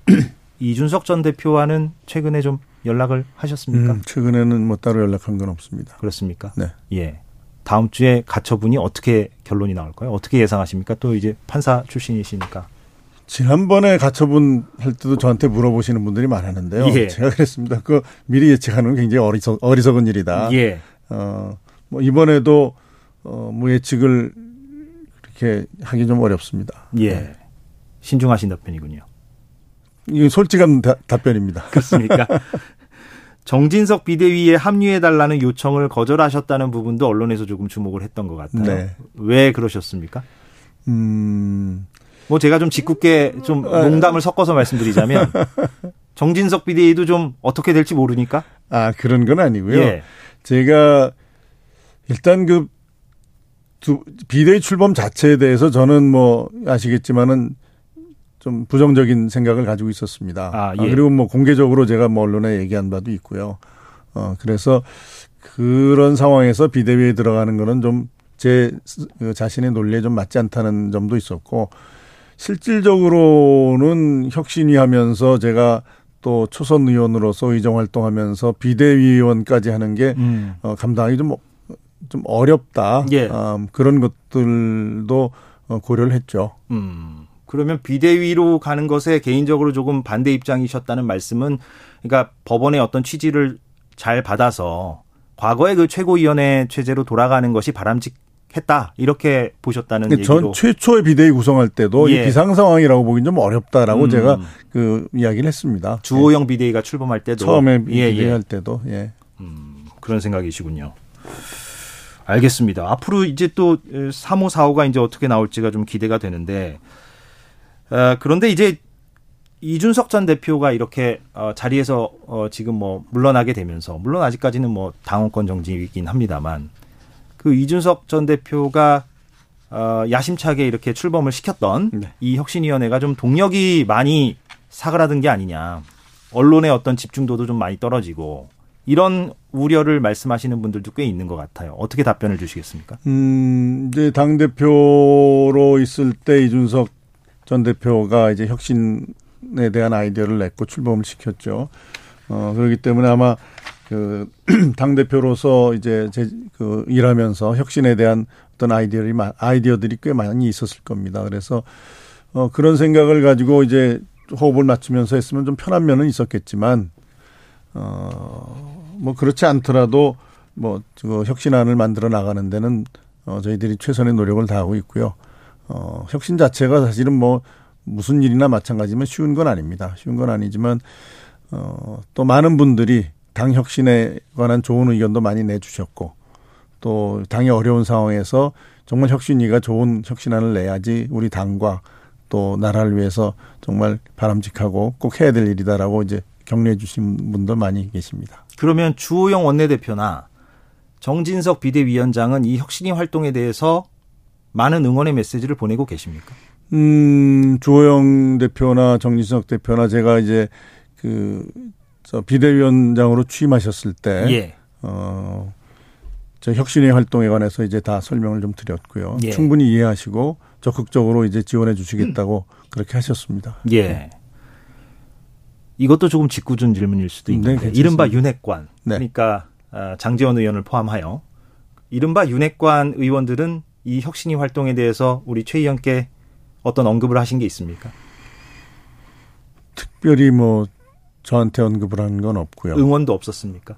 Speaker 2: 이준석 전 대표와는 최근에 좀 연락을 하셨습니까?
Speaker 8: 음, 최근에는 뭐 따로 연락한 건 없습니다.
Speaker 2: 그렇습니까?
Speaker 8: 네.
Speaker 2: 예. 다음 주에 가처분이 어떻게 결론이 나올까요? 어떻게 예상하십니까? 또 이제 판사 출신이시니까.
Speaker 8: 지난번에 가처분 할 때도 저한테 물어보시는 분들이 많았는데요.
Speaker 2: 예.
Speaker 8: 제가 그랬습니다. 그 미리 예측하는 건 굉장히 어리석, 어리석은 일이다.
Speaker 2: 예.
Speaker 8: 어, 뭐 이번에도 어, 뭐 예측을 그렇게 하기 좀 어렵습니다.
Speaker 2: 예.
Speaker 8: 네.
Speaker 2: 신중하신 답변이군요.
Speaker 8: 이게 솔직한 다- 답변입니다.
Speaker 2: 그렇습니까? 정진석 비대위에 합류해달라는 요청을 거절하셨다는 부분도 언론에서 조금 주목을 했던 것 같아요.
Speaker 8: 네.
Speaker 2: 왜 그러셨습니까?
Speaker 8: 음,
Speaker 2: 뭐 제가 좀 짓궂게 좀 농담을 섞어서 말씀드리자면 정진석 비대위도 좀 어떻게 될지 모르니까.
Speaker 8: 아, 그런 건 아니고요.
Speaker 2: 예.
Speaker 8: 제가 일단 그 두, 비대위 출범 자체에 대해서 저는 뭐 아시겠지만은 좀 부정적인 생각을 가지고 있었습니다.
Speaker 2: 아,
Speaker 8: 아,
Speaker 2: 예.
Speaker 8: 그리고 뭐 공개적으로 제가 뭐 언론에 얘기한 바도 있고요. 어, 그래서 그런 상황에서 비대위에 들어가는 거는 좀 제 자신의 논리에 좀 맞지 않다는 점도 있었고 실질적으로는 혁신위 하면서 제가 또 초선 의원으로서 의정 활동하면서 비대위원까지 하는 게
Speaker 2: 음.
Speaker 8: 어, 감당하기 좀, 어- 좀 어렵다.
Speaker 2: 예.
Speaker 8: 음, 그런 것들도 어, 고려를 했죠.
Speaker 2: 음. 그러면 비대위로 가는 것에 개인적으로 조금 반대 입장이셨다는 말씀은 그러니까 법원의 어떤 취지를 잘 받아서 과거의 그 최고위원회 체제로 돌아가는 것이 바람직했다 이렇게 보셨다는
Speaker 8: 전
Speaker 2: 얘기로.
Speaker 8: 최초의 비대위 구성할 때도
Speaker 2: 예.
Speaker 8: 이 비상 상황이라고 보기는 좀 어렵다라고
Speaker 2: 음.
Speaker 8: 제가 그 이야기를 했습니다.
Speaker 2: 주호영 비대위가 출범할
Speaker 8: 예.
Speaker 2: 때도
Speaker 8: 처음에
Speaker 2: 예,
Speaker 8: 비대위
Speaker 2: 예.
Speaker 8: 할 때도 예.
Speaker 2: 그런 생각이시군요. 알겠습니다. 앞으로 이제 또 3호, 4호가 이제 어떻게 나올지가 좀 기대가 되는데, 어, 그런데 이제 이준석 전 대표가 이렇게 어, 자리에서 어, 지금 뭐 물러나게 되면서, 물론 아직까지는 뭐 당원권 정지이긴 합니다만, 그 이준석 전 대표가 어, 야심차게 이렇게 출범을 시켰던
Speaker 8: 네.
Speaker 2: 이 혁신위원회가 좀 동력이 많이 사그라든 게 아니냐. 언론의 어떤 집중도도 좀 많이 떨어지고 이런 우려를 말씀하시는 분들도 꽤 있는 것 같아요. 어떻게 답변을 주시겠습니까?
Speaker 8: 음, 이제 당 대표로 있을 때 이준석 전 대표가 이제 혁신에 대한 아이디어를 냈고 출범을 시켰죠. 어, 그렇기 때문에 아마 그 당 대표로서 이제 제, 그 일하면서 혁신에 대한 어떤 아이디어들이 마- 아이디어들이 꽤 많이 있었을 겁니다. 그래서 어, 그런 생각을 가지고 이제 호흡을 맞추면서 했으면 좀 편한 면은 있었겠지만 어, 뭐 그렇지 않더라도 뭐, 그 혁신안을 만들어 나가는 데는 어, 저희들이 최선의 노력을 다하고 있고요. 어, 혁신 자체가 사실은 뭐 무슨 일이나 마찬가지면 쉬운 건 아닙니다. 쉬운 건 아니지만 어, 또 많은 분들이 당 혁신에 관한 좋은 의견도 많이 내주셨고 또 당이 어려운 상황에서 정말 혁신위가 좋은 혁신안을 내야지 우리 당과 또 나라를 위해서 정말 바람직하고 꼭 해야 될 일이다라고 이제 격려해 주신 분도 많이 계십니다.
Speaker 2: 그러면 주호영 원내대표나 정진석 비대위원장은 이 혁신위 활동에 대해서 많은 응원의 메시지를 보내고 계십니까?
Speaker 8: 음, 주호영 대표나 정진석 대표나 제가 이제 그, 저 비대위원장으로 취임하셨을 때,
Speaker 2: 예.
Speaker 8: 어, 저 혁신의 활동에 관해서 이제 다 설명을 좀 드렸고요.
Speaker 2: 예.
Speaker 8: 충분히 이해하시고 적극적으로 이제 지원해 주시겠다고 그렇게 하셨습니다.
Speaker 2: 예. 이것도 조금 직구준 질문일 수도
Speaker 8: 네,
Speaker 2: 있는데
Speaker 8: 괜찮습니다.
Speaker 2: 이른바 윤핵관
Speaker 8: 네.
Speaker 2: 그러니까 아, 장재원 의원을 포함하여 이른바 윤핵관 의원들은 이 혁신위 활동에 대해서 우리 최 의원께 어떤 언급을 하신 게 있습니까?
Speaker 8: 특별히 뭐 저한테 언급을 한 건 없고요.
Speaker 2: 응원도 없었습니까?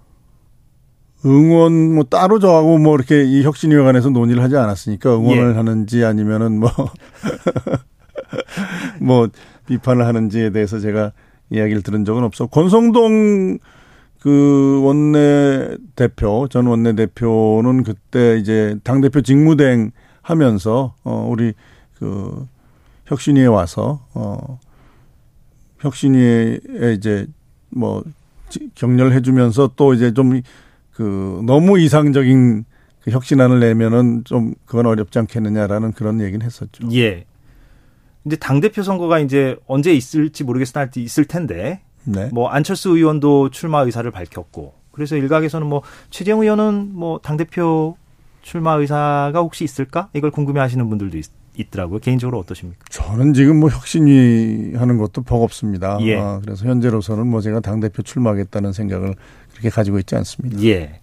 Speaker 8: 응원 뭐 따로 저하고 뭐 이렇게 이 혁신위에 관해서 논의를 하지 않았으니까 응원을
Speaker 2: 예.
Speaker 8: 하는지 아니면은 뭐 뭐 비판을 하는지에 대해서 제가 이야기를 들은 적은 없어. 권성동 그 원내 대표 전 원내 대표는 그때 이제 당 대표 직무대행 하면서 어 우리 그 혁신위에 와서 어 혁신위에 이제 뭐 지- 격려를 해주면서 또 이제 좀 그 너무 이상적인 그 혁신안을 내면은 좀 그건 어렵지 않겠느냐라는 그런 얘기는 했었죠.
Speaker 2: 예. 이제 당 대표 선거가 이제 언제 있을지 모르겠으나 있을 텐데
Speaker 8: 네.
Speaker 2: 뭐 안철수 의원도 출마 의사를 밝혔고 그래서 일각에서는 뭐 최재형 의원은 뭐 당 대표 출마 의사가 혹시 있을까 이걸 궁금해하시는 분들도 있, 있더라고요. 개인적으로 어떠십니까?
Speaker 8: 저는 지금 뭐 혁신위 하는 것도 버겁습니다.
Speaker 2: 예.
Speaker 8: 아, 그래서 현재로서는 뭐 제가 당 대표 출마하겠다는 생각을 그렇게 가지고 있지 않습니다.
Speaker 2: 예.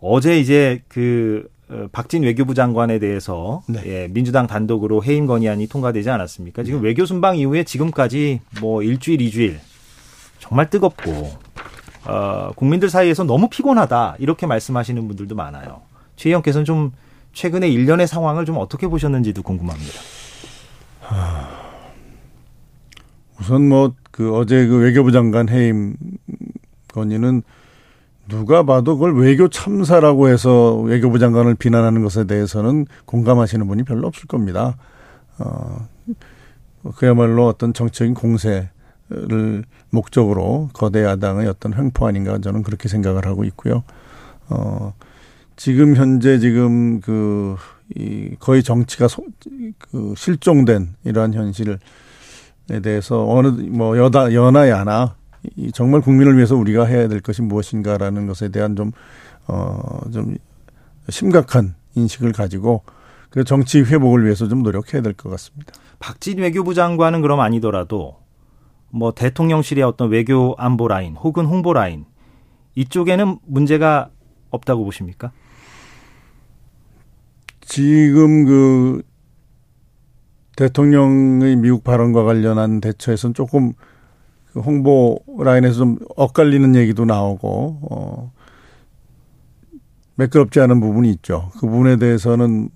Speaker 2: 어제 이제 그 어, 박진 외교부 장관에 대해서
Speaker 8: 네.
Speaker 2: 예, 민주당 단독으로 해임 건의안이 통과되지 않았습니까? 지금 외교 순방 이후에 지금까지 뭐 일주일, 이주일 정말 뜨겁고 어, 국민들 사이에서 너무 피곤하다 이렇게 말씀하시는 분들도 많아요. 최 의원께서는 좀 최근에 일련의 상황을 좀 어떻게 보셨는지도 궁금합니다.
Speaker 8: 우선 뭐 그 어제 그 외교부 장관 해임 건의는 누가 봐도 그걸 외교 참사라고 해서 외교부 장관을 비난하는 것에 대해서는 공감하시는 분이 별로 없을 겁니다. 어, 그야말로 어떤 정치적인 공세를 목적으로 거대 야당의 어떤 횡포 아닌가 저는 그렇게 생각을 하고 있고요. 어, 지금 현재 지금 그, 이 거의 정치가 소, 그 실종된 이러한 현실을 에 대해서 어느 뭐 여다 여나 야나 이 정말 국민을 위해서 우리가 해야 될 것이 무엇인가라는 것에 대한 좀 어 좀 심각한 인식을 가지고 그 정치 회복을 위해서 좀 노력해야 될 것 같습니다.
Speaker 2: 박진 외교부 장관은 그럼 아니더라도 뭐 대통령실의 어떤 외교 안보 라인 혹은 홍보 라인 이쪽에는 문제가 없다고 보십니까?
Speaker 8: 지금 그 대통령의 미국 발언과 관련한 대처에서는 조금 그 홍보 라인에서 좀 엇갈리는 얘기도 나오고 어 매끄럽지 않은 부분이 있죠. 그 부분에 대해서는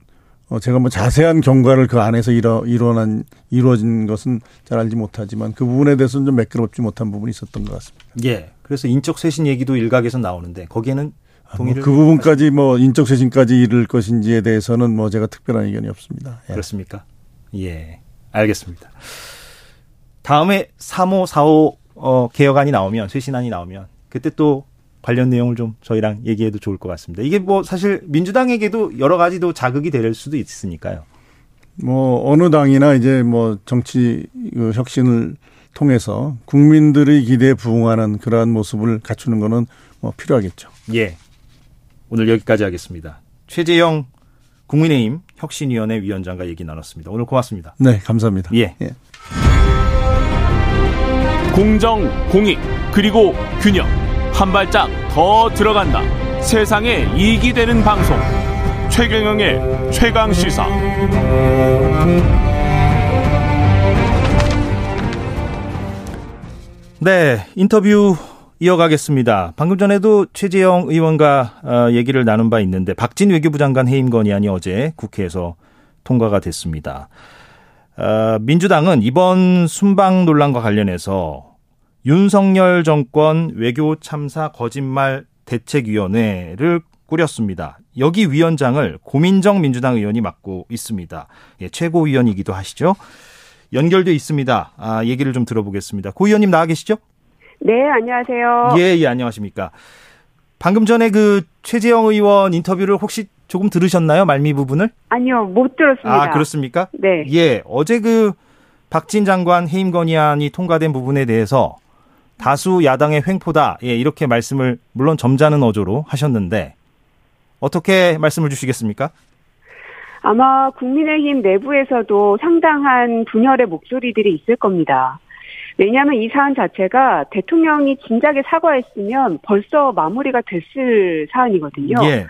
Speaker 8: 어 제가 뭐 자세한 경과를 그 안에서 이뤄 일어난 이루어진 것은 잘 알지 못하지만 그 부분에 대해서는 좀 매끄럽지 못한 부분이 있었던 것 같습니다.
Speaker 2: 예. 그래서 인적 쇄신 얘기도 일각에서 나오는데 거기에는
Speaker 8: 아, 동의를 뭐그 부분까지 뭐 인적 쇄신까지 이를 것인지에 대해서는 뭐 제가 특별한 의견이 없습니다.
Speaker 2: 예. 그렇습니까? 예. 알겠습니다. 다음에 3호, 4호 어, 개혁안이 나오면 쇄신안이 나오면 그때 또 관련 내용을 좀 저희랑 얘기해도 좋을 것 같습니다. 이게 뭐 사실 민주당에게도 여러 가지도 자극이 될 수도 있으니까요.
Speaker 8: 뭐 어느 당이나 이제 뭐 정치 그 혁신을 통해서 국민들의 기대에 부응하는 그러한 모습을 갖추는 거는 뭐 필요하겠죠.
Speaker 2: 예. 오늘 여기까지 하겠습니다. 최재영 국민의힘 혁신위원회 위원장과 얘기 나눴습니다. 오늘 고맙습니다.
Speaker 8: 네, 감사합니다.
Speaker 2: 예. 예.
Speaker 1: 공정, 공익, 그리고 균형. 한 발짝 더 들어간다. 세상에 이익이 되는 방송. 최경영의 최강 시사.
Speaker 2: 네, 인터뷰 이어가겠습니다. 방금 전에도 최재형 의원과 어, 얘기를 나눈 바 있는데 박진 외교부 장관 해임 건의안이 어제 국회에서 통과가 됐습니다. 어, 민주당은 이번 순방 논란과 관련해서 윤석열 정권 외교 참사 거짓말 대책위원회를 꾸렸습니다. 여기 위원장을 고민정 민주당 의원이 맡고 있습니다. 예, 최고위원이기도 하시죠. 연결돼 있습니다. 아, 얘기를 좀 들어보겠습니다. 고 의원님 나와 계시죠?
Speaker 9: 네, 안녕하세요.
Speaker 2: 예, 예, 안녕하십니까. 방금 전에 그 최재형 의원 인터뷰를 혹시 조금 들으셨나요? 말미 부분을?
Speaker 9: 아니요, 못 들었습니다.
Speaker 2: 아, 그렇습니까?
Speaker 9: 네.
Speaker 2: 예, 어제 그 박진 장관 해임 건의안이 통과된 부분에 대해서 다수 야당의 횡포다. 예, 이렇게 말씀을 물론 점잖은 어조로 하셨는데 어떻게 말씀을 주시겠습니까?
Speaker 9: 아마 국민의힘 내부에서도 상당한 분열의 목소리들이 있을 겁니다. 왜냐하면 이 사안 자체가 대통령이 진작에 사과했으면 벌써 마무리가 됐을 사안이거든요.
Speaker 2: 예.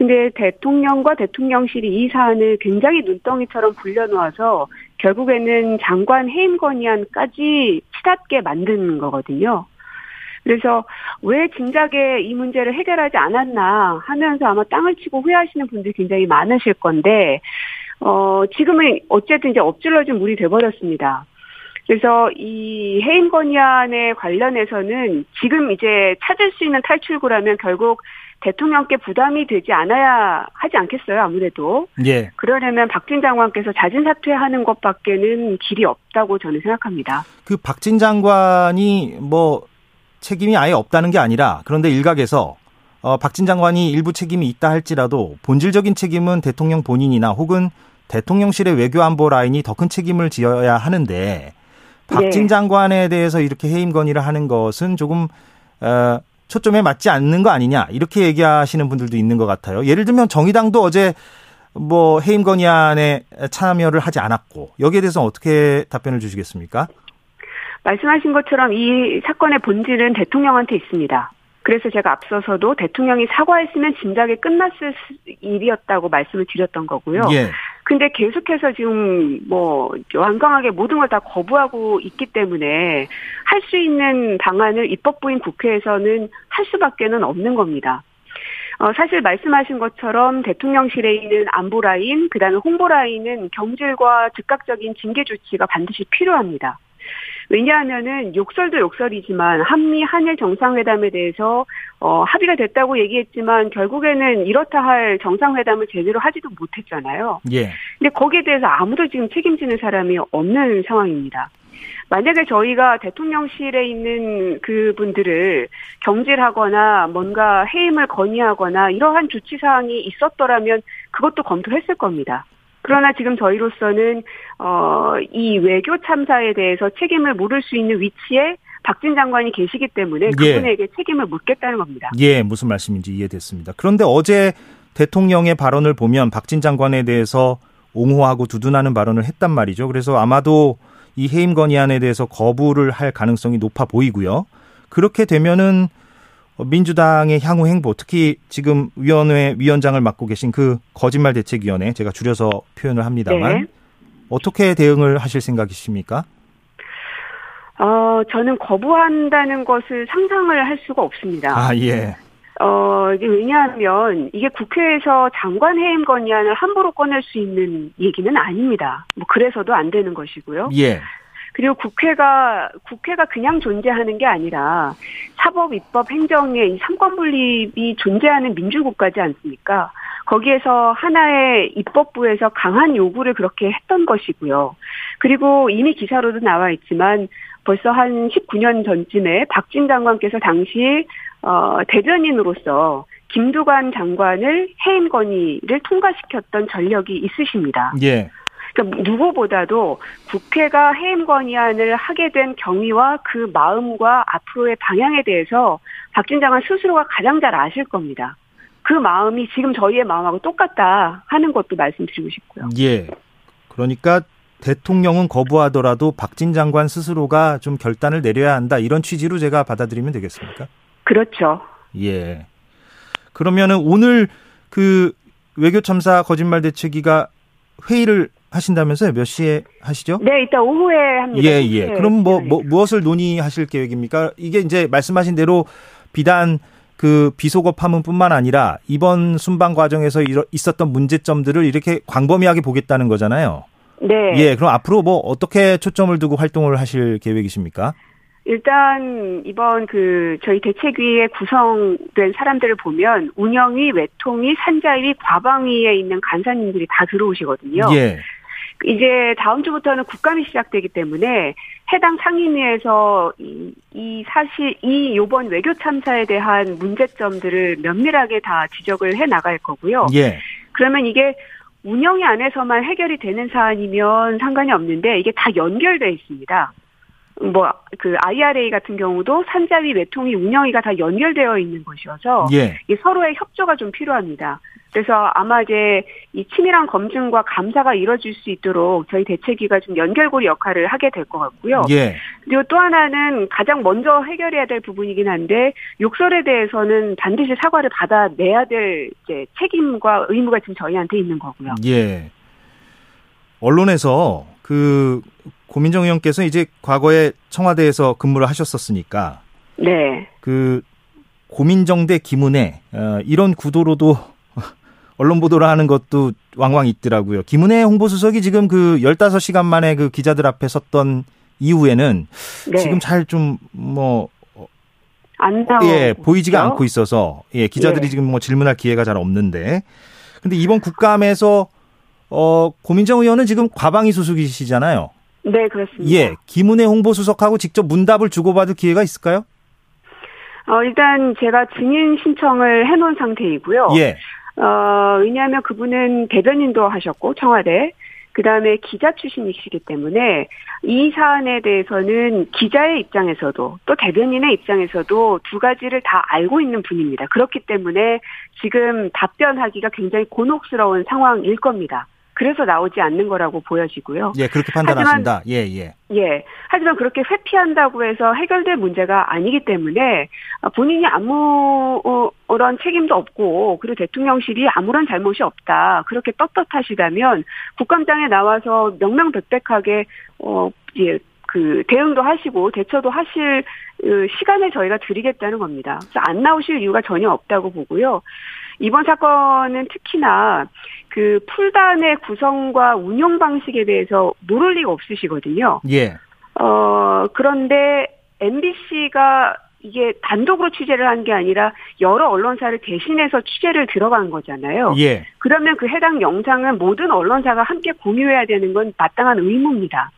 Speaker 9: 근데 대통령과 대통령실이 이 사안을 굉장히 눈덩이처럼 불려놓아서 결국에는 장관 해임 건의안까지 치닫게 만든 거거든요. 그래서 왜 진작에 이 문제를 해결하지 않았나 하면서 아마 땅을 치고 후회하시는 분들이 굉장히 많으실 건데, 어, 지금은 어쨌든 이제 엎질러진 물이 돼버렸습니다. 그래서 이 해임 건의안에 관련해서는 지금 이제 찾을 수 있는 탈출구라면 결국 대통령께 부담이 되지 않아야 하지 않겠어요, 아무래도.
Speaker 2: 예.
Speaker 9: 그러려면 박진 장관께서 자진 사퇴하는 것밖에는 길이 없다고 저는 생각합니다.
Speaker 2: 그 박진 장관이 뭐 책임이 아예 없다는 게 아니라 그런데 일각에서 어, 박진 장관이 일부 책임이 있다 할지라도 본질적인 책임은 대통령 본인이나 혹은 대통령실의 외교안보 라인이 더 큰 책임을 지어야 하는데 박진 네. 장관에 대해서 이렇게 해임 건의를 하는 것은 조금 어, 초점에 맞지 않는 거 아니냐 이렇게 얘기하시는 분들도 있는 것 같아요. 예를 들면 정의당도 어제 뭐 해임 건의안에 참여를 하지 않았고 여기에 대해서 어떻게 답변을 주시겠습니까?
Speaker 9: 말씀하신 것처럼 이 사건의 본질은 대통령한테 있습니다. 그래서 제가 앞서서도 대통령이 사과했으면 진작에 끝났을 일이었다고 말씀을 드렸던 거고요.
Speaker 2: 예.
Speaker 9: 근데 계속해서 지금 뭐 완강하게 모든 걸 다 거부하고 있기 때문에 할 수 있는 방안을 입법부인 국회에서는 할 수밖에는 없는 겁니다. 어, 사실 말씀하신 것처럼 대통령실에 있는 안보 라인, 그 다음에 홍보 라인은 경질과 즉각적인 징계 조치가 반드시 필요합니다. 왜냐하면은 욕설도 욕설이지만 한미 한일 정상회담에 대해서 어 합의가 됐다고 얘기했지만 결국에는 이렇다 할 정상회담을 제대로 하지도 못했잖아요.
Speaker 2: 예.
Speaker 9: 근데 거기에 대해서 아무도 지금 책임지는 사람이 없는 상황입니다. 만약에 저희가 대통령실에 있는 그분들을 경질하거나 뭔가 해임을 건의하거나 이러한 조치 사항이 있었더라면 그것도 검토했을 겁니다. 그러나 지금 저희로서는 어, 이 외교 참사에 대해서 책임을 물을 수 있는 위치에 박진 장관이 계시기 때문에 예. 그분에게 예. 책임을 묻겠다는 겁니다.
Speaker 2: 예, 무슨 말씀인지 이해됐습니다. 그런데 어제 대통령의 발언을 보면 박진 장관에 대해서 옹호하고 두둔하는 발언을 했단 말이죠. 그래서 아마도 이 해임 건의안에 대해서 거부를 할 가능성이 높아 보이고요. 그렇게 되면은 민주당의 향후 행보, 특히 지금 위원회 위원장을 맡고 계신 그 거짓말 대책위원회, 제가 줄여서 표현을 합니다만, 네. 어떻게 대응을 하실 생각이십니까?
Speaker 9: 어, 저는 거부한다는 것을 상상을 할 수가 없습니다.
Speaker 2: 아, 예.
Speaker 9: 어, 왜냐하면 이게 국회에서 장관 해임 건의안을 함부로 꺼낼 수 있는 얘기는 아닙니다. 뭐 그래서도 안 되는 것이고요.
Speaker 2: 예.
Speaker 9: 그리고 국회가 국회가 그냥 존재하는 게 아니라 사법, 입법, 행정의 이 삼권 분립이 존재하는 민주국가지 않습니까? 거기에서 하나의 입법부에서 강한 요구를 그렇게 했던 것이고요. 그리고 이미 기사로도 나와 있지만 벌써 한 19년 전쯤에 박진 장관께서 당시 어, 대변인으로서 김두관 장관을 해임 건의를 통과시켰던 전력이 있으십니다.
Speaker 2: 예.
Speaker 9: 그러니까 누구보다도 국회가 해임 건의안을 하게 된 경위와 그 마음과 앞으로의 방향에 대해서 박진 장관 스스로가 가장 잘 아실 겁니다. 그 마음이 지금 저희의 마음하고 똑같다 하는 것도 말씀드리고 싶고요.
Speaker 2: 예. 그러니까 대통령은 거부하더라도 박진 장관 스스로가 좀 결단을 내려야 한다 이런 취지로 제가 받아들이면 되겠습니까?
Speaker 9: 그렇죠.
Speaker 2: 예. 그러면은 오늘 그 외교참사 거짓말 대책위가 회의를 하신다면서요? 몇 시에 하시죠?
Speaker 9: 네, 이따 오후에 합니다.
Speaker 2: 예, 예. 그럼 뭐, 뭐 무엇을 논의하실 계획입니까? 이게 이제 말씀하신 대로 비단 그 비속어 파문뿐만 아니라 이번 순방 과정에서 있었던 문제점들을 이렇게 광범위하게 보겠다는 거잖아요.
Speaker 9: 네.
Speaker 2: 예, 그럼 앞으로 뭐 어떻게 초점을 두고 활동을 하실 계획이십니까?
Speaker 9: 일단 이번 그 저희 대책위에 구성된 사람들을 보면 운영위, 외통위, 산자위, 과방위에 있는 간사님들이 다 들어오시거든요.
Speaker 2: 예.
Speaker 9: 이제 다음 주부터는 국감이 시작되기 때문에 해당 상임위에서 이, 이 사실 이 요번 외교 참사에 대한 문제점들을 면밀하게 다 지적을 해 나갈 거고요.
Speaker 2: 예.
Speaker 9: 그러면 이게 운영위 안에서만 해결이 되는 사안이면 상관이 없는데 이게 다 연결돼 있습니다. 뭐 그 IRA 같은 경우도 산자위, 외통위, 운영위가 다 연결되어 있는 것이어서
Speaker 2: 예.
Speaker 9: 서로의 협조가 좀 필요합니다. 그래서 아마 이제 이 치밀한 검증과 감사가 이루어질 수 있도록 저희 대책위가 좀 연결고리 역할을 하게 될 것 같고요.
Speaker 2: 예.
Speaker 9: 그리고 또 하나는 가장 먼저 해결해야 될 부분이긴 한데 욕설에 대해서는 반드시 사과를 받아내야 될 이제 책임과 의무가 지금 저희한테 있는 거고요.
Speaker 2: 예. 언론에서 그 고민정 의원께서 이제 과거에 청와대에서 근무를 하셨었으니까
Speaker 9: 네.
Speaker 2: 그 고민정 대 김은혜 어, 이런 구도로도 언론 보도를 하는 것도 왕왕 있더라고요. 김은혜 홍보수석이 지금 그 15시간 만에 그 기자들 앞에 섰던 이후에는
Speaker 9: 네.
Speaker 2: 지금 잘 좀 뭐
Speaker 9: 안 나오.
Speaker 2: 예, 보이지가 않고 있어서 예, 기자들이
Speaker 9: 예.
Speaker 2: 지금 뭐 질문할 기회가 잘 없는데. 근데 이번 국감에서 어 고민정 의원은 지금 과방위 수석이시잖아요.
Speaker 9: 네, 그렇습니다.
Speaker 2: 예, 김은혜 홍보수석하고 직접 문답을 주고받을 기회가 있을까요?
Speaker 9: 어, 일단 제가 증인 신청을 해놓은 상태이고요.
Speaker 2: 예,
Speaker 9: 어, 왜냐하면 그분은 대변인도 하셨고, 청와대. 그 다음에 기자 출신이시기 때문에 이 사안에 대해서는 기자의 입장에서도 또 대변인의 입장에서도 두 가지를 다 알고 있는 분입니다. 그렇기 때문에 지금 답변하기가 굉장히 곤혹스러운 상황일 겁니다. 그래서 나오지 않는 거라고 보여지고요.
Speaker 2: 예, 그렇게 판단하신다. 예, 예.
Speaker 9: 예. 하지만 그렇게 회피한다고 해서 해결될 문제가 아니기 때문에 본인이 아무런 책임도 없고 그리고 대통령실이 아무런 잘못이 없다. 그렇게 떳떳하시다면 국감장에 나와서 명명백백하게 어, 예, 그 대응도 하시고 대처도 하실 그 시간을 저희가 드리겠다는 겁니다. 그래서 안 나오실 이유가 전혀 없다고 보고요. 이번 사건은 특히나 그 풀단의 구성과 운영 방식에 대해서 모를 리가 없으시거든요.
Speaker 2: 예.
Speaker 9: 어, 그런데 MBC가 이게 단독으로 취재를 한 게 아니라 여러 언론사를 대신해서 취재를 들어간 거잖아요.
Speaker 2: 예.
Speaker 9: 그러면 그 해당 영상은 모든 언론사가 함께 공유해야 되는 건 마땅한 의무입니다.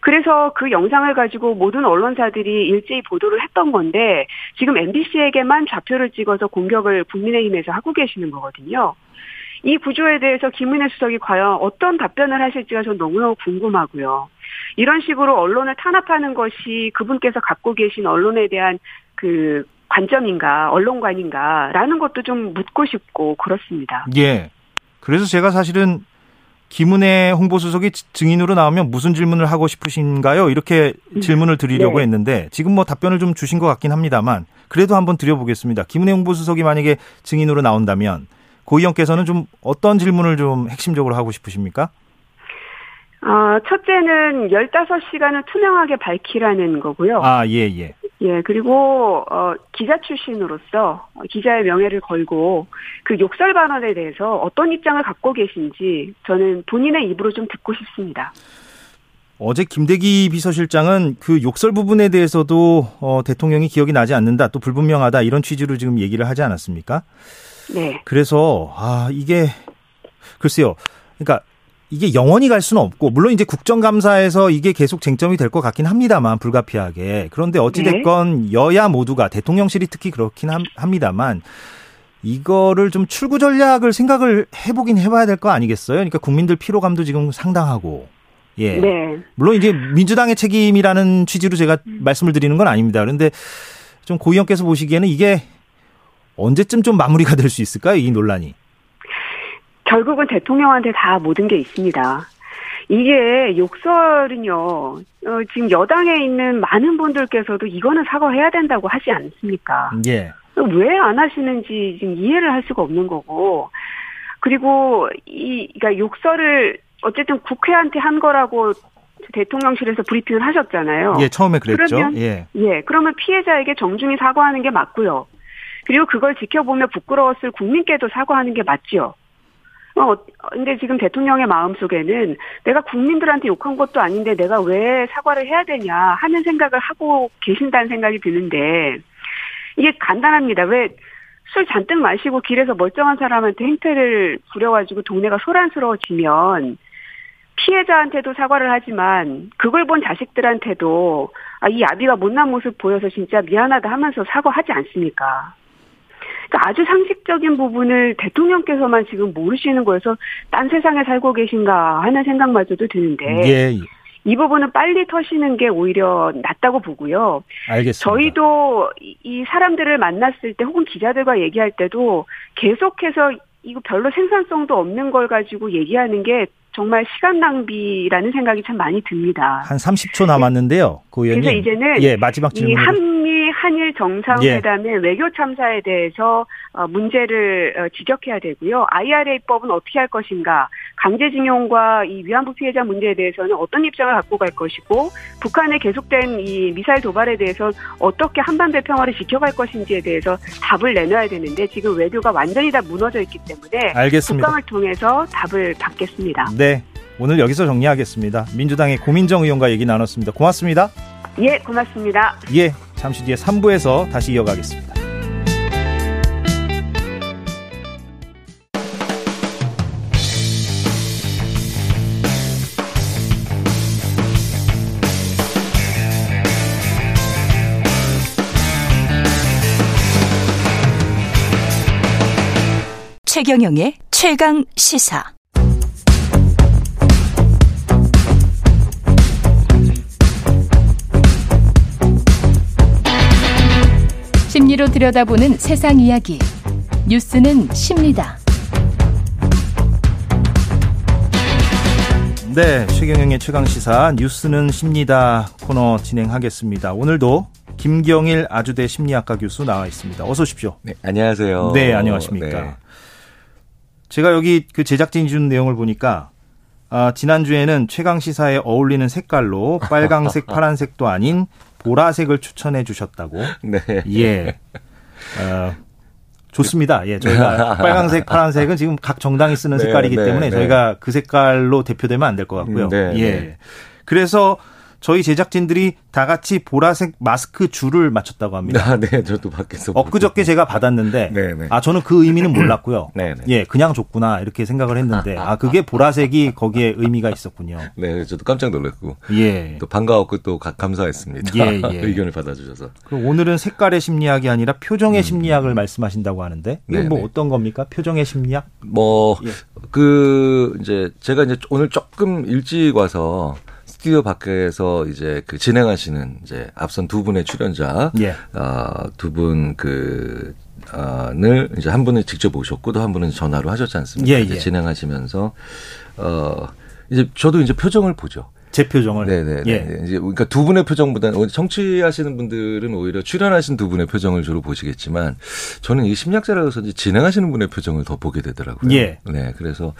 Speaker 9: 그래서 그 영상을 가지고 모든 언론사들이 일제히 보도를 했던 건데 지금 MBC에게만 좌표를 찍어서 공격을 국민의힘에서 하고 계시는 거거든요. 이 구조에 대해서 김은혜 수석이 과연 어떤 답변을 하실지가 전 너무너무 궁금하고요. 이런 식으로 언론을 탄압하는 것이 그분께서 갖고 계신 언론에 대한 그 관점인가, 언론관인가라는 것도 좀 묻고 싶고 그렇습니다.
Speaker 2: 예. 그래서 제가 사실은 김은혜 홍보수석이 증인으로 나오면 무슨 질문을 하고 싶으신가요? 이렇게 질문을 드리려고
Speaker 9: 네.
Speaker 2: 했는데 지금 뭐 답변을 좀 주신 것 같긴 합니다만 그래도 한번 드려보겠습니다. 김은혜 홍보수석이 만약에 증인으로 나온다면 고 의원께서는 좀 어떤 질문을 좀 핵심적으로 하고 싶으십니까?
Speaker 9: 아, 첫째는 15시간을 투명하게 밝히라는 거고요.
Speaker 2: 아, 예, 예.
Speaker 9: 예, 그리고, 어, 기자 출신으로서 기자의 명예를 걸고 그 욕설 발언에 대해서 어떤 입장을 갖고 계신지 저는 본인의 입으로 좀 듣고 싶습니다.
Speaker 2: 어제 김대기 비서실장은 그 욕설 부분에 대해서도 어, 대통령이 기억이 나지 않는다, 또 불분명하다 이런 취지로 지금 얘기를 하지 않았습니까?
Speaker 9: 네.
Speaker 2: 그래서 아 이게 글쎄요, 그러니까 이게 영원히 갈 수는 없고 물론 이제 국정감사에서 이게 계속 쟁점이 될 것 같긴 합니다만 불가피하게 그런데 어찌 됐건 네. 여야 모두가 대통령실이 특히 그렇긴 합니다만 이거를 좀 출구 전략을 생각을 해보긴 해봐야 될 거 아니겠어요? 그러니까 국민들 피로감도 지금 상당하고 예. 네. 물론 이제 민주당의 책임이라는 취지로 제가 음. 말씀을 드리는 건 아닙니다. 그런데 좀고 의원께서 보시기에는 이게 언제쯤 좀 마무리가 될 수 있을까요? 이 논란이.
Speaker 9: 결국은 대통령한테 다 모든 게 있습니다. 이게 욕설은요, 어, 지금 여당에 있는 많은 분들께서도 이거는 사과해야 된다고 하지 않습니까?
Speaker 2: 예.
Speaker 9: 왜 안 하시는지 지금 이해를 할 수가 없는 거고, 그리고 이, 그러니까 욕설을 어쨌든 국회한테 한 거라고 대통령실에서 브리핑을 하셨잖아요.
Speaker 2: 예, 처음에 그랬죠.
Speaker 9: 그러면,
Speaker 2: 예.
Speaker 9: 예, 그러면 피해자에게 정중히 사과하는 게 맞고요. 그리고 그걸 지켜보며 부끄러웠을 국민께도 사과하는 게 맞지요. 어, 근데 지금 대통령의 마음 속에는 내가 국민들한테 욕한 것도 아닌데 내가 왜 사과를 해야 되냐 하는 생각을 하고 계신다는 생각이 드는데 이게 간단합니다. 왜 술 잔뜩 마시고 길에서 멀쩡한 사람한테 행패를 부려가지고 동네가 소란스러워지면 피해자한테도 사과를 하지만 그걸 본 자식들한테도 아, 이 아비가 못난 모습 보여서 진짜 미안하다 하면서 사과하지 않습니까? 그러니까 아주 상식적인 부분을 대통령께서만 지금 모르시는 거여서 딴 세상에 살고 계신가 하는 생각마저도 드는데 예. 이 부분은 빨리 터시는 게 오히려 낫다고 보고요.
Speaker 2: 알겠습니다.
Speaker 9: 저희도 이 사람들을 만났을 때 혹은 기자들과 얘기할 때도 계속해서 이거 별로 생산성도 없는 걸 가지고 얘기하는 게 정말 시간 낭비라는 생각이 참 많이 듭니다.
Speaker 2: 한 30초 남았는데요, 고 의원님.
Speaker 9: 그래서 이제는
Speaker 2: 예, 마지막 질문.
Speaker 9: 이 한미 한일 정상회담의 예. 외교 참사에 대해서 어, 문제를 어, 지적해야 되고요. IRA법은 어떻게 할 것인가, 강제징용과 이 위안부 피해자 문제에 대해서는 어떤 입장을 갖고 갈 것이고, 북한의 계속된 이 미사일 도발에 대해서 어떻게 한반도 평화를 지켜갈 것인지에 대해서 답을 내놔야 되는데 지금 외교가 완전히 다 무너져 있기 때문에
Speaker 2: 알겠습니다.
Speaker 9: 국감을 통해서 답을 받겠습니다.
Speaker 2: 네. 오늘 여기서 정리하겠습니다. 민주당의 고민정 의원과 얘기 나눴습니다. 고맙습니다.
Speaker 9: 예, 고맙습니다.
Speaker 2: 예, 잠시 뒤에 3부에서 다시 이어가겠습니다.
Speaker 3: 최경영의 최강 시사. 심리로 들여다보는 세상 이야기. 뉴스는 십니다.
Speaker 2: 네, 최경영의 최강 시사 뉴스는 십니다 코너 진행하겠습니다. 오늘도 김경일 아주대 심리학과 교수 나와 있습니다. 어서 오십시오.
Speaker 10: 네, 안녕하세요.
Speaker 2: 네, 안녕하십니까. 네. 제가 여기 그 제작진이 준 내용을 보니까 아, 지난주에는 최강 시사에 어울리는 색깔로 빨강색, 파란색도 아닌 보라색을 추천해 주셨다고.
Speaker 10: 네.
Speaker 2: 예. 어, 좋습니다. 예, 저희가 빨강색, 파란색은 지금 각 정당이 쓰는 네, 색깔이기 네, 때문에 네. 저희가 그 색깔로 대표되면 안 될 것 같고요. 네, 예. 네. 그래서 저희 제작진들이 다 같이 보라색 마스크 줄을 맞췄다고 합니다.
Speaker 10: 아, 네, 저도 밖에서
Speaker 2: 엊그저께 제가 받았는데 네, 네. 아 저는 그 의미는 몰랐고요.
Speaker 10: 네, 네.
Speaker 2: 예, 그냥 줬구나 이렇게 생각을 했는데 아 그게 보라색이 거기에 의미가 있었군요.
Speaker 10: 네, 저도 깜짝 놀랐고 예, 또 반가웠고 또 감사했습니다. 예, 예. 의견을 받아주셔서.
Speaker 2: 그럼 오늘은 색깔의 심리학이 아니라 표정의 음. 심리학을 말씀하신다고 하는데 이건 뭐 어떤 겁니까? 표정의 심리학?
Speaker 10: 뭐그 예. 이제 제가 이제 오늘 조금 일찍 와서 스튜디오 밖에서 이제 그 진행하시는 이제 앞선 두 분의 출연자, 예. 어, 두분 그, 어, 늘 이제 한 분은 직접 오셨고 또 한 분은 전화로 하셨지 않습니까? 예, 예. 진행하시면서, 어, 이제 저도 이제 표정을 보죠.
Speaker 2: 제 표정을.
Speaker 10: 네네. 예. 이제 그러니까 두 분의 표정보다는 청취하시는 분들은 오히려 출연하신 두 분의 표정을 주로 보시겠지만 저는 이 심리학자라서 이제 진행하시는 분의 표정을 더 보게 되더라고요.
Speaker 2: 예.
Speaker 10: 네. 그래서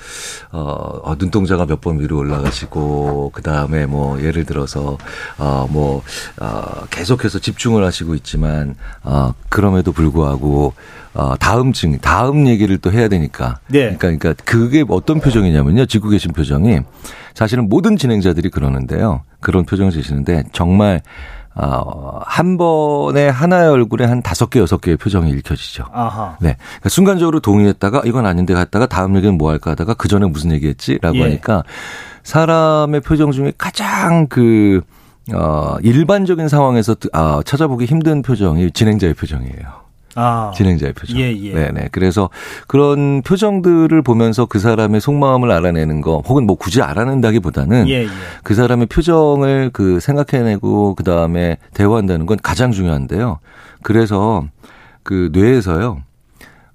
Speaker 10: 어, 어 눈동자가 몇 번 위로 올라가시고 그 다음에 뭐 예를 들어서 어뭐 어, 계속해서 집중을 하시고 있지만 어 그럼에도 불구하고 어, 다음 증, 다음 얘기를 또 해야 되니까. 네. 그러니까, 그러니까 그게 어떤 표정이냐면요. 짓고 계신 표정이 사실은 모든 진행자들이 그러는데요. 그런 표정을 지시는데 정말 어, 한 번에 하나의 얼굴에 한 다섯 개, 여섯 개의 표정이 읽혀지죠. 아하. 네. 그러니까 순간적으로 동의했다가 이건 아닌데 갔다가 다음 얘기는 뭐 할까 하다가 그 전에 무슨 얘기 했지? 라고 예. 하니까 사람의 표정 중에 가장 그, 어, 일반적인 상황에서 아, 찾아보기 힘든 표정이 진행자의 표정이에요. 아. 진행자의 표정. 예, 예. 네네. 그래서 그런 표정들을 보면서 그 사람의 속마음을 알아내는 거, 혹은 뭐 굳이 알아낸다기보다는 예, 예. 그 사람의 표정을 그 생각해내고 그 다음에 대화한다는 건 가장 중요한데요. 그래서 그 뇌에서요.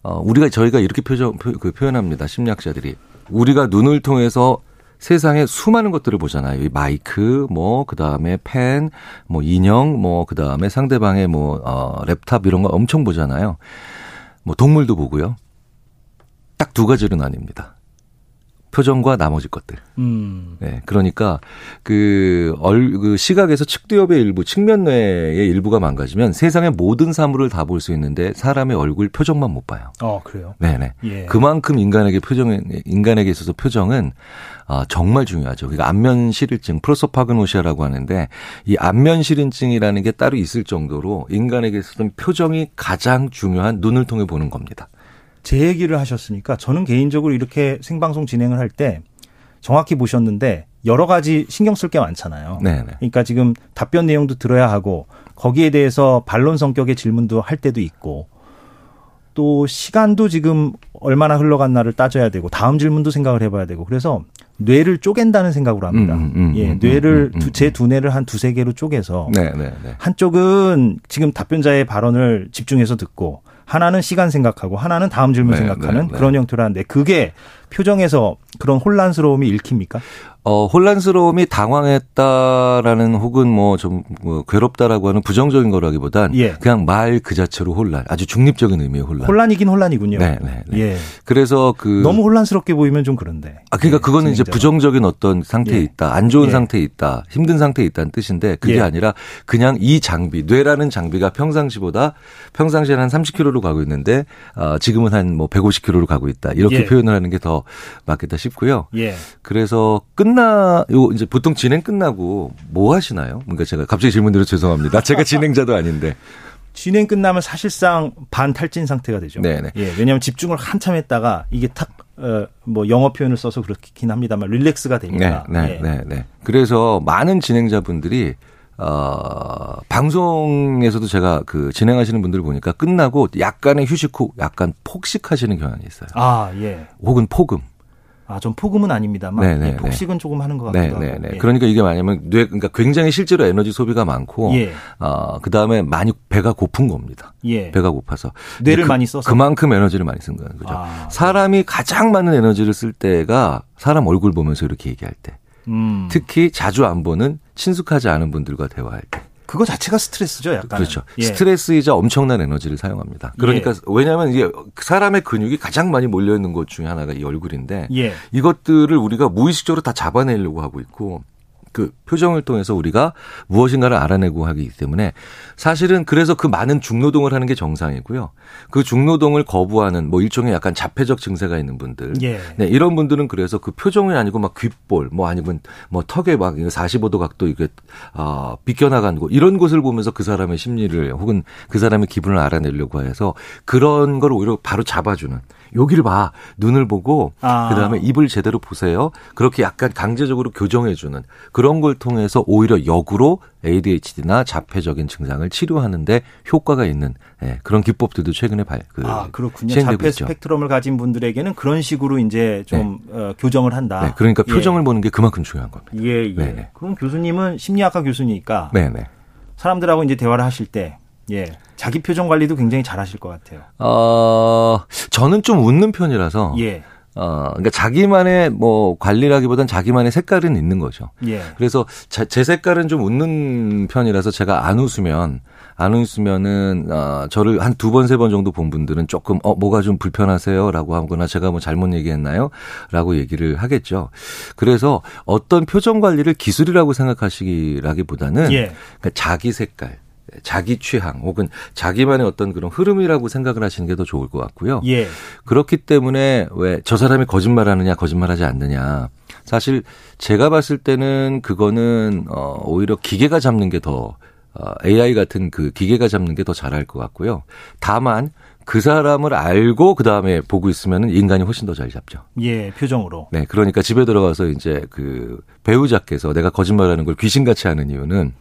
Speaker 10: 어, 우리가 저희가 이렇게 표정 그 표현합니다. 심리학자들이 우리가 눈을 통해서 세상에 수많은 것들을 보잖아요. 이 마이크, 뭐, 그 다음에 펜, 뭐, 인형, 뭐, 그 다음에 상대방의 뭐, 어, 랩탑 이런 거 엄청 보잖아요. 뭐, 동물도 보고요. 딱 두 가지로 나뉩니다. 표정과 나머지 것들. 음. 네, 그러니까 그, 얼, 그 시각에서 측두엽의 일부, 측면뇌의 일부가 망가지면 세상의 모든 사물을 다 볼 수 있는데 사람의 얼굴 표정만 못 봐요.
Speaker 2: 어, 그래요?
Speaker 10: 네네. 예. 그만큼 인간에게 표정, 인간에게 있어서 표정은 아, 정말 중요하죠. 그러니까 안면 실인증, 프로소파그노시아라고 하는데 이 안면 실인증이라는 게 따로 있을 정도로 인간에게 있어서는 표정이 가장 중요한 눈을 통해 보는 겁니다.
Speaker 2: 제 얘기를 하셨으니까 저는 개인적으로 이렇게 생방송 진행을 할 때 정확히 보셨는데 여러 가지 신경 쓸 게 많잖아요. 네네. 그러니까 지금 답변 내용도 들어야 하고 거기에 대해서 반론 성격의 질문도 할 때도 있고 또 시간도 지금 얼마나 흘러갔나를 따져야 되고 다음 질문도 생각을 해봐야 되고 그래서 뇌를 쪼갠다는 생각으로 합니다. 음, 음, 음 예, 음, 뇌를 음, 음, 제 두뇌를 한 두세 개로 쪼개서 네, 네, 네. 한쪽은 지금 답변자의 발언을 집중해서 듣고 하나는 시간 생각하고 하나는 다음 질문 네, 생각하는 네, 네. 그런 형태로 하는데 그게 표정에서 그런 혼란스러움이 읽힙니까?
Speaker 10: 어, 혼란스러움이 당황했다라는 혹은 뭐좀 뭐 괴롭다라고 하는 부정적인 거라기보단 예. 그냥 말 그 자체로 혼란, 아주 중립적인 의미의 혼란.
Speaker 2: 혼란이긴 혼란이군요.
Speaker 10: 네, 네, 네. 예. 그래서 그
Speaker 2: 너무 혼란스럽게 보이면 좀 그런데.
Speaker 10: 아, 그러니까 예, 그거는. 이제 부정적인 어떤 상태에 예. 있다, 안 좋은 예. 상태에 있다, 힘든 상태에 있다는 뜻인데 그게 예. 아니라 그냥 이 장비, 뇌라는 장비가 평상시보다 평상시에는 한 30km로 가고 있는데 어, 지금은 한 뭐 150km로 가고 있다. 이렇게 예. 표현을 하는 게 더 맞겠다 싶고요. 예. 그래서 끝나 요 이제 보통 진행 끝나고 뭐 하시나요? 그러니까 제가 갑자기 질문드려 죄송합니다. 제가 진행자도 아닌데.
Speaker 2: 진행 끝나면 사실상 반탈진 상태가 되죠. 네네. 예, 왜냐하면 집중을 한참 했다가 이게 탁, 어, 뭐 영어 표현을 써서 그렇긴 합니다만 릴렉스가 되니까.
Speaker 10: 네, 네, 예. 네, 네. 그래서 많은 진행자분들이 어, 방송에서도 제가 그 진행하시는 분들 보니까 끝나고 약간의 휴식 후 약간 폭식하시는 경향이 있어요.
Speaker 2: 아, 예.
Speaker 10: 혹은 폭음.
Speaker 2: 아, 전 폭음은 아닙니다만 네네, 예, 폭식은 조금 하는 것 같기도 네네, 하고.
Speaker 10: 예. 그러니까 이게 뭐냐면 뇌 그러니까 굉장히 실제로 에너지 소비가 많고 예. 어, 그다음에 많이 배가 고픈 겁니다. 예. 배가 고파서
Speaker 2: 뇌를 그, 많이 써서
Speaker 10: 그만큼 에너지를 많이 쓴 거예요. 그죠? 아, 사람이 가장 많은 에너지를 쓸 때가 사람 얼굴 보면서 이렇게 얘기할 때. 음. 특히 자주 안 보는 친숙하지 않은 분들과 대화할 때.
Speaker 2: 그거 자체가 스트레스죠, 약간.
Speaker 10: 그렇죠. 예. 스트레스이자 엄청난 에너지를 사용합니다. 그러니까 예. 왜냐하면 이게 사람의 근육이 가장 많이 몰려 있는 것 중에 하나가 이 얼굴인데 예. 이것들을 우리가 무의식적으로 다 잡아내려고 하고 있고 그 표정을 통해서 우리가 무엇인가를 알아내고 하기 때문에 사실은 그래서 그 많은 중노동을 하는 게 정상이고요. 그 중노동을 거부하는 뭐 일종의 약간 자폐적 증세가 있는 분들. 예. 네, 이런 분들은 그래서 그 표정이 아니고 막 귓볼 뭐 아니면 뭐 턱에 막 45도 각도 이게 아 비껴나가는 거 이런 것을 보면서 그 사람의 심리를 혹은 그 사람의 기분을 알아내려고 해서 그런 걸 오히려 바로 잡아주는 여기를 봐. 눈을 보고 아. 그다음에 입을 제대로 보세요. 그렇게 약간 강제적으로 교정해 주는 그런 걸 통해서 오히려 역으로 ADHD나 자폐적인 증상을 치료하는데 효과가 있는 예, 그런 기법들도 최근에 발, 그
Speaker 2: 아, 그렇군요. 자폐. 스펙트럼을 가진 분들에게는 그런 식으로 이제 좀 네. 어, 교정을 한다. 네,
Speaker 10: 그러니까 예. 표정을 보는 게 그만큼 중요한 겁니다.
Speaker 2: 예, 예. 네네. 그럼 교수님은 심리학과 교수니까 네네. 사람들하고 이제 대화를 하실 때 예. 자기 표정 관리도 굉장히 잘 하실 것 같아요.
Speaker 10: 어, 저는 좀 웃는 편이라서. 예. 어, 그러니까 자기만의 뭐 관리라기보단 자기만의 색깔은 있는 거죠. 예. 그래서 제, 제 색깔은 좀 웃는 편이라서 제가 안 웃으면 안 웃으면은 어, 저를 한 두 번 세번 정도 본 분들은 조금 어 뭐가 좀 불편하세요라고 하거나 제가 뭐 잘못 얘기했나요?라고 얘기를 하겠죠. 그래서 어떤 표정 관리를 기술이라고 생각하시기라기보다는 예. 그러니까 자기 색깔 자기 취향 혹은 자기만의 어떤 그런 흐름이라고 생각을 하시는 게 더 좋을 것 같고요. 예. 그렇기 때문에 왜 저 사람이 거짓말하느냐 거짓말하지 않느냐 사실 제가 봤을 때는 그거는 어 오히려 기계가 잡는 게더 어, AI 같은 그 기계가 잡는 게 더 잘할 것 같고요. 다만 그 사람을 알고 그 다음에 보고 있으면 인간이 훨씬 더 잘 잡죠.
Speaker 2: 예, 표정으로.
Speaker 10: 네, 그러니까 집에 들어가서 이제 그 배우자께서 내가 거짓말하는 걸 귀신같이 하는 이유는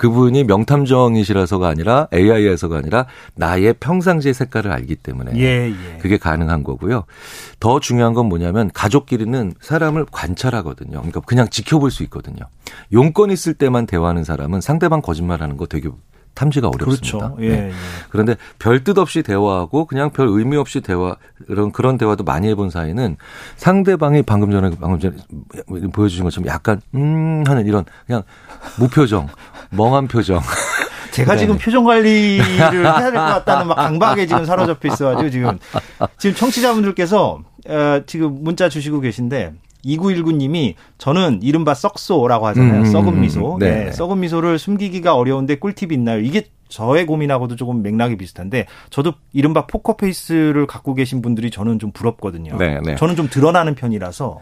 Speaker 10: 그분이 명탐정이시라서가 아니라 AI에서가 아니라 나의 평상시의 색깔을 알기 때문에 예, 예. 그게 가능한 거고요. 더 중요한 건 뭐냐면 가족끼리는 사람을 관찰하거든요. 그러니까 그냥 지켜볼 수 있거든요. 용건 있을 때만 대화하는 사람은 상대방 거짓말하는 거 되게 탐지가 어렵습니다.
Speaker 2: 그렇죠. 예, 네. 예.
Speaker 10: 그런데 별 뜻 없이 대화하고 그냥 별 의미 없이 대화 그런 그런 대화도 많이 해본 사이는 상대방이 방금 전에 방금 전에 보여주신 것처럼 약간 음 하는 이런 그냥 무표정, 멍한 표정.
Speaker 2: 제가 네. 지금 표정 관리를 해야 될 것 같다는 막 강박에 지금 사로잡혀 있어가지고 지금 지금 청취자분들께서 어, 지금 문자 주시고 계신데 2919님이 저는 이른바 썩소라고 하잖아요. 음, 썩은 미소. 네. 네. 썩은 미소를 숨기기가 어려운데 꿀팁이 있나요? 이게 저의 고민하고도 조금 맥락이 비슷한데 저도 이른바 포커페이스를 갖고 계신 분들이 저는 좀 부럽거든요. 네, 네. 저는 좀 드러나는 편이라서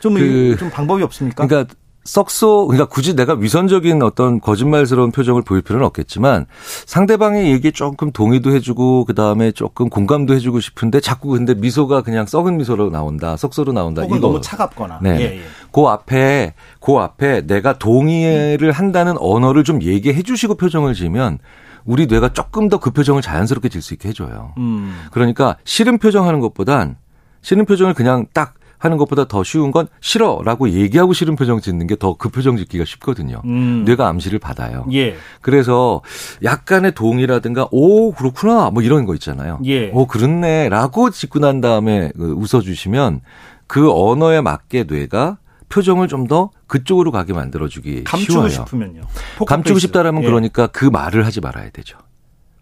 Speaker 2: 좀, 그, 좀 방법이 없습니까?
Speaker 10: 그러니까 썩소 그러니까 굳이 내가 위선적인 어떤 거짓말스러운 표정을 보일 필요는 없겠지만 상대방의 얘기에 조금 동의도 해주고 그 다음에 조금 공감도 해주고 싶은데 자꾸 근데 미소가 그냥 썩은 미소로 나온다 썩소로 나온다
Speaker 2: 이거 너무 차갑거나 네. 예, 예.
Speaker 10: 그 앞에 그 앞에 내가 동의를 한다는 언어를 좀 얘기해 주시고 표정을 지으면 우리 뇌가 조금 더 그 표정을 자연스럽게 질 수 있게 해줘요. 음. 그러니까 싫은 표정하는 것보단 싫은 표정을 그냥 딱 하는 것보다 더 쉬운 건 싫어라고 얘기하고 싫은 표정 짓는 게 더 그 표정 짓기가 쉽거든요. 음. 뇌가 암시를 받아요. 예. 그래서 약간의 동의라든가 오 그렇구나 뭐 이런 거 있잖아요. 예. 오 그렇네라고 짓고 난 다음에 그 웃어주시면 그 언어에 맞게 뇌가 표정을 좀 더 그쪽으로 가게 만들어주기
Speaker 2: 감추고
Speaker 10: 쉬워요.
Speaker 2: 싶으면요.
Speaker 10: 감추고 싶다라면 예. 그러니까 그 말을 하지 말아야 되죠.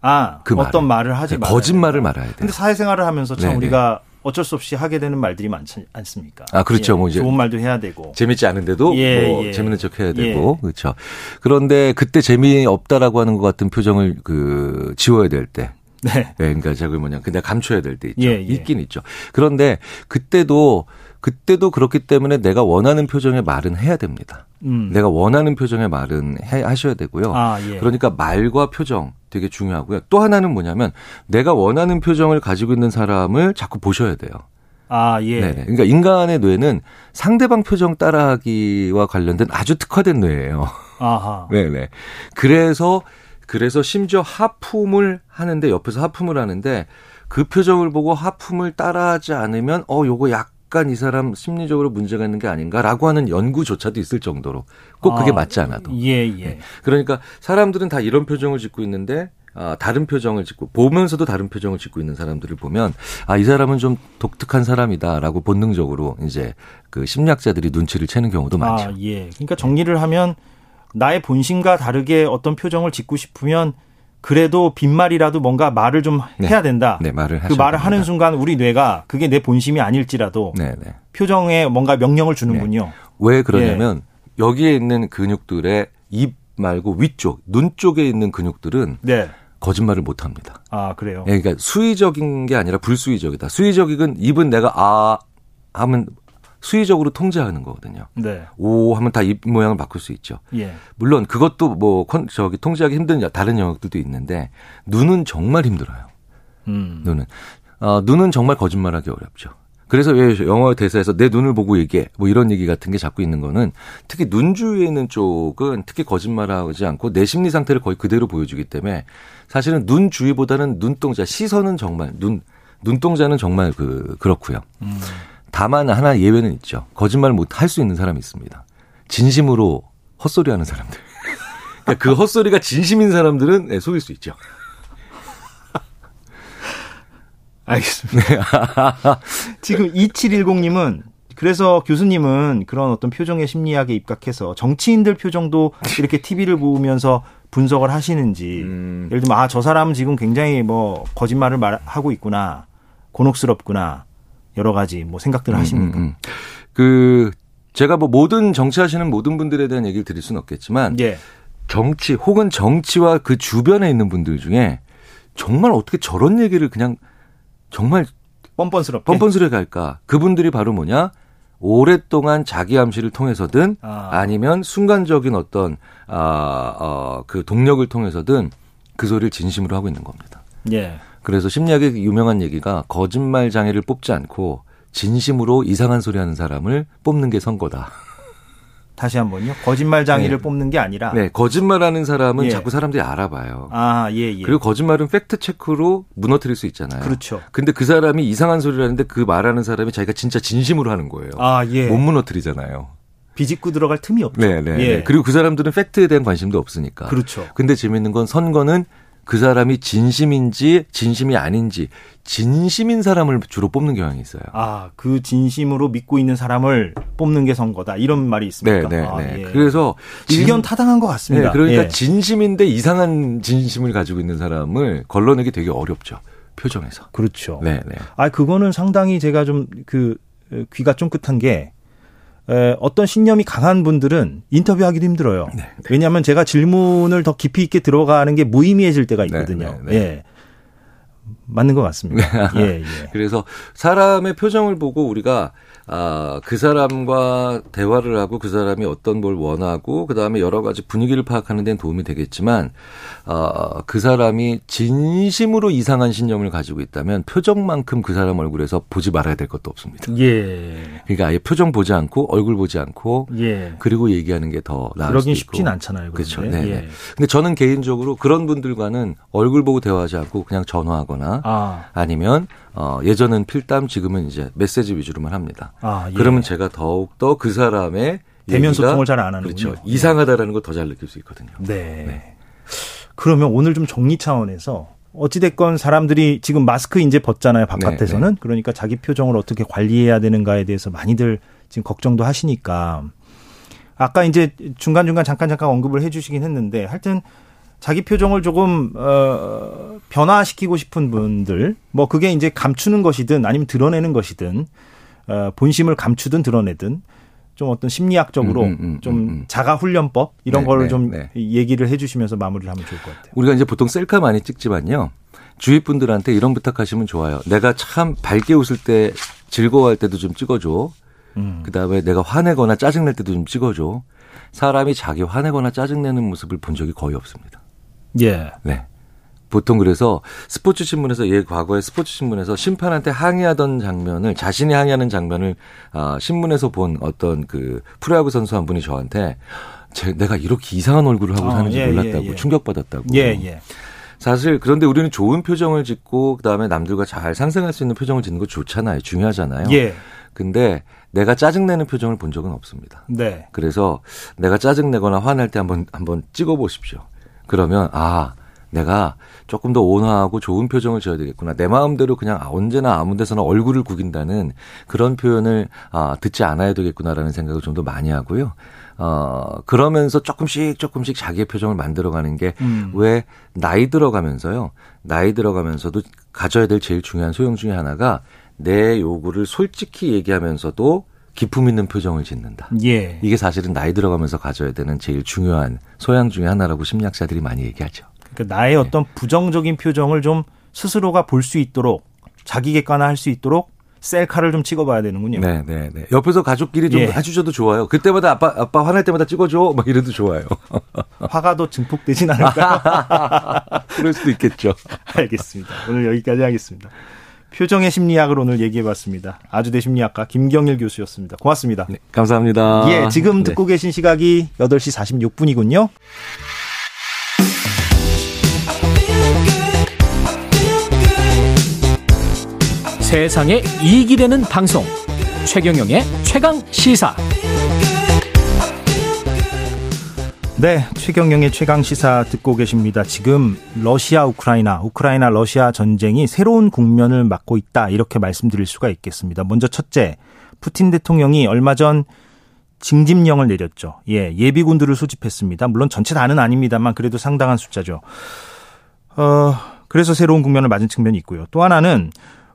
Speaker 2: 아, 그 어떤 말을, 말을 하지 네,
Speaker 10: 말아야 거짓말을 말아야 돼요.
Speaker 2: 근데 사회생활을 하면서 참 네네. 우리가 어쩔 수 없이 하게 되는 말들이 많지 않습니까?
Speaker 10: 아 그렇죠.
Speaker 2: 예, 뭐 이제 좋은 말도 해야 되고
Speaker 10: 재밌지 않은데도 예, 뭐 예. 재밌는 척 해야 되고 예. 그렇죠. 그런데 그때 재미 없다라고 하는 것 같은 표정을 그 지워야 될 때. 네. 네. 그러니까 저기 뭐냐 근데 감춰야 될 때 있죠. 예, 예. 있긴 있죠. 그런데 그때도 그때도 그렇기 때문에 내가 원하는 표정의 말은 해야 됩니다. 음. 내가 원하는 표정의 말은 해, 하셔야 되고요. 아, 예. 그러니까 말과 표정 되게 중요하고요. 또 하나는 뭐냐면 내가 원하는 표정을 가지고 있는 사람을 자꾸 보셔야 돼요.
Speaker 2: 아, 예.
Speaker 10: 네 그러니까 인간의 뇌는 상대방 표정 따라하기와 관련된 아주 특화된 뇌예요. 아하. 네네. 그래서 그래서 심지어 하품을 하는데 옆에서 하품을 하는데 그 표정을 보고 하품을 따라하지 않으면 어 요거 약 약간 이 사람 심리적으로 문제가 있는 게 아닌가라고 하는 연구조차도 있을 정도로 꼭 그게 아, 맞지 않아도.
Speaker 2: 예, 예.
Speaker 10: 네. 그러니까 사람들은 다 이런 표정을 짓고 있는데 아, 다른 표정을 짓고 보면서도 다른 표정을 짓고 있는 사람들을 보면 아, 이 사람은 좀 독특한 사람이다라고 본능적으로 이제 그 심리학자들이 눈치를 채는 경우도 많죠.
Speaker 2: 아, 예. 그러니까 정리를 하면 나의 본심과 다르게 어떤 표정을 짓고 싶으면 그래도 빈말이라도 뭔가 말을 좀 네. 해야 된다.
Speaker 10: 네, 말을
Speaker 2: 그 말을 됩니다. 하는 순간 우리 뇌가 그게 내 본심이 아닐지라도 네, 네. 표정에 뭔가 명령을 주는군요. 네.
Speaker 10: 왜 그러냐면 예. 여기에 있는 근육들의 입 말고 위쪽, 눈 쪽에 있는 근육들은 네. 거짓말을 못 합니다.
Speaker 2: 아, 그래요?
Speaker 10: 네, 그러니까 수의적인 게 아니라 불수의적이다. 수의적인 입은 내가 아 하면 수의적으로 통제하는 거거든요. 네. 오 하면 다 입 모양을 바꿀 수 있죠. 예. 물론 그것도 뭐 저기 통제하기 힘든 다른 영역들도 있는데 눈은 정말 힘들어요. 음. 눈은 어, 눈은 정말 거짓말하기 어렵죠. 그래서 왜 영어 대사에서 내 눈을 보고 얘기해 뭐 이런 얘기 같은 게 자꾸 있는 거는 특히 눈 주위에 있는 쪽은 특히 거짓말하지 않고 내 심리 상태를 거의 그대로 보여주기 때문에 사실은 눈 주위보다는 눈동자 시선은 정말 눈 눈동자는 정말 그 그렇고요. 음. 다만 하나 예외는 있죠. 거짓말 못 할 수 있는 사람이 있습니다. 진심으로 헛소리 하는 사람들. 그러니까 그 헛소리가 진심인 사람들은 네, 속일 수 있죠.
Speaker 2: 알겠습니다. 지금 2710님은 그래서 교수님은 그런 어떤 표정의 심리학에 입각해서 정치인들 표정도 이렇게 TV를 보면서 분석을 하시는지 음. 예를 들면 아 저 사람은 지금 굉장히 뭐 거짓말을 말 하고 있구나 곤혹스럽구나 여러 가지 뭐 생각들을 음, 하십니까? 음, 음.
Speaker 10: 그 제가 뭐 모든 정치하시는 모든 분들에 대한 얘기를 드릴 수는 없겠지만 예. 정치 혹은 정치와 그 주변에 있는 분들 중에 정말 어떻게 저런 얘기를 그냥 정말
Speaker 2: 뻔뻔스럽게
Speaker 10: 뻔뻔스럽게 할까? 그분들이 바로 뭐냐? 오랫동안 자기 암시를 통해서든 아. 니면 순간적인 어떤 아, 어, 그 동력을 통해서든 그 소리를 진심으로 하고 있는 겁니다. 예. 그래서 심리학의 유명한 얘기가 거짓말 장애를 뽑지 않고 진심으로 이상한 소리 하는 사람을 뽑는 게 선거다.
Speaker 2: 다시 한 번요. 거짓말 장애를 네. 뽑는 게 아니라.
Speaker 10: 네, 거짓말하는 사람은 예. 자꾸 사람들이 알아봐요.
Speaker 2: 아, 예, 예.
Speaker 10: 그리고 거짓말은 팩트 체크로 무너뜨릴 수 있잖아요.
Speaker 2: 그렇죠.
Speaker 10: 근데 그 사람이 이상한 소리를 하는데 그 말하는 사람이 자기가 진짜 진심으로 하는 거예요. 아, 예. 못 무너뜨리잖아요.
Speaker 2: 비집고 들어갈 틈이 없죠.
Speaker 10: 네, 네. 예. 네. 그리고 그 사람들은 팩트에 대한 관심도 없으니까.
Speaker 2: 그렇죠.
Speaker 10: 근데 재밌는 건 선거는 그 사람이 진심인지 진심이 아닌지 진심인 사람을 주로 뽑는 경향이 있어요.
Speaker 2: 아, 그 진심으로 믿고 있는 사람을 뽑는 게 선거다. 이런 말이 있습니까?
Speaker 10: 네, 네,
Speaker 2: 아,
Speaker 10: 네. 예. 그래서
Speaker 2: 일견 타당한 것 같습니다.
Speaker 10: 네, 그러니까 예. 진심인데 이상한 진심을 가지고 있는 사람을 걸러내기 되게 어렵죠. 표정에서.
Speaker 2: 그렇죠.
Speaker 10: 네, 네.
Speaker 2: 아, 그거는 상당히 제가 좀 그 귀가 쫑긋한 게 에, 어떤 신념이 강한 분들은 인터뷰하기도 힘들어요. 네, 네. 왜냐하면 제가 질문을 더 깊이 있게 들어가는 게 무의미해질 때가 네, 있거든요. 네, 네, 예. 맞는 것 같습니다. 네. 예, 예.
Speaker 10: 그래서 사람의 표정을 보고 우리가 아, 그 사람과 대화를 하고 그 사람이 어떤 뭘 원하고 그 다음에 여러 가지 분위기를 파악하는 데는 도움이 되겠지만 어, 그 사람이 진심으로 이상한 신념을 가지고 있다면 표정만큼 그 사람 얼굴에서 보지 말아야 될 것도 없습니다.
Speaker 2: 예.
Speaker 10: 그러니까 아예 표정 보지 않고 얼굴 보지 않고 예. 그리고 얘기하는 게 더 나을
Speaker 2: 그러긴 쉽진 않잖아요.
Speaker 10: 그렇죠. 네. 예. 근데 저는 개인적으로 그런 분들과는 얼굴 보고 대화하지 않고 그냥 전화하거나 아. 아니면 어, 예전은 필담, 지금은 이제 메시지 위주로만 합니다. 아, 예. 그러면 제가 더욱 더 그 사람의
Speaker 2: 대면 소통을 잘 안 하는
Speaker 10: 그렇죠. 이상하다라는 걸 더 잘 느낄 수 있거든요.
Speaker 2: 네. 네. 그러면 오늘 좀 정리 차원에서 어찌됐건 사람들이 지금 마스크 이제 벗잖아요, 바깥에서는. 네, 네. 그러니까 자기 표정을 어떻게 관리해야 되는가에 대해서 많이들 지금 걱정도 하시니까. 아까 이제 중간중간 잠깐 잠깐 언급을 해 주시긴 했는데 하여튼 자기 표정을 조금 어 변화시키고 싶은 분들 뭐 그게 이제 감추는 것이든 아니면 드러내는 것이든 어 본심을 감추든 드러내든 좀 어떤 심리학적으로 음, 음, 음, 좀 음, 음. 자가 훈련법 이런 네, 거를 네, 좀 네. 얘기를 해 주시면서 마무리를 하면 좋을 것 같아요.
Speaker 10: 우리가 이제 보통 셀카 많이 찍지만요. 주위 분들한테 이런 부탁하시면 좋아요. 내가 참 밝게 웃을 때 즐거워할 때도 좀 찍어줘. 음. 그 다음에 내가 화내거나 짜증낼 때도 좀 찍어줘. 사람이 자기 화내거나 짜증내는 모습을 본 적이 거의 없습니다.
Speaker 2: 예.
Speaker 10: 네. 보통 그래서 스포츠 신문에서 예 과거에 스포츠 신문에서 심판한테 항의하던 장면을 자신이 항의하는 장면을 아 신문에서 본 어떤 그 프로야구 선수 한 분이 저한테 제, 내가 이렇게 이상한 얼굴을 하고 아, 사는지 예, 몰랐다고 예, 예. 충격받았다고.
Speaker 2: 예, 예.
Speaker 10: 사실 그런데 우리는 좋은 표정을 짓고 그다음에 남들과 잘 상생할 수 있는 표정을 짓는 거 좋잖아요. 중요하잖아요.
Speaker 2: 예.
Speaker 10: 근데 내가 짜증내는 표정을 본 적은 없습니다.
Speaker 2: 네.
Speaker 10: 그래서 내가 짜증내거나 화낼 때 한번 한번 찍어 보십시오. 그러면 아 내가 조금 더 온화하고 좋은 표정을 지어야 되겠구나. 내 마음대로 그냥 아, 언제나 아무 데서나 얼굴을 구긴다는 그런 표현을 아, 듣지 않아야 되겠구나라는 생각을 좀 더 많이 하고요. 어, 그러면서 조금씩 조금씩 자기의 표정을 만들어가는 게왜 음. 나이 들어가면서요. 나이 들어가면서도 가져야 될 제일 중요한 소용 중에 하나가 내 요구를 솔직히 얘기하면서도 기품 있는 표정을 짓는다.
Speaker 2: 예.
Speaker 10: 이게 사실은 나이 들어가면서 가져야 되는 제일 중요한 소양 중의 하나라고 심리학자들이 많이 얘기하죠.
Speaker 2: 그러니까 나의 네. 어떤 부정적인 표정을 좀 스스로가 볼 수 있도록 자기 객관화할 수 있도록 셀카를 좀 찍어봐야 되는군요.
Speaker 10: 네, 네, 네. 옆에서 가족끼리 좀 예. 해주셔도 좋아요. 그때마다 아빠 아빠 화날 때마다 찍어줘, 막 이래도 좋아요.
Speaker 2: 화가 더 증폭되진 않을까?
Speaker 10: 그럴 수도 있겠죠.
Speaker 2: 알겠습니다. 오늘 여기까지 하겠습니다. 표정의 심리학을 오늘 얘기해봤습니다. 아주대 심리학과 김경일 교수였습니다. 고맙습니다. 네,
Speaker 10: 감사합니다.
Speaker 2: 예, 지금 듣고 네. 계신 시각이 8시 46분이군요.
Speaker 6: 세상에 이익이 되는 방송 최경영의 최강 시사
Speaker 2: 네, 최경영의 최강 시사 듣고 계십니다. 지금 러시아 우크라이나, 우크라이나 러시아 전쟁이 새로운 국면을 맞고 있다 이렇게 말씀드릴 수가 있겠습니다. 먼저 첫째, 푸틴 대통령이 얼마 전 징집령을 내렸죠. 예, 예비군들을 소집했습니다. 물론 전체 다는 아닙니다만 그래도 상당한 숫자죠. 어, 그래서 새로운 국면을 맞은 측면이 있고요. 또 하나는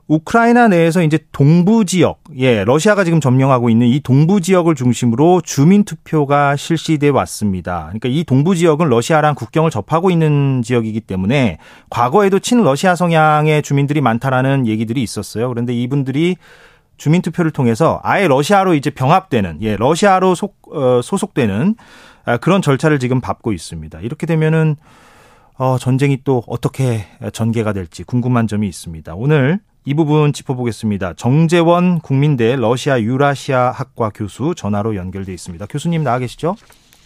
Speaker 2: 우크라이나 내에서 이제 동부 지역, 예, 러시아가 지금 점령하고 있는 이 동부 지역을 중심으로 주민 투표가 실시돼 왔습니다. 그러니까 이 동부 지역은 러시아랑 국경을 접하고 있는 지역이기 때문에 과거에도 친러시아 성향의 주민들이 많다라는 얘기들이 있었어요. 그런데 이분들이 주민 투표를 통해서 아예 러시아로 이제 병합되는, 예, 러시아로 속, 어, 소속되는 아, 그런 절차를 지금 밟고 있습니다. 이렇게 되면은 어, 전쟁이 또 어떻게 전개가 될지 궁금한 점이 있습니다. 오늘 이 부분 짚어보겠습니다. 정재원 국민대 러시아 유라시아 학과 교수 전화로 연결돼 있습니다. 교수님 나와 계시죠?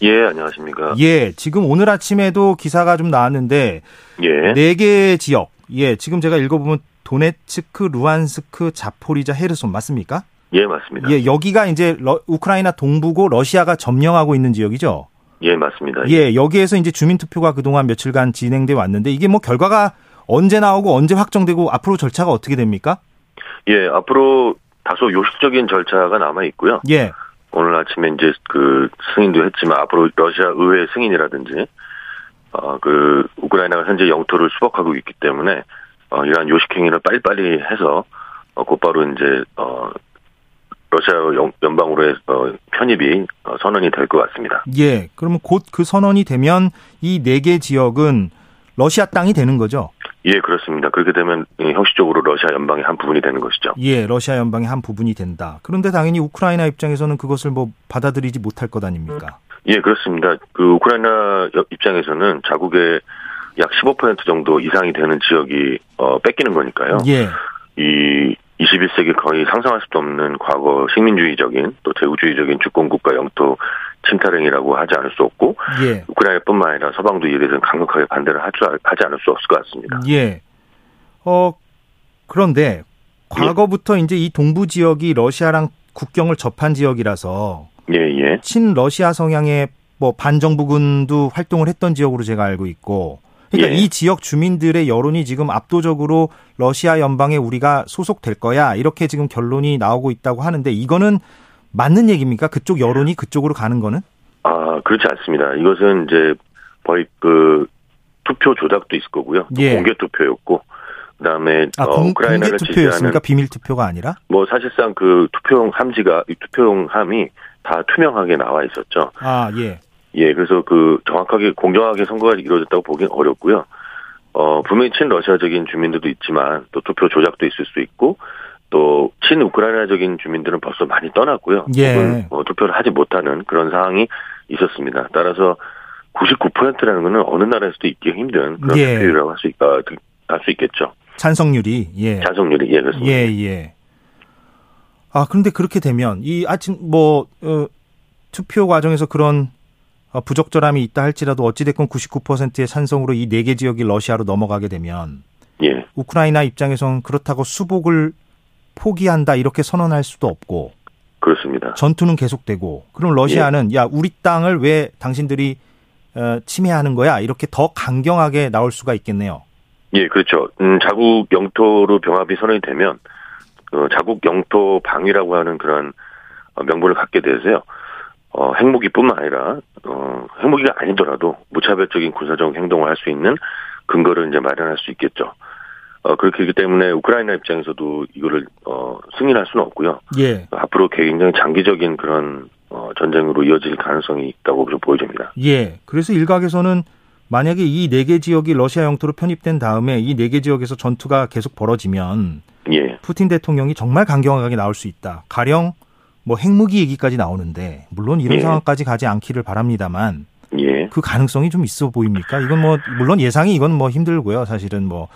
Speaker 11: 예, 안녕하십니까.
Speaker 2: 예, 지금 오늘 아침에도 기사가 좀 나왔는데
Speaker 11: 예.
Speaker 2: 네개 지역. 예, 지금 제가 읽어 보면 도네츠크, 루안스크, 자포리자, 헤르손 맞습니까?
Speaker 11: 예, 맞습니다.
Speaker 2: 예, 여기가 이제 러, 우크라이나 동부고 러시아가 점령하고 있는 지역이죠?
Speaker 11: 예, 맞습니다.
Speaker 2: 예, 여기에서 이제 주민 투표가 그동안 며칠간 진행돼 왔는데 이게 뭐 결과가 언제 나오고 언제 확정되고 앞으로 절차가 어떻게 됩니까?
Speaker 11: 예, 앞으로 다소 요식적인 절차가 남아 있고요.
Speaker 2: 예.
Speaker 11: 오늘 아침에 이제 그 승인도 했지만 앞으로 러시아 의회 승인이라든지 어그 우크라이나가 현재 영토를 수복하고 있기 때문에 어 이러한 요식 행위를 빨리빨리 해서 어 곧바로 이제 어 러시아 연방으로의 어, 편입이 어, 선언이 될 것 같습니다.
Speaker 2: 예. 그러면 곧 그 선언이 되면 이 네 개 지역은 러시아 땅이 되는 거죠?
Speaker 11: 예, 그렇습니다. 그렇게 되면 형식적으로 러시아 연방의 한 부분이 되는 것이죠.
Speaker 2: 예, 러시아 연방의 한 부분이 된다. 그런데 당연히 우크라이나 입장에서는 그것을 뭐 받아들이지 못할 것 아닙니까?
Speaker 11: 예, 그렇습니다. 그 우크라이나 입장에서는 자국의 약 15% 정도 이상이 되는 지역이 어, 뺏기는 거니까요.
Speaker 2: 예.
Speaker 11: 이 21세기 거의 상상할 수도 없는 과거 식민주의적인 또 대우주의적인 주권국가 영토 침탈행위라고 하지 않을 수 없고
Speaker 2: 예.
Speaker 11: 우크라이나뿐만 아니라 서방도 이에 대해서는 강력하게 반대를 하지 않을 수 없을 것 같습니다.
Speaker 2: 예. 어 그런데 과거부터 예. 이제 이 동부 지역이 러시아랑 국경을 접한 지역이라서
Speaker 11: 예, 예.
Speaker 2: 친러시아 성향의 뭐 반정부군도 활동을 했던 지역으로 제가 알고 있고 그러니까 예. 이 지역 주민들의 여론이 지금 압도적으로 러시아 연방에 우리가 소속될 거야 이렇게 지금 결론이 나오고 있다고 하는데 이거는 맞는 얘기입니까? 그쪽 여론이 그쪽으로 가는 거는?
Speaker 11: 아 그렇지 않습니다. 이것은 이제 거의 그 투표 조작도 있을 거고요. 예. 공개 투표였고 그다음에
Speaker 2: 아, 공, 어, 우크라이나를 공개 투표였습니까? 비밀 투표가 아니라?
Speaker 11: 뭐 사실상 그 투표용 함지가 투표용 함이 다 투명하게 나와 있었죠.
Speaker 2: 아 예.
Speaker 11: 예, 그래서 그 정확하게 공정하게 선거가 이루어졌다고 보기는 어렵고요. 어, 분명히 친러시아적인 주민들도 있지만 또 투표 조작도 있을 수 있고 또 친우크라이나적인 주민들은 벌써 많이 떠났고요.
Speaker 2: 예.
Speaker 11: 어, 투표를 하지 못하는 그런 상황이 있었습니다. 따라서 99%라는 것은 어느 나라에서도 있기 힘든 그런
Speaker 2: 예.
Speaker 11: 투표율이라고 할 수, 어, 할수 있겠죠.
Speaker 2: 찬성률이, 예.
Speaker 11: 찬성률이, 예, 그렇습니다.
Speaker 2: 예, 예. 아, 그런데 그렇게 되면 이 아침 뭐, 어, 투표 과정에서 그런 어, 부적절함이 있다 할지라도 어찌됐건 99%의 찬성으로 이 네 개 지역이 러시아로 넘어가게 되면
Speaker 11: 예.
Speaker 2: 우크라이나 입장에선 그렇다고 수복을 포기한다 이렇게 선언할 수도 없고
Speaker 11: 그렇습니다.
Speaker 2: 전투는 계속되고 그럼 러시아는 예. 야 우리 땅을 왜 당신들이 어, 침해하는 거야 이렇게 더 강경하게 나올 수가 있겠네요.
Speaker 11: 예, 그렇죠. 음, 자국 영토로 병합이 선언이 되면 어, 자국 영토 방위라고 하는 그런 어, 명분을 갖게 되세요. 어, 핵무기뿐만 아니라 어, 핵무기가 아니더라도 무차별적인 군사적 행동을 할 수 있는 근거를 이제 마련할 수 있겠죠. 어, 그렇기 때문에 우크라이나 입장에서도 이거를, 어, 승인할 수는 없고요.
Speaker 2: 예.
Speaker 11: 앞으로 굉장히 장기적인 그런, 어, 전쟁으로 이어질 가능성이 있다고 좀 보여집니다.
Speaker 2: 예. 그래서 일각에서는 만약에 이 네 개 지역이 러시아 영토로 편입된 다음에 이 네 개 지역에서 전투가 계속 벌어지면.
Speaker 11: 예.
Speaker 2: 푸틴 대통령이 정말 강경하게 나올 수 있다. 가령 뭐 핵무기 얘기까지 나오는데, 물론 이런
Speaker 11: 예.
Speaker 2: 상황까지 가지 않기를 바랍니다만.
Speaker 11: 예.
Speaker 2: 그 가능성이 좀 있어 보입니까? 이건 뭐, 물론 예상이 이건 뭐 힘들고요. 사실은 뭐.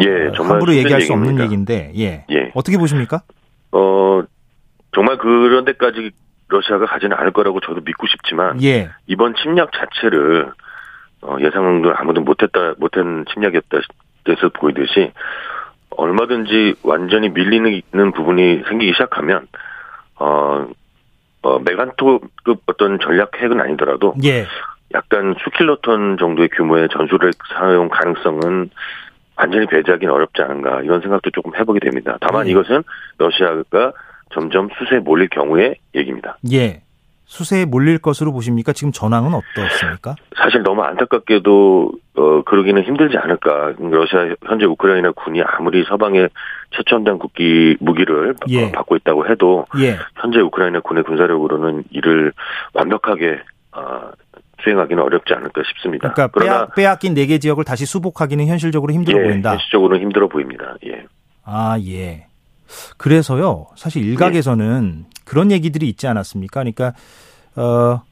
Speaker 11: 예, 정말
Speaker 2: 함부로 얘기할 수
Speaker 11: 얘기입니다.
Speaker 2: 없는 얘기인데, 예.
Speaker 11: 예.
Speaker 2: 어떻게 보십니까?
Speaker 11: 어, 정말 그런 데까지 러시아가 가지는 않을 거라고 저도 믿고 싶지만,
Speaker 2: 예.
Speaker 11: 이번 침략 자체를, 어, 예상도 아무도 못했다, 못한 침략이었다, 해서 보이듯이, 얼마든지 완전히 밀리는 부분이 생기기 시작하면, 어, 어, 메간토급 어떤 전략 핵은 아니더라도,
Speaker 2: 예.
Speaker 11: 약간 수킬로톤 정도의 규모의 전술핵 사용 가능성은 완전히 배제하기는 어렵지 않은가 이런 생각도 조금 해보게 됩니다. 다만 네. 이것은 러시아가 점점 수세에 몰릴 경우의 얘기입니다.
Speaker 2: 예. 수세에 몰릴 것으로 보십니까? 지금 전황은 어떻습니까?
Speaker 11: 사실 너무 안타깝게도 어 그러기는 힘들지 않을까. 러시아 현재 우크라이나 군이 아무리 서방의 최첨단 국기 무기를 예. 받고 있다고 해도 예. 현재 우크라이나 군의 군사력으로는 이를 완벽하게 어, 수행하기는 어렵지 않을까 싶습니다.
Speaker 2: 그러니까 그러나 빼앗, 긴 4개 지역을 다시 수복하기는 현실적으로 힘들어
Speaker 11: 예,
Speaker 2: 보인다.
Speaker 11: 현실적으로는 힘들어 보입니다. 예.
Speaker 2: 아, 예. 그래서요. 사실 일각에서는 예. 그런 얘기들이 있지 않았습니까? 그러니까 어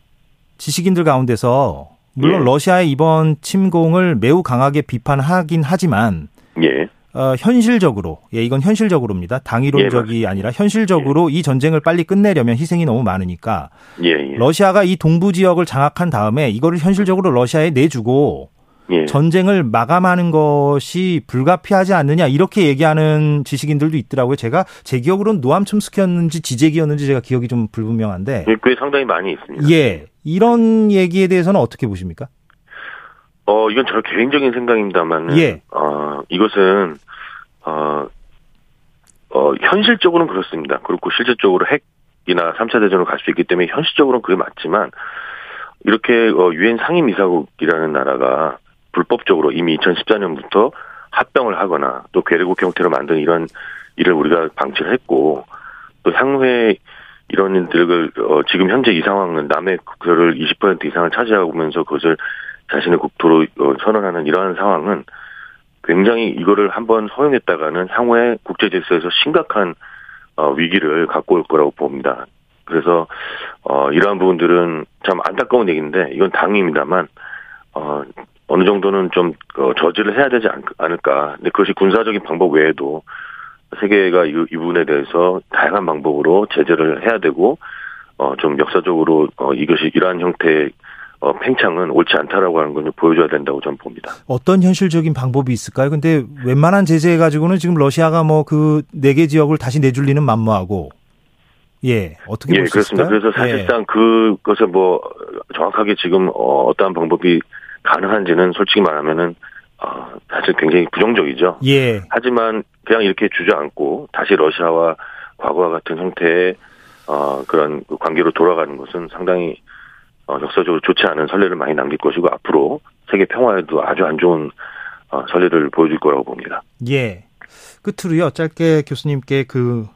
Speaker 2: 지식인들 가운데서 물론 예. 러시아의 이번 침공을 매우 강하게 비판하긴 하지만 예. 어, 현실적으로, 예, 이건 현실적으로입니다. 당위론적이 예, 아니라 현실적으로 예. 이 전쟁을 빨리 끝내려면 희생이 너무 많으니까 예, 예. 러시아가 이 동부 지역을 장악한 다음에 이거를 현실적으로 러시아에 내주고 예. 전쟁을 마감하는 것이 불가피하지 않느냐 이렇게 얘기하는 지식인들도 있더라고요. 제가 제 기억으로는 노암 첨스키였는지 지재기였는지 제가 기억이 좀 불분명한데.
Speaker 11: 예, 꽤 상당히 많이 있습니다.
Speaker 2: 예, 이런 얘기에 대해서는 어떻게 보십니까?
Speaker 11: 어, 이건 저 개인적인 생각입니다만, 예. 어, 이것은 어, 어, 현실적으로는 그렇습니다. 그렇고 실질적으로 핵이나 3차 대전으로 갈 수 있기 때문에 현실적으로는 그게 맞지만 이렇게 어, 유엔 상임이사국이라는 나라가 불법적으로 이미 2014년부터 합병을 하거나 또 괴뢰국 형태로 만든 이런 일을 우리가 방치를 했고 또 향후에 이런 일들을 어, 지금 현재 이 상황은 남의 국토를 20% 이상을 차지하면서 그것을 자신의 국토로 어, 선언하는 이러한 상황은 굉장히 이거를 한번 허용했다가는 향후에 국제 질서에서 심각한 어, 위기를 갖고 올 거라고 봅니다. 그래서 어, 이러한 부분들은 참 안타까운 얘기인데 이건 당입니다만 어, 어느 정도는 좀 어, 저지를 해야 되지 않을까. 근데 그것이 군사적인 방법 외에도 세계가 이, 이 부분에 대해서 다양한 방법으로 제재를 해야 되고 어, 좀 역사적으로 어, 이것이 이러한 형태의 어, 팽창은 옳지 않다라고 하는 걸 보여줘야 된다고 저는 봅니다.
Speaker 2: 어떤 현실적인 방법이 있을까요? 근데 웬만한 제재 가지고는 지금 러시아가 뭐 그 네 개 지역을 다시 내줄리는 만무하고 예 어떻게
Speaker 11: 예 그렇습니다. 그래서 예. 사실상 예. 그것을 뭐 정확하게 지금 어, 어떠한 방법이 가능한지는 솔직히 말하면은 어, 사실 굉장히 부정적이죠. 예. 하지만 그냥 이렇게 주저앉고 다시 러시아와 과거와 같은 형태의 어, 그런 관계로 돌아가는 것은 상당히 어, 역사적으로 좋지 않은 선례를 많이 남길 것이고 앞으로 세계 평화에도 아주 안 좋은 어, 선례를 보여줄 거라고 봅니다.
Speaker 2: 예. 끝으로요, 짧게 교수님께 그,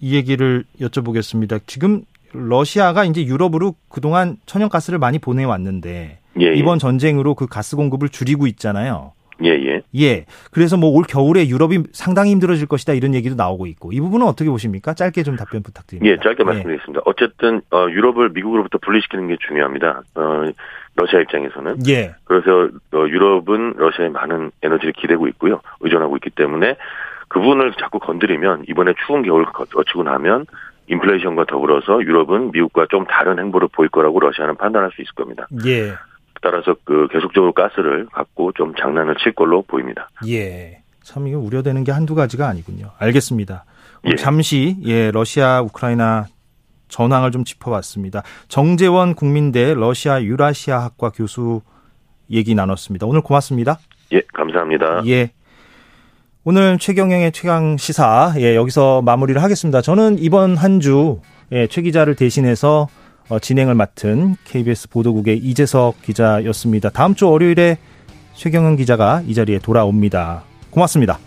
Speaker 2: 이 얘기를 여쭤보겠습니다. 지금 러시아가 이제 유럽으로 그동안 천연가스를 많이 보내왔는데, 예, 예. 이번 전쟁으로 그 가스 공급을 줄이고 있잖아요.
Speaker 11: 예, 예.
Speaker 2: 예. 그래서 뭐 올 겨울에 유럽이 상당히 힘들어질 것이다 이런 얘기도 나오고 있고 이 부분은 어떻게 보십니까? 짧게 좀 답변 부탁드립니다.
Speaker 11: 예, 짧게 예. 말씀드리겠습니다. 예. 어쨌든 어, 유럽을 미국으로부터 분리시키는 게 중요합니다. 어, 러시아 입장에서는. 예. 그래서 어, 유럽은 러시아에 많은 에너지를 기대고 있고요. 의존하고 있기 때문에 그 부분을 자꾸 건드리면 이번에 추운 겨울 거치고 나면 인플레이션과 더불어서 유럽은 미국과 좀 다른 행보를 보일 거라고 러시아는 판단할 수 있을 겁니다. 예. 따라서 그 계속적으로 가스를 갖고 좀 장난을 칠 걸로 보입니다.
Speaker 2: 예. 참 이게 우려되는 게 한두 가지가 아니군요. 알겠습니다. 예. 잠시 예, 러시아 우크라이나 전황을 좀 짚어봤습니다. 정재원 국민대 러시아 유라시아 학과 교수 얘기 나눴습니다. 오늘 고맙습니다.
Speaker 11: 예, 감사합니다.
Speaker 2: 예. 오늘 최경영의 최강 시사 예, 여기서 마무리를 하겠습니다. 저는 이번 한주 예, 최 기자를 대신해서 어, 진행을 맡은 KBS 보도국의 이재석 기자였습니다. 다음 주 월요일에 최경영 기자가 이 자리에 돌아옵니다. 고맙습니다.